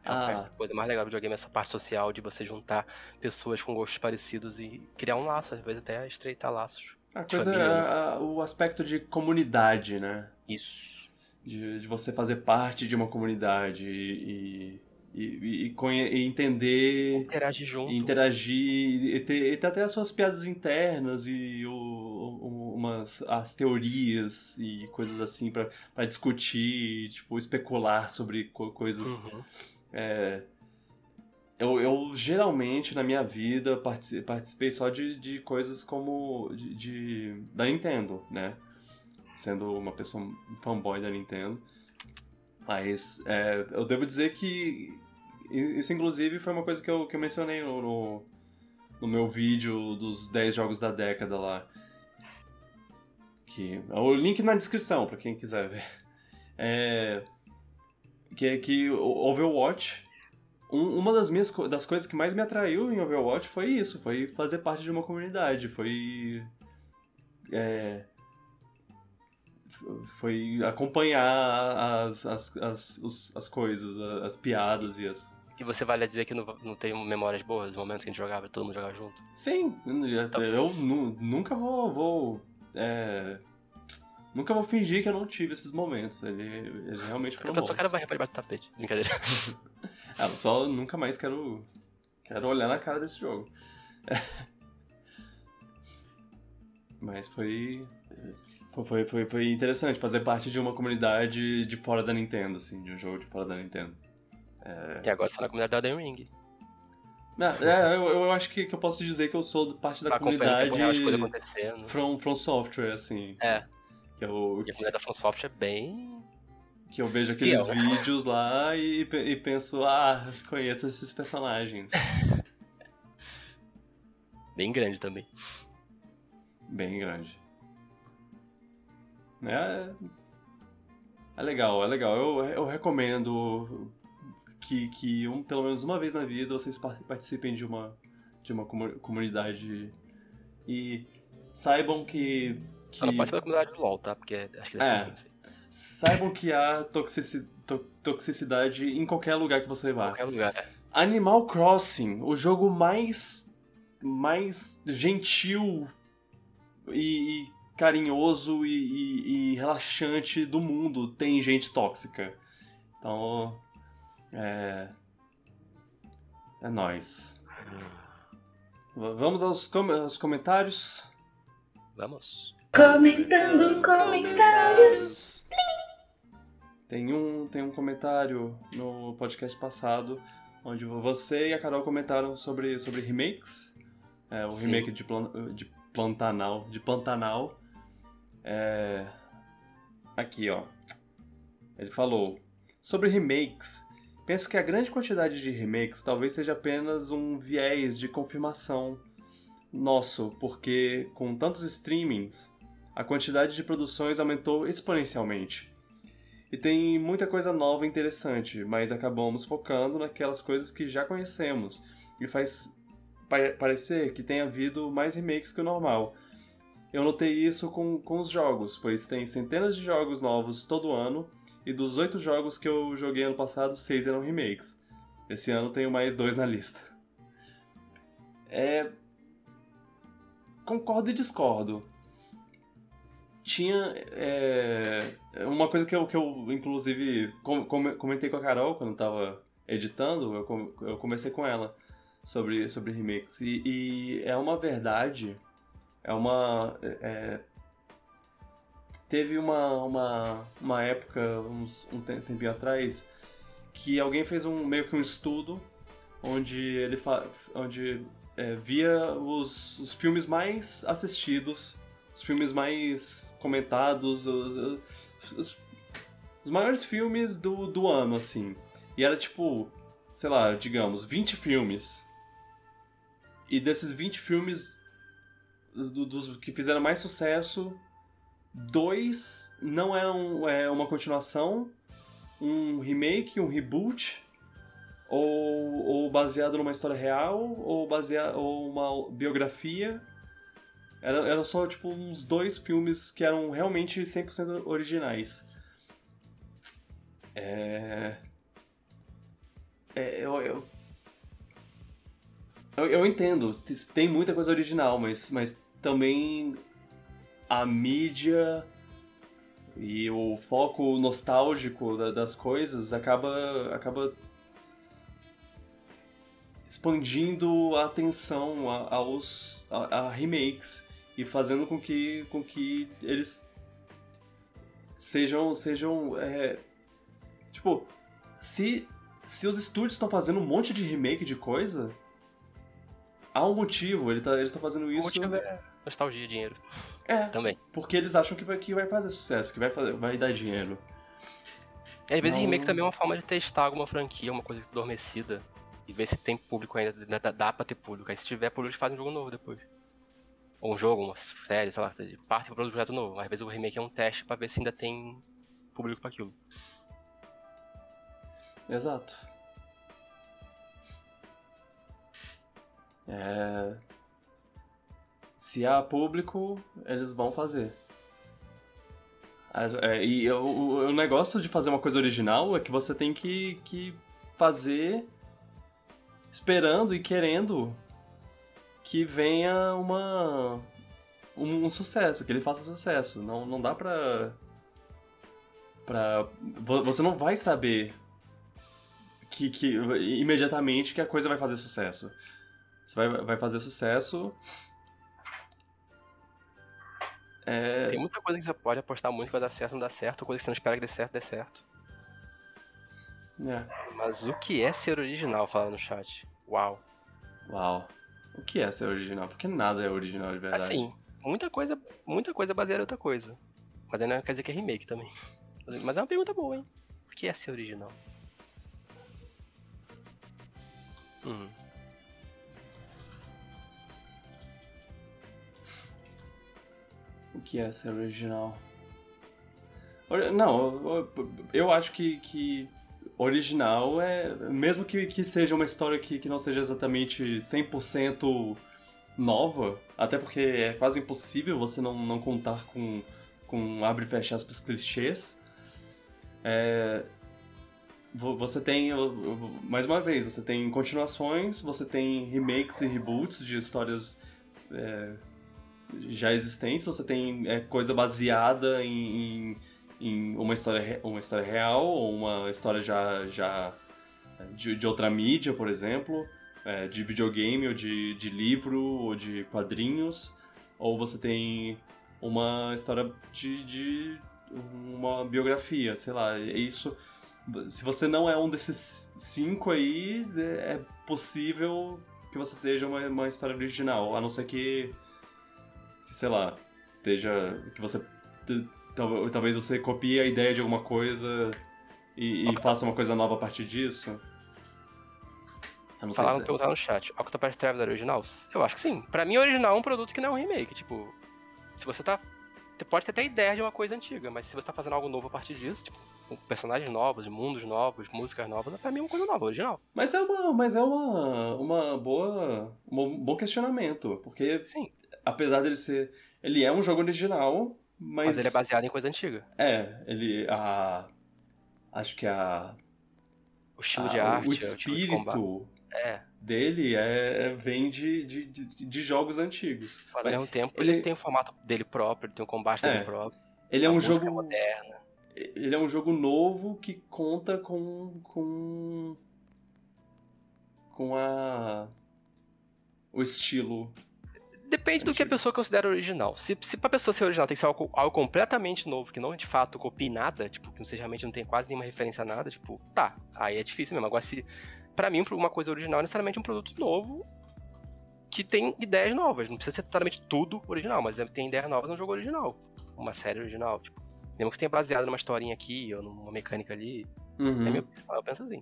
É a Ah. coisa mais legal do videogame, essa parte social de você juntar pessoas com gostos parecidos e criar um laço, às vezes até estreitar laços. A coisa, a- a- o aspecto de comunidade, né? Isso. De, de você fazer parte de uma comunidade e, e, e, e entender Interagir junto. e interagir e ter, e ter até as suas piadas internas e o, o- umas as teorias e coisas assim pra pra discutir, tipo especular sobre co- coisas. Uhum. É, eu, eu geralmente na minha vida partici- participei só de, de coisas como de, de- da Nintendo, né? Sendo uma pessoa um fanboy da Nintendo. Mas é, eu devo dizer que isso inclusive foi uma coisa que eu, que eu mencionei no, no, no meu vídeo dos 10 jogos da década lá. Que, o link na descrição pra quem quiser ver. É, que é que Overwatch um- uma das minhas das coisas que mais me atraiu em Overwatch foi isso, foi fazer parte de uma comunidade, foi é, foi acompanhar as, as, as, os- as coisas, as piadas e as E você vale a dizer que não, não tem memórias boas, dos momentos que a gente jogava, todo mundo jogava junto? sim, eu, eu nu- nunca vou, vou é, nunca vou fingir que eu não tive esses momentos, ele, eles realmente foram Então só bons. cara vai debaixo do tapete. Brincadeira. Ah, só nunca mais quero quero olhar na cara desse jogo. Mas foi, foi foi foi interessante fazer parte de uma comunidade de fora da Nintendo, assim, de um jogo de fora da Nintendo. E agora você tá na comunidade da Elden Ring. É, eu, eu acho que, que eu posso dizer que eu sou parte da Tá real, comunidade acontecendo. from, from Software, assim. É. Que eu, E a comunidade da From Software é bem. que eu vejo aqueles Fiel. vídeos lá e, e penso, ah, conheço esses personagens. bem grande também. Bem grande. É, é legal, é legal. Eu, eu recomendo que, que um, pelo menos uma vez na vida vocês par- participem de uma, de uma comu- comunidade e saibam que. que pode ser da comunidade do LoL, tá? Porque acho que deve É. ser assim. saibam que há toxici- to- toxicidade em qualquer lugar que você vá. qualquer lugar. É. Animal Crossing, o jogo mais mais gentil e, e carinhoso e, e- e relaxante do mundo tem gente tóxica. Então, é é nóis. Vamos aos, com- aos comentários. Vamos. Comentando comentários. Tem um, tem um comentário no podcast passado onde você e a Carol comentaram sobre, sobre remakes. É, o Sim. remake de, Plan, de Pantanal. De Pantanal. É, aqui, ó. Ele falou: Sobre remakes, penso que a grande quantidade de remakes talvez seja apenas um viés de confirmação nosso, porque com tantos streamings, a quantidade de produções aumentou exponencialmente. E tem muita coisa nova e interessante, mas acabamos focando naquelas coisas que já conhecemos. E faz pa- parecer que tem havido mais remakes que o normal. Eu notei isso com, com os jogos, pois tem centenas de jogos novos todo ano, e dos oito jogos que eu joguei ano passado, seis eram remakes. Esse ano tenho mais dois na lista. É. Concordo e discordo tinha é, uma coisa que eu, que eu inclusive com- com- comentei com a Carol quando tava editando, eu, com- eu conversei com ela sobre, sobre remakes. E, e é uma verdade, é uma. é- teve uma, uma, uma época, uns, um tem- tempinho atrás, que alguém fez um meio que um estudo onde ele onde é, via os, os filmes mais assistidos, os filmes mais comentados, os, os, os maiores filmes do, do ano, assim. E era tipo, sei lá, digamos, 20 filmes. E desses 20 filmes, do- dos que fizeram mais sucesso, dois não eram é, uma continuação, um remake, um reboot, ou, ou baseado numa história real, ou baseado ou uma biografia. Era, eram só tipo uns dois filmes que eram realmente 100% originais. É. É, eu, eu, eu, eu entendo, tem muita coisa original, mas, mas também a mídia e o foco nostálgico da- das coisas acaba, acaba expandindo a atenção aos a, a remakes e fazendo com que, com que eles sejam sejam é, tipo se se os estúdios estão fazendo um monte de remake de coisa há um motivo ele tá, eles estão fazendo O isso motivo é nostalgia dinheiro é também. porque eles acham que vai, que vai fazer sucesso que vai fazer, vai dar dinheiro E às vezes Não- remake também é uma forma de testar alguma franquia, uma coisa adormecida. E ver se tem público ainda, dá, dá- dá pra ter público. Aí se tiver público, eles fazem um jogo novo depois. Ou um jogo, uma série, sei lá, parte para um projeto novo. Às vezes o remake é um teste pra ver se ainda tem público pra aquilo. Exato. É... Se há público, eles vão fazer. É, e o, o- negócio de fazer uma coisa original é que você tem que, que fazer esperando e querendo que venha uma um, um sucesso, que ele faça sucesso. Não, não dá pra, pra. vo- Você não vai saber que, que imediatamente que a coisa vai fazer sucesso. Você vai, vai fazer sucesso. É, Tem muita coisa que você pode apostar muito que vai dar certo, não dá certo. Coisa que você não espera que dê certo, dê certo. é. Mas o que é ser original, fala no chat. Uau. Uau. O que é ser original? Porque nada é original de verdade. Assim, muita coisa, muita coisa baseada em outra coisa. Mas não quer dizer que é remake também. Mas é uma pergunta boa, hein? O que é ser original? Hum. O que é ser original? Ori- Não, eu, acho que, que original é. Mesmo que, que seja uma história que, que não seja exatamente 100% nova, até porque é quase impossível você não, não contar com, com abre e fecha aspas clichês. É, vo- você tem, mais uma vez, você tem continuações, você tem remakes e reboots de histórias é, já existentes, você tem é, coisa baseada em, em, em uma, história, uma história real ou uma história já, já é, de, de outra mídia, por exemplo, é, de videogame ou de, de livro ou de quadrinhos, ou você tem uma história de, de uma biografia, sei lá, é isso. Se você não é um desses cinco aí, é é possível que você seja uma, uma história original, a não ser que que, sei lá, esteja. que você. Talvez você copie a ideia de alguma coisa e, e faça uma coisa nova a partir disso. Eu não sei Falaram dizer. perguntar no chat. Octopath Traveler é original? Eu acho que sim. Pra mim, original é um produto que não é um remake. Tipo, se você tá. Você pode ter até ideia de uma coisa antiga, mas se você tá fazendo algo novo a partir disso, tipo, com personagens novos, mundos novos, músicas novas, pra mim é uma coisa nova, original. Mas é uma. Mas é uma. uma boa. um bom questionamento. Porque Sim. Apesar dele ser. Ele é um jogo original, mas. Mas ele é baseado em coisa antiga. É, ele. A. Acho que a. O estilo a- de arte, o o combate. espírito É. dele é, vem de, de, de, de jogos antigos. Mas ao mesmo tempo, ele- ele... tem o formato dele próprio, ele tem o combate dele É. próprio. Ele é um jogo. moderna. Ele é um jogo novo que conta com. com com a o estilo. Depende do que a pessoa considera original. Se, se pra pessoa ser original tem que ser algo, algo completamente novo, que não de fato copie nada, tipo, que não seja realmente não tem quase nenhuma referência a nada, tipo, tá, aí é difícil mesmo. Agora, se pra mim uma coisa original é necessariamente um produto novo que tem ideias novas. Não precisa ser totalmente tudo original, mas é, tem ideias novas num jogo original. Uma série original, tipo. Mesmo que tenha baseado numa historinha aqui ou numa mecânica ali. Uhum. É eu penso assim.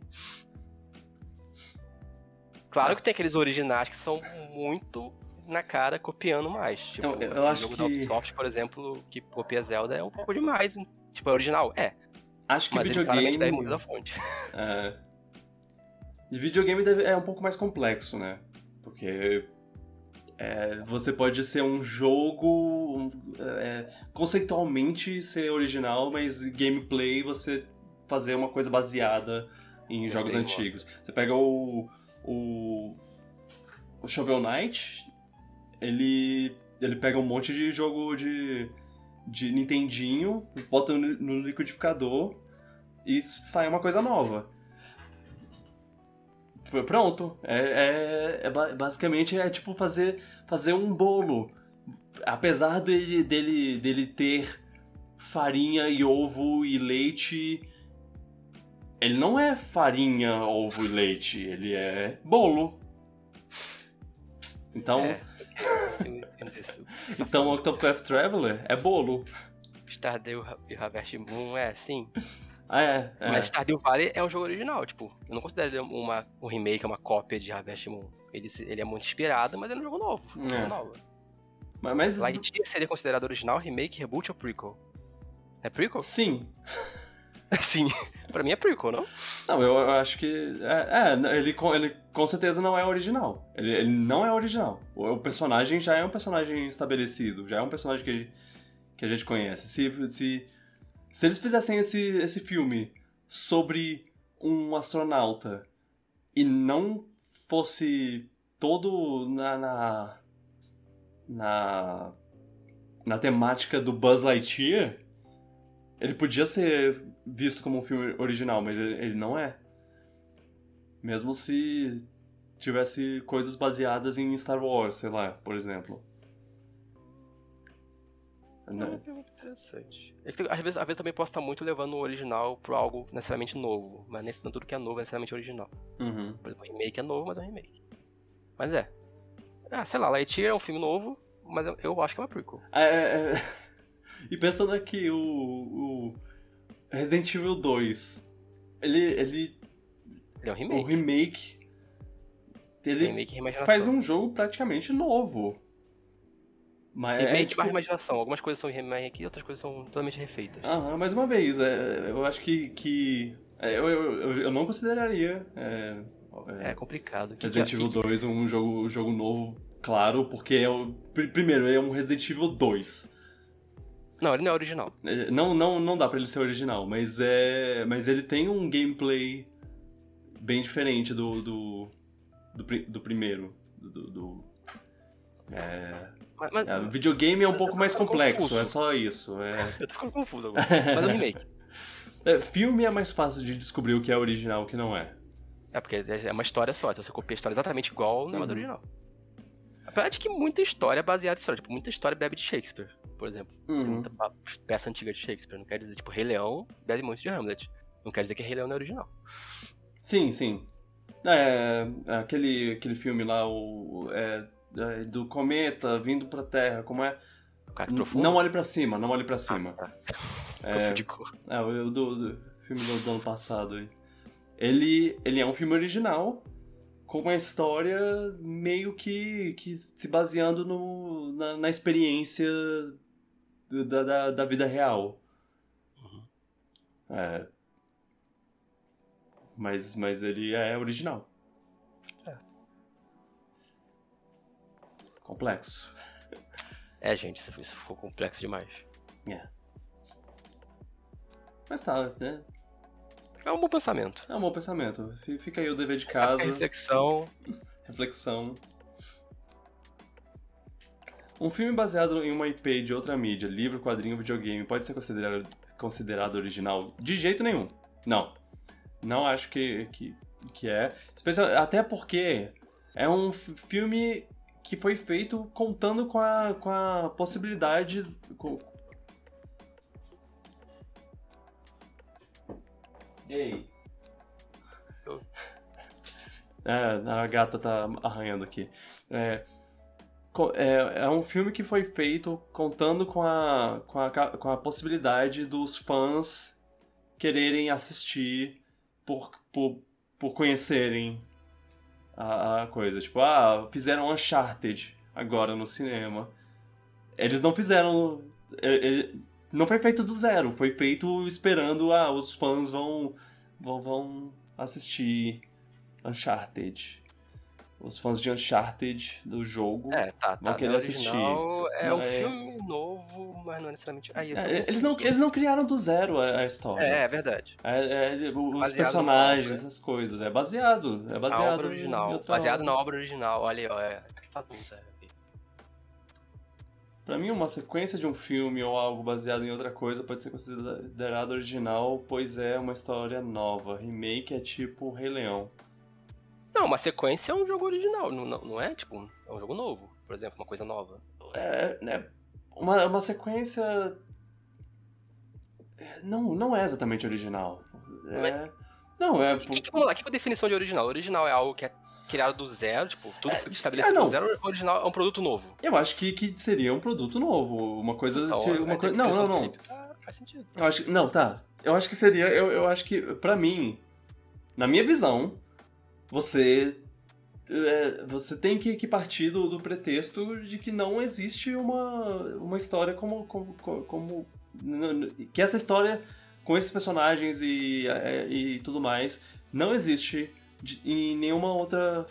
Claro que tem aqueles originais que são muito na cara copiando mais. Tipo, Eu- eu acho jogo que- da Ubisoft, por exemplo, que copia Zelda é um pouco demais. Tipo, é original? É. Acho que Mas ele claramente videogame. deve muito da fonte. É. E videogame deve- é um pouco mais complexo, né? Porque é, você pode ser um jogo um, é, conceitualmente ser original, mas gameplay você fazer uma coisa baseada em jogos bem antigos. Você pega o, o o Shovel Knight, ele ele pega um monte de jogo de de Nintendinho, bota no, liquidificador e sai uma coisa nova. Pr- Pronto. É, é- é ba- basicamente é tipo fazer, fazer um bolo. Apesar dele, dele, dele ter farinha e ovo e leite, ele não é farinha, ovo e leite, ele é bolo. Então, É. Então Octopath Traveler é bolo. Stardew e Harvest Moon é assim. Ah, é. é. Mas Stardew Valley é um jogo original, tipo, eu não considero ele uma, um remake, uma cópia de Harvest Moon. Ele, ele é muito inspirado, mas ele é um jogo novo. Um É. jogo novo. Mas, mas- Lightyear seria considerado original, remake, reboot ou prequel? É prequel? sim. Sim. Pra mim é prequel, não? Não, eu, eu acho que. É, é, ele, ele com certeza não é original. Ele, ele não é original. O, o personagem já é um personagem estabelecido, já é um personagem que, que a gente conhece. Se, se, se eles fizessem esse, esse filme sobre um astronauta e não fosse todo na. na, na, na temática do Buzz Lightyear, ele podia ser visto como um filme original, mas ele, não é. Mesmo se tivesse coisas baseadas em Star Wars, sei lá, por exemplo. É uma pergunta interessante. É que, às, vezes, às vezes também posso estar muito levando o original pro algo necessariamente novo. Mas nem não tudo que é novo é necessariamente original. Uhum. Por exemplo, remake é novo, mas é um remake. Mas é. Ah, sei lá, Lightyear é um filme novo, mas eu, eu acho que é uma prequel. É, é, é. E pensando aqui, o, o Resident Evil 2, ele, ele Ele é um o remake. remake, ele remake faz um jogo praticamente novo. Mas é, Remake tipo, barra imaginação. Algumas coisas são remake e outras coisas são totalmente refeitas. Aham, mais uma vez, é, eu acho que, que é, eu, eu, eu- não consideraria é, é, É complicado. Que Resident que- Evil que- 2 um jogo, um jogo novo, claro, porque é o, pr- primeiro, ele é um Resident Evil 2. Não, ele não é original. É, Não, não, não dá pra ele ser original, mas é. Mas ele tem um gameplay bem diferente do. do, do, do primeiro. Do. do- é, Mas, mas- é, o videogame é um pouco mais complexo, confuso. é só isso. É, eu tô ficando confuso agora. Mas é um remake. É, filme é mais fácil de descobrir o que é original e o que não é. É porque é uma história só. Se você copia a história exatamente igual, não é mais Uhum. original. Apesar de que muita história é baseada em história. Tipo, muita história bebe de Shakespeare, por exemplo. Tem Uhum. muita pa- peça antiga de Shakespeare. Não quer dizer, tipo, Rei Leão bebe muito de Hamlet. Não quer dizer que Rei Leão não é original. Sim, sim. É, aquele, aquele filme lá, o, é, é, do cometa vindo pra Terra, como é? Não olhe pra cima, não olhe pra cima. Ah, tá. É. É, o do, do filme do, do ano passado aí. Ele, ele é um filme original, com uma história meio que, que se baseando no, na, na experiência da, da, da vida real. Uhum. É. Mas, mas ele é original. Certo. Complexo. É, gente, isso, ficou complexo demais. É. Mas tá, né? É um bom pensamento. É um bom pensamento. Fi- Fica aí o dever de casa. reflexão. reflexão. Um filme baseado em uma IP de outra mídia, livro, quadrinho, videogame, pode ser considerado, considerado original? De jeito nenhum. Não. Não acho que, que que é. Especial, até porque é um filme que foi feito contando com a, com a possibilidade. Com... Ei. É, a gata tá arranhando aqui. É, é, é um filme que foi feito contando com a, com a, com a possibilidade dos fãs quererem assistir por, por, por conhecerem a, a coisa. Tipo, ah, fizeram Uncharted agora no cinema. Eles não fizeram. é- é- não foi feito do zero, foi feito esperando, ah, os fãs vão, vão, vão assistir Uncharted. Os fãs de Uncharted do jogo. É, tá, Vão tá. querer no assistir. É um É. filme novo, mas não é necessariamente. Aí, É, eles, não, eles não criaram do zero a, a história. É, é verdade. É, os Baseado personagens, na obra. essas coisas. É baseado. É Na baseado obra em original. Baseado obra. na obra original. Olha aí, ó. É. Bagunça. é. Pra mim, uma sequência de um filme ou algo baseado em outra coisa pode ser considerado original, pois é uma história nova. Remake é tipo Rei Leão. Não, uma sequência é um jogo original, não, não, é? Tipo, é um jogo novo, por exemplo, uma coisa nova. É, né, uma, uma sequência. é, Não, não é exatamente original. É, não, é. Que, que, vamos lá, o que é a definição de original? Original é algo que é criado do zero, tipo, tudo foi estabelecido é, do zero, original é um produto novo. Eu acho que, que seria um produto novo. Uma coisa. Então, tipo, é uma a coisa não, não, não. Ah, faz sentido. Eu acho que. Não, tá. Eu acho que seria. Eu, eu acho que, pra mim, na minha visão, você. é, você tem que, que partir do, do pretexto de que não existe uma, uma história como. como, como que essa história com esses personagens e, é, e tudo mais não existe de- em nenhuma outra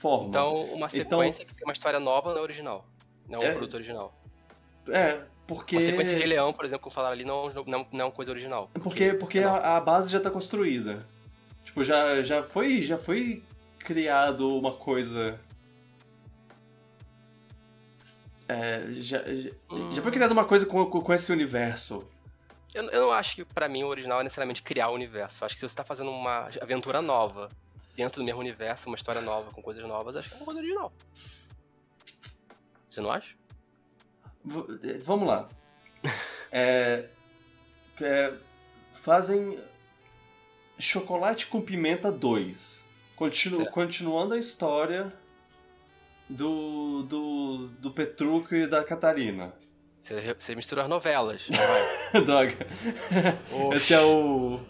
forma. Então, uma Então- sequência que tem uma história nova não é original. Não é um É. produto original. é, porque. Uma sequência de Leão, por exemplo, como falaram ali, não, não, não é uma coisa original. Porque, porque não. a, a base já tá construída. Tipo, já, já, foi, já foi criado uma coisa. É, já, já, Hum. já foi criada uma coisa com, com, com esse universo. Eu, eu não acho que pra mim o original é necessariamente criar o universo. Eu acho que se você tá fazendo uma aventura nova dentro do mesmo universo, uma história nova com coisas novas, acho que é uma coisa original. Você não acha? V- eh, vamos lá. É, é, fazem Chocolate com Pimenta 2. Continu, Certo. continuando a história do, do, do Petrucco e da Catarina. Você, você mistura as novelas. não vai? Droga. Oxi. Esse é o.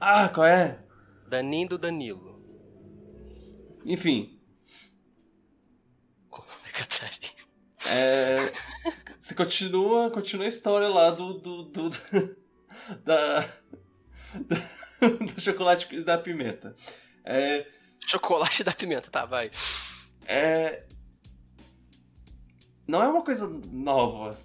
Ah, qual é? Daninho do Danilo. Enfim, Catarina. é, você continua, continua a história lá do. do, do- da- do chocolate da pimenta. É, Chocolate da pimenta, tá, vai. é, não é uma coisa nova.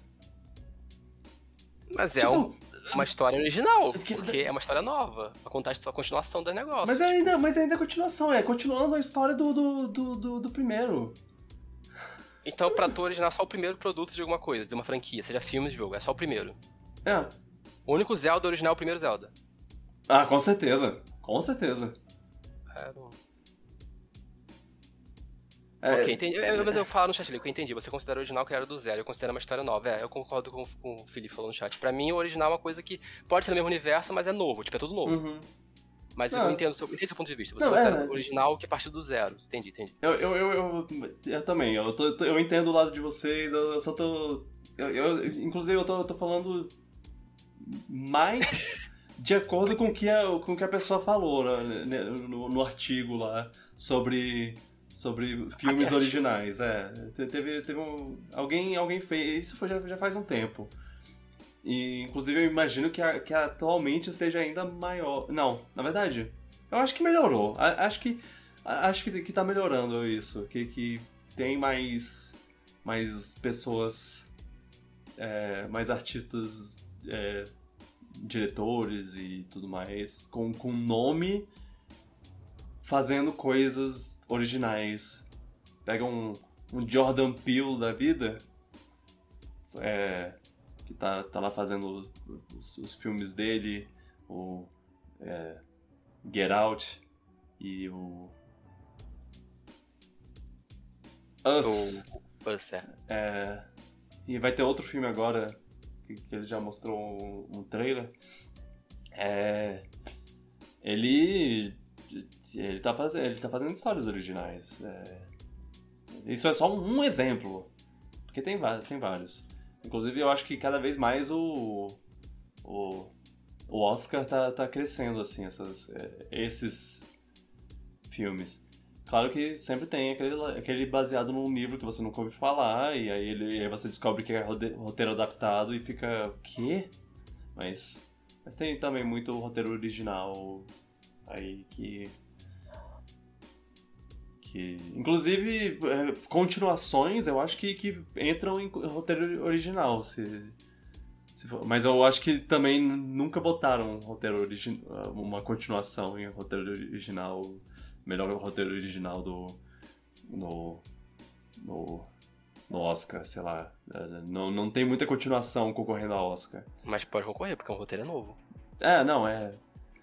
Mas é Tipo, um- uma história original, Que- porque é uma história nova. Contar a continuação do negócio. Mas ainda, mas ainda é continuação, é continuando a história do, do, do, do, do primeiro. Então, pra tu originar só o primeiro produto de alguma coisa, de uma franquia, seja filme de jogo, é só o primeiro. É. O único Zelda original é o primeiro Zelda. Ah, com certeza. Com certeza. É, não- É, Ok, entendi. É, mas eu falo no chat ali, que eu entendi. Você considera o original criado do zero, eu considero uma história nova. É, eu concordo com, com o Felipe falou no chat. Pra mim, o original é uma coisa que pode ser no mesmo universo, mas é novo, tipo, é tudo novo. uhum. Mas Não. eu entendo, seu, entendo seu ponto de vista. Você Não, considera é. o original que partiu do zero. Entendi, entendi. Eu, eu, eu, eu, eu também, eu, tô- eu entendo o lado de vocês, eu, eu só tô. Eu, eu- inclusive, eu tô, eu tô falando mais de acordo com o que a, com que a pessoa falou né, né, no, no artigo lá sobre, sobre filmes originais. É, Te- teve, teve um. Alguém, alguém fez. Isso foi, já, já faz um tempo. E, inclusive, eu imagino que, a- que atualmente esteja ainda maior. Não, na verdade, eu acho que melhorou. A- acho que acho que, que tá melhorando isso. Que, que tem mais, mais pessoas, é, mais artistas, é, diretores e tudo mais, com, com nome fazendo coisas originais. Pega um, um Jordan Peele da vida, é, que tá, tá lá fazendo os, os filmes dele, o, é, Get Out e o Us. O Us, é. É, e vai ter outro filme agora, que, que ele já mostrou um, um trailer. É, ele, ele, tá fazendo, ele tá fazendo histórias originais. É, isso é só um exemplo, porque tem, tem vários. Inclusive, eu acho que cada vez mais o, o, o Oscar tá, tá crescendo, assim, essas, é, esses filmes. Claro que sempre tem aquele, aquele baseado num livro que você nunca ouviu falar, e aí, ele, aí você descobre que é roteiro adaptado e fica, o quê? Mas, mas tem também muito roteiro original aí que... que inclusive, é, continuações eu acho que, que entram em roteiro original, se... se for- mas eu acho que também nunca botaram um roteiro origi uma continuação em roteiro original melhor roteiro original do. no. no. no Oscar, sei lá. É, Não, não tem muita continuação concorrendo ao Oscar. Mas pode concorrer, porque o roteiro é novo. É, não, é.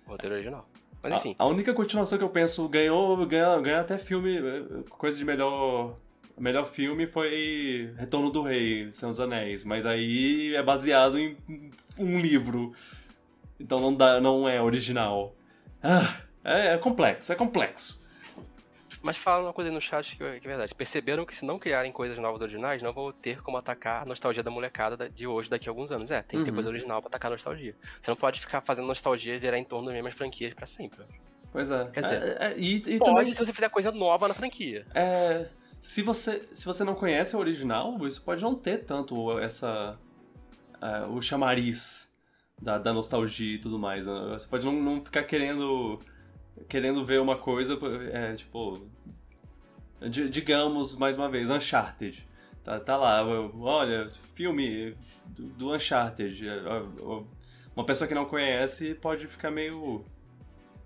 Roteiro original. Mas A, enfim. a única continuação que eu penso ganhou, ganha, ganha até filme, eh, coisa de melhor. Melhor filme foi Retorno do Rei, Senhor dos Anéis, mas aí é baseado em um livro. Então não, dá, não é original. Ah, é, é complexo, é complexo. Mas fala uma coisa aí no chat que é é verdade. Perceberam que se não criarem coisas novas originais, não vão ter como atacar a nostalgia da molecada da- de hoje, daqui a alguns anos. É, tem que ter Uhum. coisa original pra atacar a nostalgia. Você não pode ficar fazendo nostalgia e virar em torno das mesmas franquias pra sempre. Pois é. Quer dizer, É, é, e, e Pode também, se você fizer coisa nova na franquia. é, se, você, se você não conhece o original, isso pode não ter tanto essa. é, o chamariz da, da nostalgia e tudo mais. né? Você pode não, não ficar querendo. Querendo ver uma coisa, é, tipo. di- digamos, mais uma vez, Uncharted. Tá, tá lá, olha, filme do, do Uncharted. É, Uma pessoa que não conhece pode ficar meio.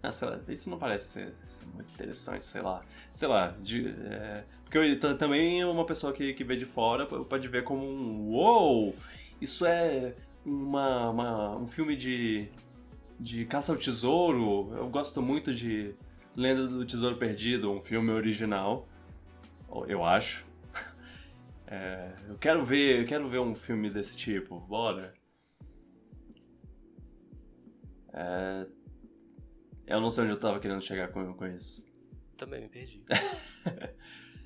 Ah, lá, isso não parece ser, ser muito interessante, sei lá. Sei lá, de- é, porque eu, também uma pessoa que, que vê de fora pode ver como um uou, isso é uma, uma- um filme de, de caça ao tesouro. Eu gosto muito de Lenda do Tesouro Perdido, um filme original, eu acho. É, eu quero ver, eu quero ver um filme desse tipo, bora. É, eu não sei onde eu tava querendo chegar com, com isso. Também me perdi.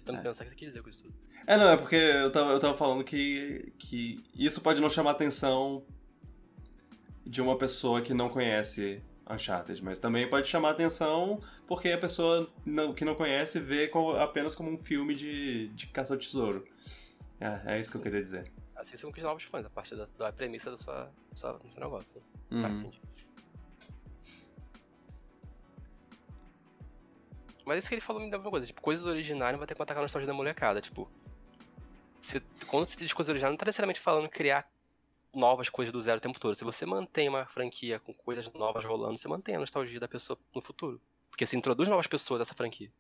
Tentando pensar o que você quis dizer com isso tudo. É, não, é porque eu tava, eu tava falando que, que isso pode não chamar atenção de uma pessoa que não conhece Uncharted, mas também pode chamar atenção porque a pessoa não- que não conhece vê apenas como um filme de, de caça ao tesouro. É, é isso que eu queria dizer. Assim são com os novos fãs, a partir da, da premissa da sua, da sua, do seu negócio. Tá, Uhum. entendi. Mas isso que ele falou me dá uma coisa, tipo, coisas originais não vai ter que atacar a nostalgia da molecada, tipo. Você, quando você diz coisas originais, não tá necessariamente falando criar novas coisas do zero o tempo todo. Se você mantém uma franquia com coisas novas rolando, você mantém a nostalgia da pessoa no futuro. Porque você introduz novas pessoas a essa franquia.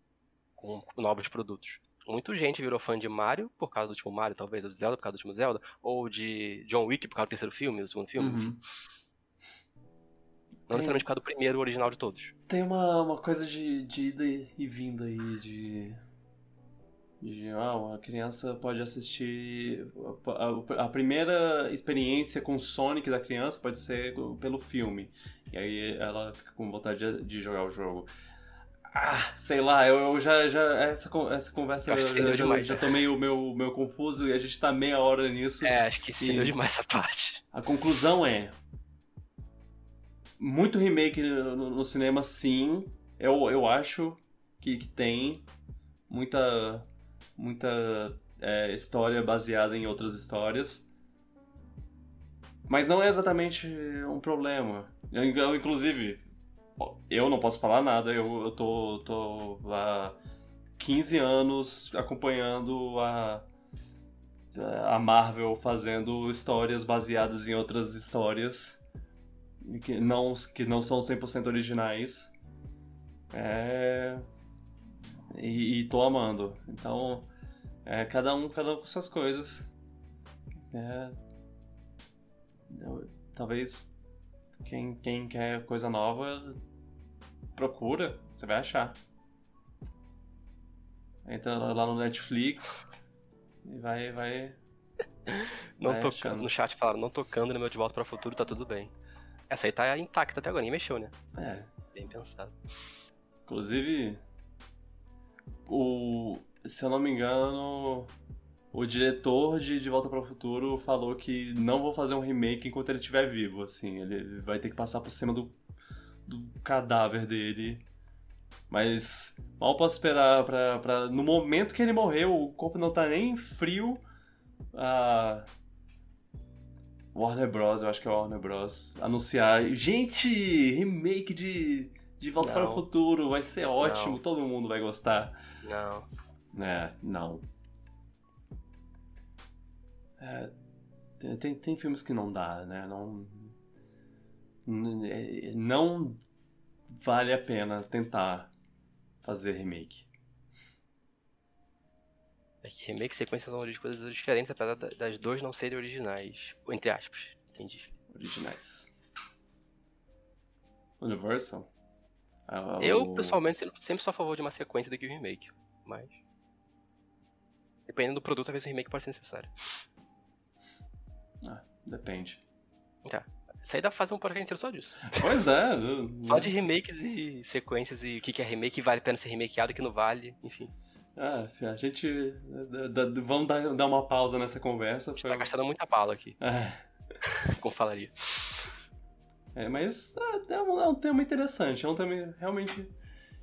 Com novos produtos. Muita gente virou fã de Mario por causa do último Mario, talvez, ou de Zelda por causa do último Zelda, ou de John Wick por causa do terceiro filme, do segundo filme, enfim. Uhum. Não necessariamente por causa do primeiro original de todos. Tem uma, uma coisa de, de ida e vinda aí, de. De, ah, uma criança pode assistir. A, a- a primeira experiência com Sonic da criança pode ser pelo filme. E aí ela fica com vontade de, de jogar o jogo. Ah, sei lá, eu, eu já, já. Essa, essa conversa Eu eu estendeu já, já né? tô meio, meio, meio confuso e a gente tá meia hora nisso. É, acho que isso E- deu demais essa parte. A conclusão é. Muito remake no, no cinema, sim. Eu, eu acho que, que tem muita. Muita é, história baseada em outras histórias. Mas não é exatamente um problema. Eu, inclusive, eu não posso falar nada. Eu, eu tô, tô há 15 anos acompanhando a, a Marvel fazendo histórias baseadas em outras histórias que não, que não são 100% originais. É... E, e tô amando. Então, é, cada um, cada um com suas coisas. É... eu- talvez quem, quem quer coisa nova procura, você vai achar. Entra lá no Netflix e vai, vai. Não tocando. No chat falaram, não tocando no meu De Volta para o Futuro, tá tudo bem. Essa aí tá intacta até agora, nem mexeu, né? É. Bem pensado. Inclusive, o, se eu não me engano, o diretor de De Volta para o Futuro falou que não vou fazer um remake enquanto ele estiver vivo, assim, ele vai ter que passar por cima do, do cadáver dele. Mas mal posso esperar pra. No momento que ele morreu, o corpo não tá nem frio. A. Warner Bros, eu acho que é Warner Bros. Anunciar. Gente, remake de. De Volta para o Não. Futuro, vai ser ótimo, Não. todo mundo vai gostar. Não. É, não. É, tem- tem, tem filmes que não dá, né? Não. n- é, Não vale a pena tentar fazer remake. É que remake e sequência são de coisas diferentes, apesar da- das duas não serem originais. Entre aspas. Entendi. Originais. Universal? Ah, Eu, o- pessoalmente, sempre, sou a favor de uma sequência do que um remake. Mas. Dependendo do produto, talvez o remake pode ser necessário. Ah, depende. Isso aí dá pra fazer um podcast inteiro só disso. Pois é. Só de remakes e sequências e o que que é remake, vale a pena ser remakeado, o que não vale, enfim. Ah, a gente. da- da- Vamos dar, dar uma pausa nessa conversa. A gente pra- tá gastando muita bala aqui, É. como falaria. É, mas é, é um, é um tema interessante. É um tema realmente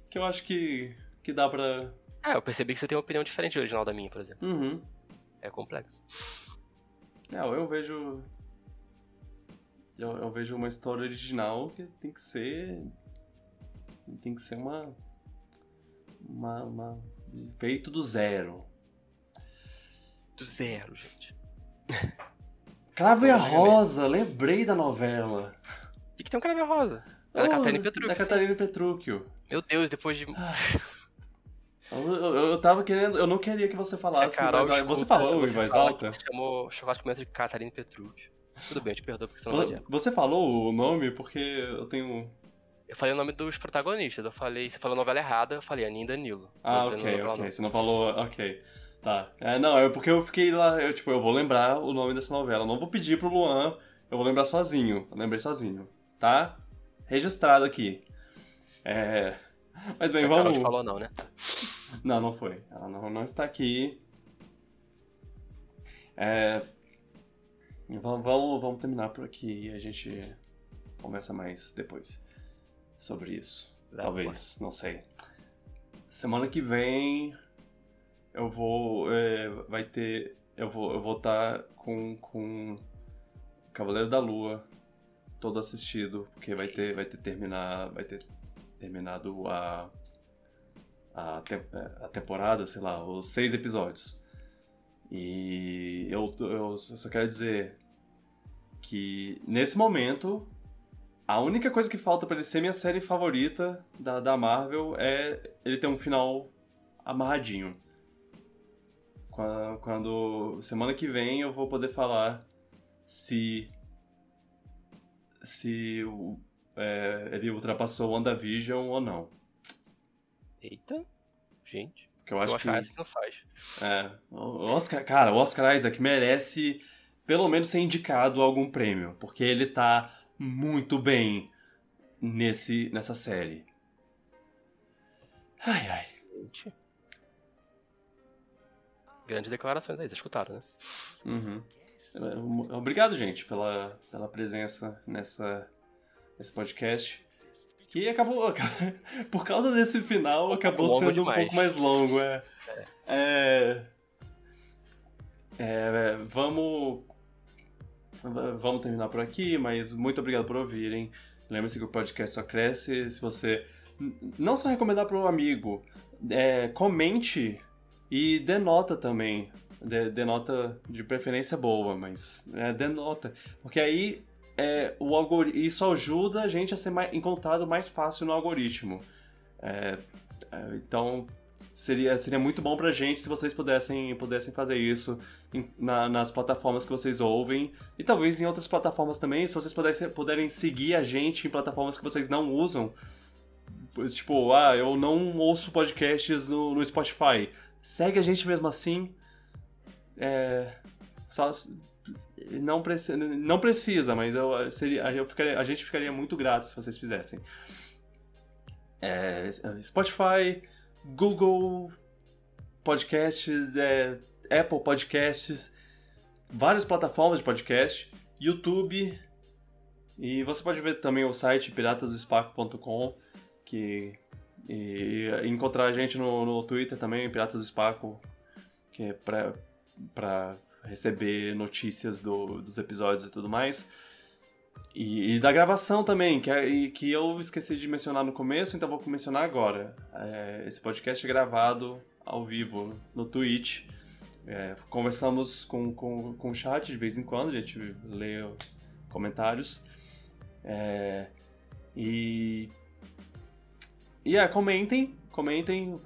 que eu acho que, que dá pra. Ah, eu percebi que você tem uma opinião diferente do original da minha, por exemplo. Uhum. É complexo. É, eu vejo. Eu, eu vejo uma história original que tem que ser. Tem que ser uma. Uma. uma feito do zero. Do zero, gente. Cravo e a Rosa, lembrei da novela. E que tem um Crave Rosa. É da Oh, Catarina Petrucci. Da. Catarina Petrúquio. Meu Deus, depois de. Eu, eu, eu tava querendo. Eu não queria que você Se a falasse. Carol Mas, você falou em você voz alta? que Você chamou chocolate com de Catarina Petrucci. Tudo bem, eu te perdoo porque você não Você, você falou o nome porque eu tenho. Eu falei o nome dos protagonistas. Eu falei, você falou a novela errada, eu falei Aninha e Danilo. Ah, ok, ok. não. Você não falou. Ok. Tá. É, não, é porque eu fiquei lá. Eu, tipo, eu vou lembrar o nome dessa novela. Eu não vou pedir pro Luan, eu vou lembrar sozinho. Eu lembrei sozinho. Tá? Registrado aqui. É. Mas bem, A Carol vamos. te falou não, né? Não, não foi. Ela não, não está aqui. É, vamos, vamos, vamos terminar por aqui e a gente conversa mais depois sobre isso. Vai, Talvez, não sei. Semana que vem eu vou. é, vai ter. Eu vou eu vou estar com, com Cavaleiro da Lua todo assistido, porque vai ter, vai ter terminar. Vai ter terminado a a, tem- a temporada, sei lá, os seis episódios. E eu, eu só quero dizer que nesse momento a única coisa que falta pra ele ser minha série favorita da, da Marvel é ele ter um final amarradinho. Qua- Quando semana que vem eu vou poder falar se se o- é, ele ultrapassou o WandaVision ou não. Eita. Gente. Porque eu acho acho que que... que não faz. É, o Oscar, cara, o Oscar Isaac merece pelo menos ser indicado a algum prêmio, porque ele tá muito bem nesse nessa série. Ai, ai. Gente. Grandes declarações aí, vocês escutaram, né? Uhum. É, Obrigado, gente, pela, pela presença nessa nesse podcast. Que acabou, por causa desse final, acabou longo sendo um demais. pouco mais longo. É, é, é, vamos, vamos terminar por aqui, mas muito obrigado por ouvirem. Lembre-se que o podcast só cresce se você não só recomendar para o amigo, é, comente e dê nota também. Dê, dê nota de preferência boa, mas é, dê nota. Porque aí é, o isso ajuda a gente a ser mais, encontrado mais fácil no algoritmo. É, é, então seria, seria muito bom pra gente se vocês pudessem, pudessem fazer isso em- na- nas plataformas que vocês ouvem e talvez em outras plataformas também, se vocês pudessem, puderem seguir a gente em plataformas que vocês não usam, tipo, ah, eu não ouço podcasts no, no Spotify. Segue a gente mesmo assim. É, só, não, preci, não precisa, mas eu, seria, eu ficaria, a gente ficaria muito grato se vocês fizessem. É, Spotify, Google Podcasts, é, Apple Podcasts, várias plataformas de podcast, YouTube, e você pode ver também o site piratasdospaco.com, que e encontrar a gente no, no Twitter também, Piratas do que é pra receber notícias do, dos episódios e tudo mais. E, e da gravação também, que, é, que eu esqueci de mencionar no começo, então vou mencionar agora. É, esse podcast é gravado ao vivo no Twitch. É, conversamos com, com, com o chat de vez em quando, a gente lê comentários. É, e. E é, comentem, comentem.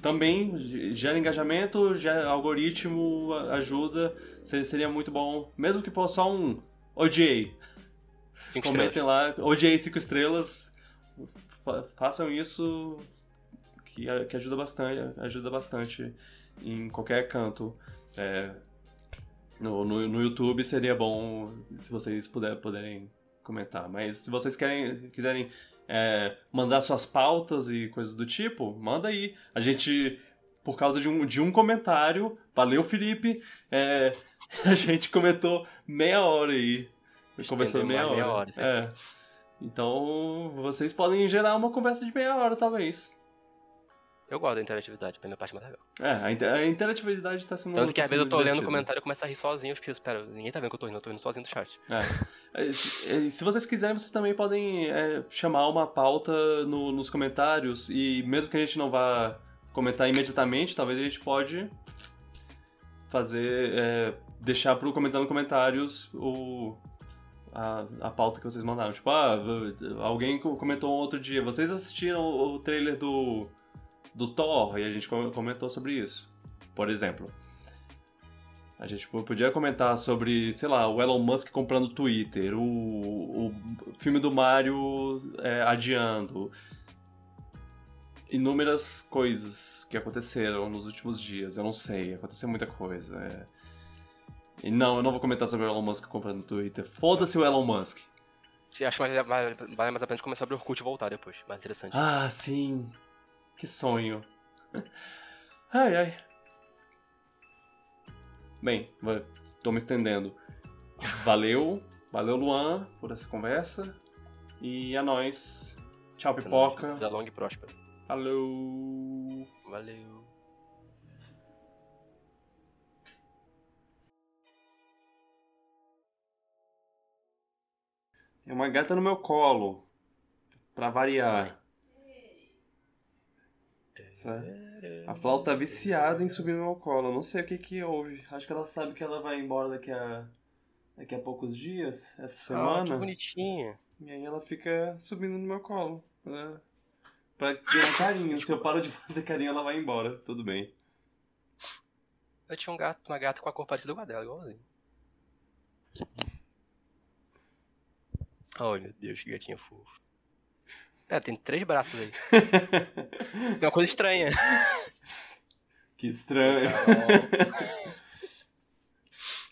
Também gera engajamento, gera algoritmo, ajuda. Seria muito bom. Mesmo que for só um odiei. Cinco Comentem lá, odiei cinco estrelas. Façam isso que, que ajuda bastante, ajuda bastante em qualquer canto. É, no, no, no, YouTube seria bom se vocês puder, puderem comentar. Mas se vocês querem, quiserem é, mandar suas pautas e coisas do tipo, manda aí. A gente, por causa de um, de um comentário, valeu Felipe, é, a gente comentou meia hora aí. Conversando meia hora. Meia hora é. Então, vocês podem gerar uma conversa de meia hora, talvez. Eu gosto da interatividade, pra minha parte mais legal. É, a, interatividade tá sendo Tanto que tá às vezes eu tô lendo o comentário e começo a rir sozinho, porque, espera, ninguém tá vendo que eu tô rindo, eu tô rindo sozinho do chat. É. é se, é, se, vocês quiserem, vocês também podem é, chamar uma pauta no, nos comentários, e mesmo que a gente não vá comentar imediatamente, talvez a gente pode fazer, é, deixar pro comentar nos comentários o, a, a pauta que vocês mandaram. Tipo, ah, alguém comentou outro dia, vocês assistiram o trailer do do Thor, e a gente comentou sobre isso. Por exemplo, a gente podia comentar sobre, sei lá, o Elon Musk comprando Twitter, o, o filme do Mario é, adiando. Inúmeras coisas que aconteceram nos últimos dias, eu não sei, aconteceu muita coisa. É... E não, eu não vou comentar sobre o Elon Musk comprando Twitter. Foda-se o Elon Musk. Acho que vale, vale mais a pena começar sobre o Orkut voltar depois, mais interessante. Ah, sim. Que sonho. Ai, ai. Bem, estou me estendendo. Valeu, valeu Luan por essa conversa. E a nós. Tchau, pipoca. Da longa e próspera. Falou. Valeu. Tem uma gata no meu colo. Pra variar. A flauta tá viciada em subir no meu colo. Eu não sei o que que houve. Acho que ela sabe que ela vai embora daqui a, daqui a poucos dias, essa semana. Ah, que bonitinha. E aí ela fica subindo no meu colo. Pra, pra ganhar carinho. Se eu paro de fazer carinho, ela vai embora. Tudo bem. Eu tinha um gato, uma gata com a cor parecida com a dela, igualzinho. Meu Deus, que gatinha fofo. É, tem três braços aí. tem uma coisa estranha. Que estranho.